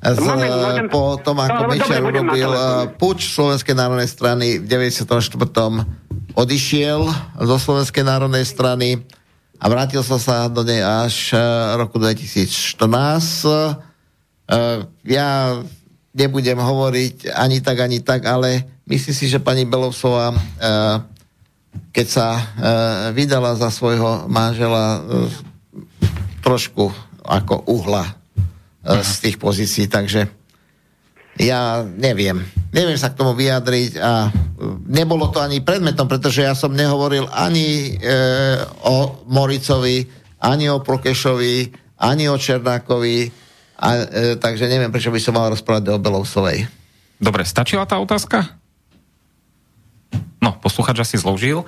z, Moment, môžem- po tom, ako No, na urobil e, puč Slovenskej národnej strany v 94. odišiel zo Slovenskej národnej strany a vrátil som sa do nej až e, roku 2014. E, ja nebudem hovoriť ani tak, ani tak, ale myslím si, že pani Belovsová, e, keď sa vydala za svojho manžela, trošku ako uhla z tých pozícií, takže ja neviem. Neviem sa k tomu vyjadriť a e, nebolo to ani predmetom, pretože ja som nehovoril ani e, o Moricovi, ani o Prokešovi, ani o Černákovi, a, e, takže neviem, prečo by som mal rozprávať o Belousovej. Dobre, stačila tá otázka? No, posluchač asi zložil.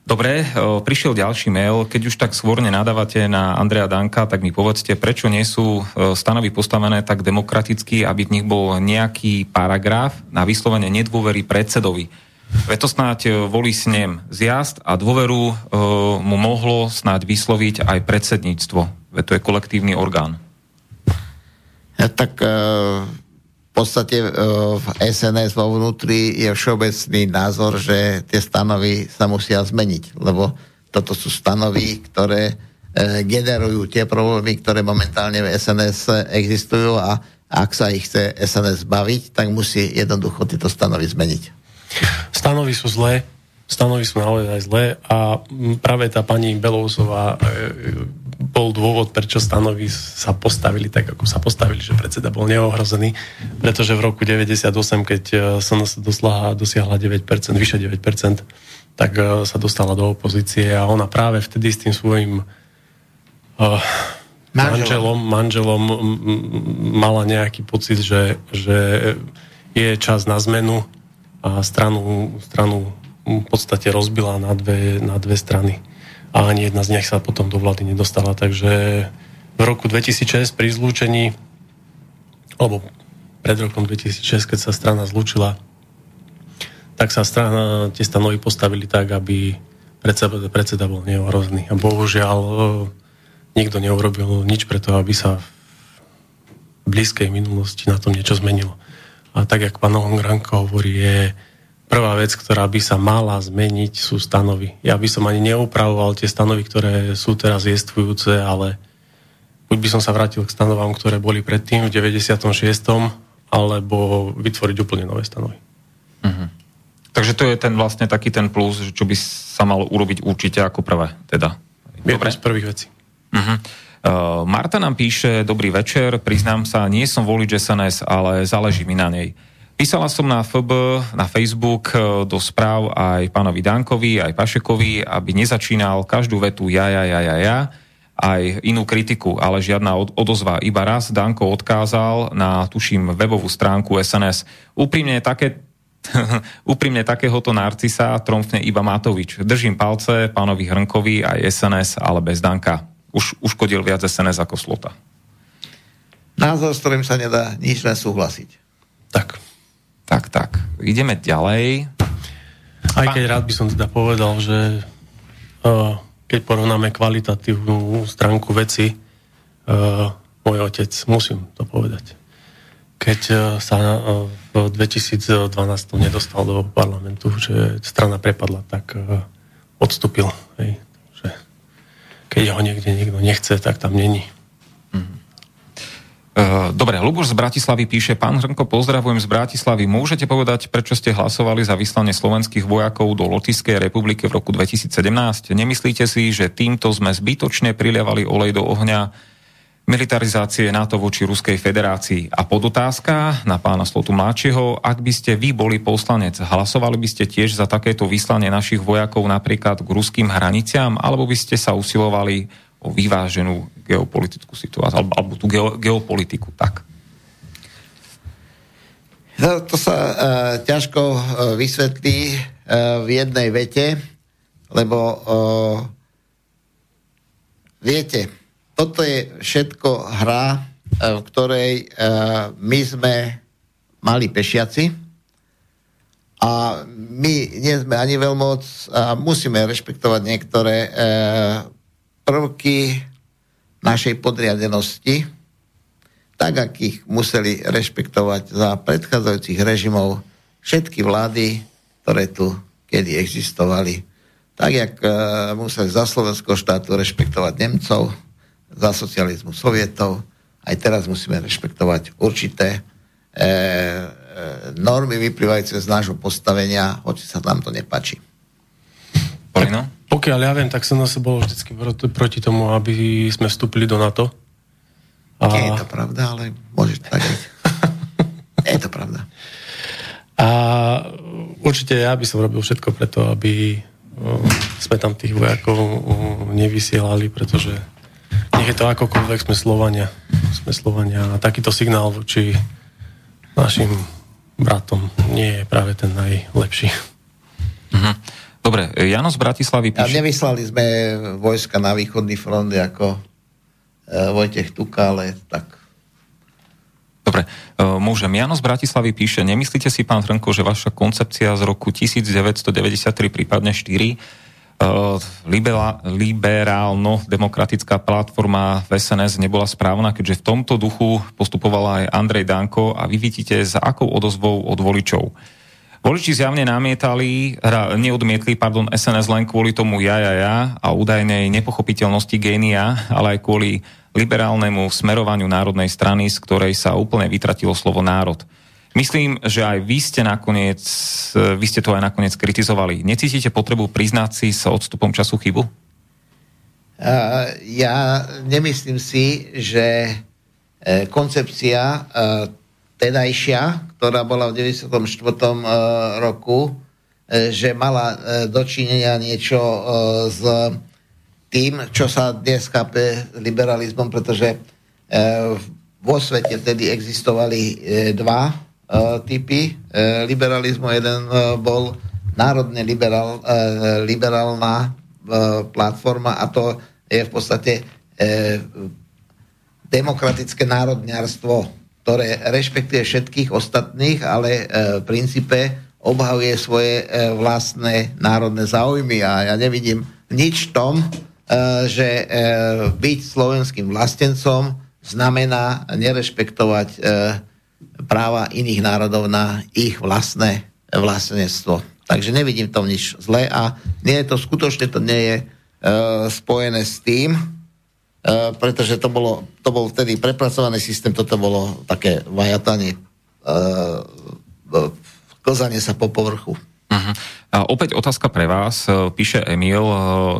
Dobre, e, prišiel ďalší mail. Keď už tak svorne nadávate na Andrea Danka, tak mi povedzte, prečo nie sú e, stanovy postavené tak demokraticky, aby v nich bol nejaký paragraf na vyslovene nedôvery predsedovi. Veď to snáď e, volí snem zjazd a dôveru e, mu mohlo snáď vysloviť aj predsedníctvo. Veď to je kolektívny orgán. E, Tak podstate e, v SNS vo vnútri je všeobecný názor, že tie stanovy sa musia zmeniť, lebo toto sú stanovy, ktoré e, generujú tie problémy, ktoré momentálne v SNS existujú a ak sa ich chce SNS baviť, tak musí jednoducho tieto stanovy zmeniť. Stanovy sú zlé, stanovy sú naozaj zlé a práve tá pani Belousová e, bol dôvod, prečo stanovy sa postavili tak, ako sa postavili, že predseda bol neohrozený, pretože v roku 98, keď e, SNS dosiahla, dosiahla 9%, vyše 9%, tak e, sa dostala do opozície a ona práve vtedy s tým svojim uh, manželom, manželom mala nejaký pocit, že, že je čas na zmenu a stranu, stranu v podstate rozbila na dve, na dve strany. A ani jedna z nich sa potom do vlády nedostala. Takže v roku 2006 pri zlúčení, alebo pred rokom 2006, keď sa strana zlúčila, tak sa strana, tie stanovy postavili tak, aby predseda, predseda bol neohrozný. A bohužiaľ e, nikto neurobil nič preto, aby sa v blízkej minulosti na tom niečo zmenilo. A tak, jak pán Hongranko hovorí, je prvá vec, ktorá by sa mala zmeniť, sú stanovy. Ja by som ani neupravoval tie stanovy, ktoré sú teraz jestvujúce, ale buď by som sa vrátil k stanovám, ktoré boli predtým v 96. alebo vytvoriť úplne nové stanovy. Takže to je ten vlastne taký ten plus, čo by sa malo urobiť určite ako prvé. Teda. Dobre. z prvých vecí. Uh-huh. Uh, Marta nám píše, dobrý večer, priznám sa, nie som volič SNS, ale záleží mi na nej. Písala som na FB, na Facebook eh, do správ aj pánovi Dankovi, aj Pašekovi, aby nezačínal každú vetu ja, ja, ja, ja, ja, aj inú kritiku, ale žiadna od- odozva. Iba raz Danko odkázal na, tuším, webovú stránku SNS. Úprimne také [laughs] úprimne takéhoto narcisa tromfne iba Matovič. Držím palce pánovi Hrnkovi aj SNS, ale bez Danka. Už uškodil viac SNS ako Slota. Názor, s ktorým sa nedá nič len súhlasiť. Tak. Tak, tak. Ideme ďalej. Aj keď rád by som teda povedal, že uh, keď porovnáme kvalitatívnu stránku veci, uh, môj otec, musím to povedať, keď uh, sa uh, v 2012 nedostal do parlamentu, že strana prepadla, tak uh, odstúpil. Hej. Že keď ho niekde niekto nechce, tak tam není. Eh, dobre, Luboš z Bratislavy píše, pán Hrnko, pozdravujem z Bratislavy. Môžete povedať, prečo ste hlasovali za vyslanie slovenských vojakov do Lotyskej republiky v roku 2017? Nemyslíte si, že týmto sme zbytočne prilievali olej do ohňa militarizácie NATO voči Ruskej federácii? A podotázka na pána Slotu Mláčieho, ak by ste vy boli poslanec, hlasovali by ste tiež za takéto vyslanie našich vojakov napríklad k ruským hraniciam, alebo by ste sa usilovali o vyváženú geopolitickú situáciu, alebo, alebo tú geo, geopolitiku, tak. No, to sa uh, ťažko uh, vysvetlí uh, v jednej vete, lebo uh, viete, toto je všetko hra, uh, v ktorej uh, my sme mali pešiaci a my nie sme ani veľmoc a musíme rešpektovať niektoré uh, prvky našej podriadenosti, tak, akých museli rešpektovať za predchádzajúcich režimov všetky vlády, ktoré tu kedy existovali. Tak, jak e, museli za slovenského štátu rešpektovať Nemcov, za socializmu Sovietov, aj teraz musíme rešpektovať určité e, e, normy vyplývajúce z nášho postavenia, hoci sa nám to nepačí. Polino? Pokiaľ ja viem, tak som bol vždy proti tomu, aby sme vstúpili do NATO. A... Nie je to pravda, ale môžeš tak [laughs] je to pravda. A určite ja by som robil všetko preto, aby sme tam tých vojakov nevysielali, pretože nech je to akokoľvek, sme Slovania. Sme Slovania a takýto signál voči našim bratom nie je práve ten najlepší. Uh-huh. Dobre, Jano z Bratislavy píše... A nevyslali sme vojska na východný front ako e, Vojtech Tuka, ale tak... Dobre, e, môžem. Jano z Bratislavy píše, nemyslíte si, pán Hrnko, že vaša koncepcia z roku 1993, prípadne 4, e, liberálno-demokratická platforma v SNS nebola správna, keďže v tomto duchu postupovala aj Andrej Danko a vy vidíte, za akou odozvou od voličov. Voliči zjavne namietali, neodmietli, pardon, SNS len kvôli tomu ja, ja, ja a údajnej nepochopiteľnosti génia, ale aj kvôli liberálnemu smerovaniu národnej strany, z ktorej sa úplne vytratilo slovo národ. Myslím, že aj vy ste nakoniec, vy ste to aj nakoniec kritizovali. Necítite potrebu priznať si s odstupom času chybu? Uh, ja nemyslím si, že e, koncepcia tedajšia, ktorá bola v 94. E, roku, e, že mala e, dočinenia niečo s tým, čo sa dnes chápe liberalizmom, pretože vo svete vtedy existovali dva typy liberalizmu. Jeden bol národne liberál, liberálna platforma a to je v podstate demokratické národňarstvo ktoré rešpektuje všetkých ostatných, ale e, v princípe obhavuje svoje e, vlastné národné záujmy a ja nevidím nič v tom, e, že byť slovenským vlastencom znamená nerešpektovať práva iných národov na ich vlastné vlastnenstvo. Takže nevidím tom nič zlé a nie je to skutočne to nie je spojené s tým, E, pretože to, bolo, to bol vtedy prepracovaný systém, toto bolo také vajatanie, uh, klzanie sa po povrchu. Uh-huh. A opäť otázka pre vás. Píše Emil,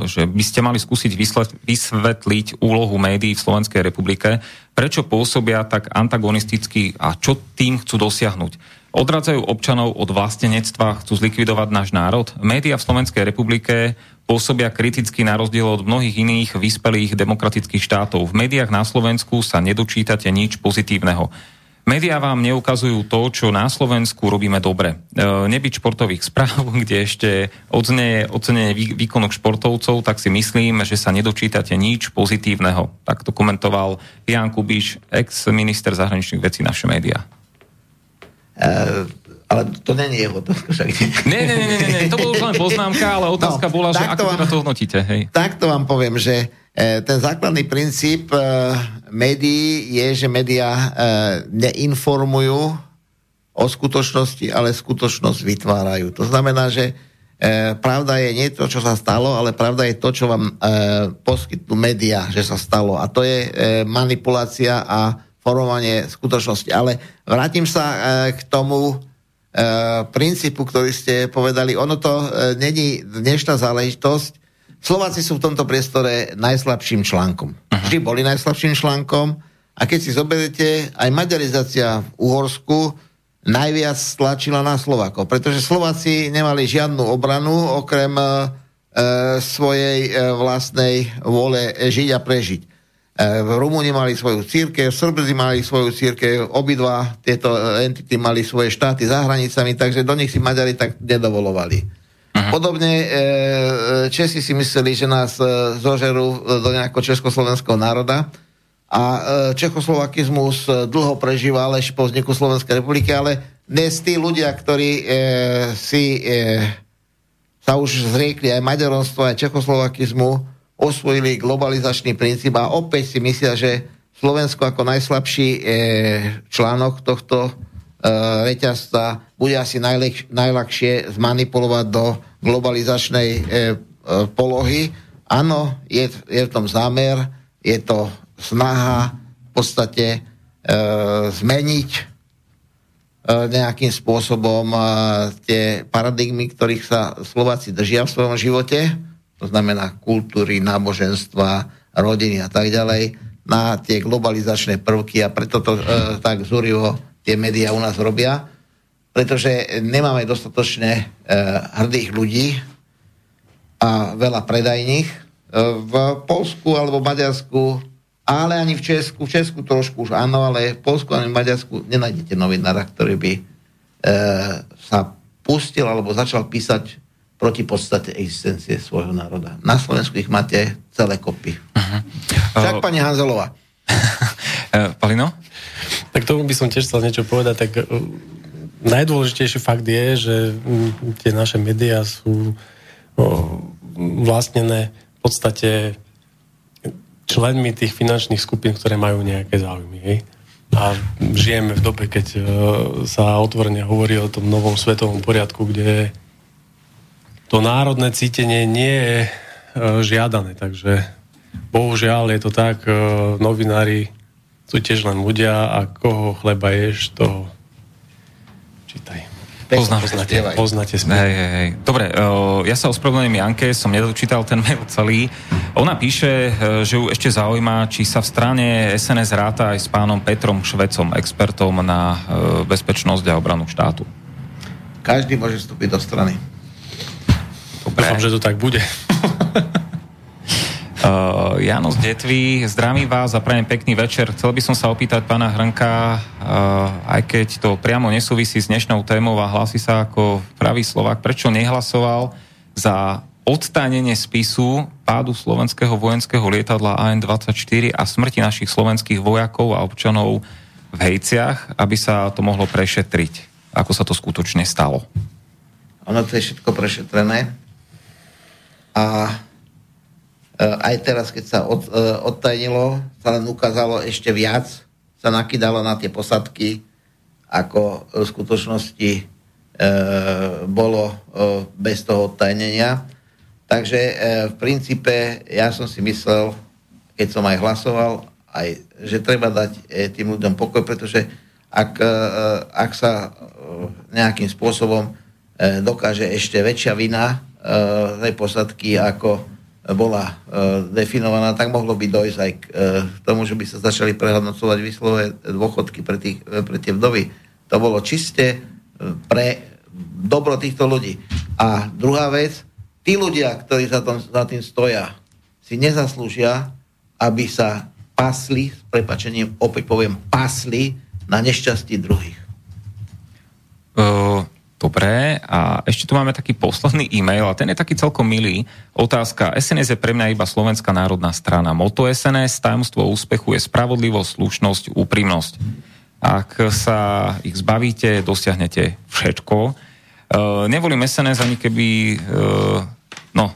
že by ste mali skúsiť vysvetliť úlohu médií v Slovenskej republike. Prečo pôsobia tak antagonisticky a čo tým chcú dosiahnuť? Odradzajú občanov od vlastenectva, chcú zlikvidovať náš národ? Média v Slovenskej republike pôsobia kriticky na rozdiel od mnohých iných vyspelých demokratických štátov. V médiách na Slovensku sa nedočítate nič pozitívneho. Média vám neukazujú to, čo na Slovensku robíme dobre. E, nebyť športových správ, [laughs] kde ešte odznie ocenenie výkonok športovcov, tak si myslím, že sa nedočítate nič pozitívneho. Tak to komentoval Jan Kubiš, ex-minister zahraničných vecí naše médiá. Ale to není jeho otázka však. Nie, nie, nie, nie, nie, to bola už len poznámka, ale otázka no, bola, že ako vám, teda to hodnotíte. Hej. Takto vám poviem, že e, ten základný princíp e, médií je, že médiá e, neinformujú o skutočnosti, ale skutočnosť vytvárajú. To znamená, že e, pravda je nie to, čo sa stalo, ale pravda je to, čo vám e, poskytnú médiá, že sa stalo. A to je e, manipulácia a formovanie skutočnosti. Ale vrátim sa e, k tomu princípu, ktorý ste povedali. Ono to e, není dnešná záležitosť. Slováci sú v tomto priestore najslabším článkom. Vždy boli najslabším článkom a keď si zoberete, aj maďarizácia v Uhorsku najviac stlačila na Slovákov, pretože Slováci nemali žiadnu obranu okrem e, svojej e, vlastnej vôle žiť a prežiť. E, Rumúni mali svoju církev, Srbzi mali svoju církev, obidva tieto entity mali svoje štáty za hranicami, takže do nich si Maďari tak nedovolovali. Aha. Podobne e, Česi si mysleli, že nás e, zožerú do nejakého československého národa a Čechoslovakizmus dlho prežíval až po vzniku Slovenskej republiky, ale dnes tí ľudia, ktorí si sa už zriekli aj maďaronstvo, aj Čechoslovakizmu, osvojili globalizačný princíp a opäť si myslia, že Slovensko ako najslabší e, článok tohto e, reťazca bude asi najlek, najľahšie zmanipulovať do globalizačnej e, e, polohy. Áno, je, je v tom zámer, je to snaha v podstate e, zmeniť e, nejakým spôsobom e, tie paradigmy, ktorých sa Slováci držia v svojom živote to znamená kultúry, náboženstva, rodiny a tak ďalej, na tie globalizačné prvky a preto to e, tak zúrivo tie médiá u nás robia, pretože nemáme dostatočne e, hrdých ľudí a veľa predajných. E, v Polsku alebo Maďarsku, ale ani v Česku, v Česku trošku už áno, ale v Polsku ani v Maďarsku nenájdete novinára, ktorý by e, sa pustil alebo začal písať proti podstate existencie svojho národa. Na Slovensku ich máte celé kopy. Uh-huh. Však uh, pani Hanzelová. uh, [laughs] Palino? Tak tomu by som tiež chcel niečo povedať. Tak uh, najdôležitejší fakt je, že um, tie naše médiá sú vlastnené v podstate členmi tých finančných skupín, ktoré majú nejaké záujmy. Hej? A žijeme v dobe, keď sa otvorene hovorí o tom novom svetovom poriadku, kde to národné cítenie nie je e, žiadané, takže bohužiaľ je to tak, e, novinári sú tiež len ľudia a koho chleba ješ, to čítaj. Poznáte, poznáte, poznáte hej, hej, hej. Dobre, uh, ja sa ospravedlňujem Janke, som nedočítal ten [laughs] mail celý. Ona píše, že ju ešte zaujíma, či sa v strane SNS ráta aj s pánom Petrom Švecom, expertom na bezpečnosť a obranu štátu. Každý môže vstúpiť do strany. Dobre. Dúfam, že to tak bude. [laughs] Uh, Jano z Detvy, zdravím vás a prajem pekný večer. Chcel by som sa opýtať pána Hrnka, uh, aj keď to priamo nesúvisí s dnešnou témou a hlási sa ako pravý Slovak, prečo nehlasoval za odstánenie spisu pádu slovenského vojenského lietadla AN-24 a smrti našich slovenských vojakov a občanov v Hejciach, aby sa to mohlo prešetriť, ako sa to skutočne stalo. Ono to je všetko prešetrené a e, aj teraz, keď sa od, e, odtajnilo, sa len ukázalo ešte viac, sa nakydalo na tie posadky, ako v skutočnosti e, bolo e, bez toho odtajnenia. Takže e, v princípe ja som si myslel, keď som aj hlasoval, aj, že treba dať e, tým ľuďom pokoj, pretože ak, e, ak sa e, nejakým spôsobom e, dokáže ešte väčšia vina tej posadky, ako bola uh, definovaná, tak mohlo by dojsť aj k tomu, že by sa začali prehodnocovať výslové dôchodky pre, tých, pre tie vdovy. To bolo čiste pre dobro týchto ľudí. A druhá vec, tí ľudia, ktorí za, tom, za tým stoja, si nezaslúžia, aby sa pasli, s prepačením opäť poviem, pasli na nešťastí druhých. Uh, Dobre, a ešte tu máme taký posledný e-mail a ten je taký celkom milý. Otázka. SNS je pre mňa iba Slovenská národná strana. Moto SNS, tajomstvo úspechu je spravodlivosť, slušnosť, úprimnosť. Ak sa ich zbavíte, dosiahnete všetko. Uh, nevolím SNS ani keby... Uh, no,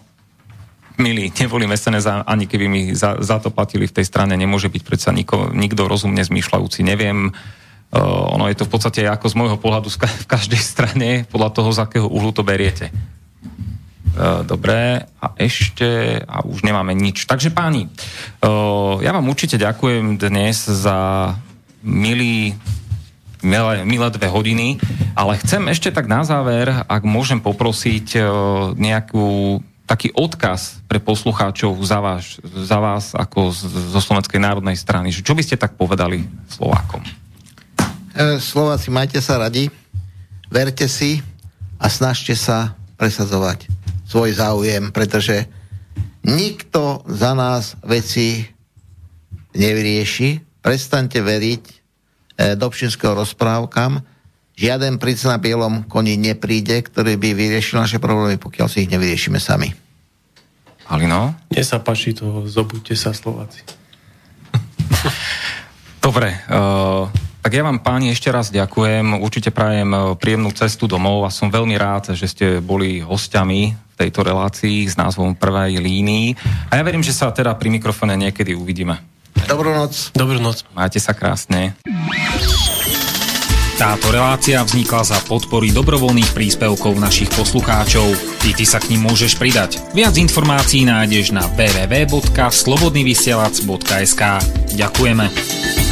milí, [laughs] nevolím SNS ani keby mi za, za to platili v tej strane. Nemôže byť predsa nikto rozumne zmýšľajúci. Neviem, ono je to v podstate ako z môjho pohľadu v každej strane, podľa toho, z akého uhlu to beriete. Uh, dobre, a ešte, a už nemáme nič. Takže páni, uh, ja vám určite ďakujem dnes za milý milé, milé dve hodiny, ale chcem ešte tak na záver, ak môžem poprosiť nejakú taký odkaz pre poslucháčov za, vás, za vás ako zo Slovenskej národnej strany. Čo by ste tak povedali Slovákom? E, Slováci, majte sa radi, verte si a snažte sa presadzovať svoj záujem, pretože nikto za nás veci nevyrieši. Prestaňte veriť E, Dobšinského rozprávkam. Žiaden princ na bielom koni nepríde, ktorý by vyriešil naše problémy, pokiaľ si ich nevyriešime sami. Halino? Mne sa páči to, zobudte sa Slováci. Dobre, uh, tak ja vám páni ešte raz ďakujem, určite prajem e, príjemnú cestu domov a som veľmi rád, že ste boli hostiami v tejto relácii s názvom Prvej línii a ja verím, že sa teda pri mikrofóne niekedy uvidíme. Dobrú noc. Dobrú noc. Majte sa krásne. Táto relácia vznikla za podpory dobrovoľných príspevkov našich poslucháčov. Ty, ty sa k ním môžeš pridať. Viac informácií nájdeš na www.slobodnyvysielac.sk Ďakujeme.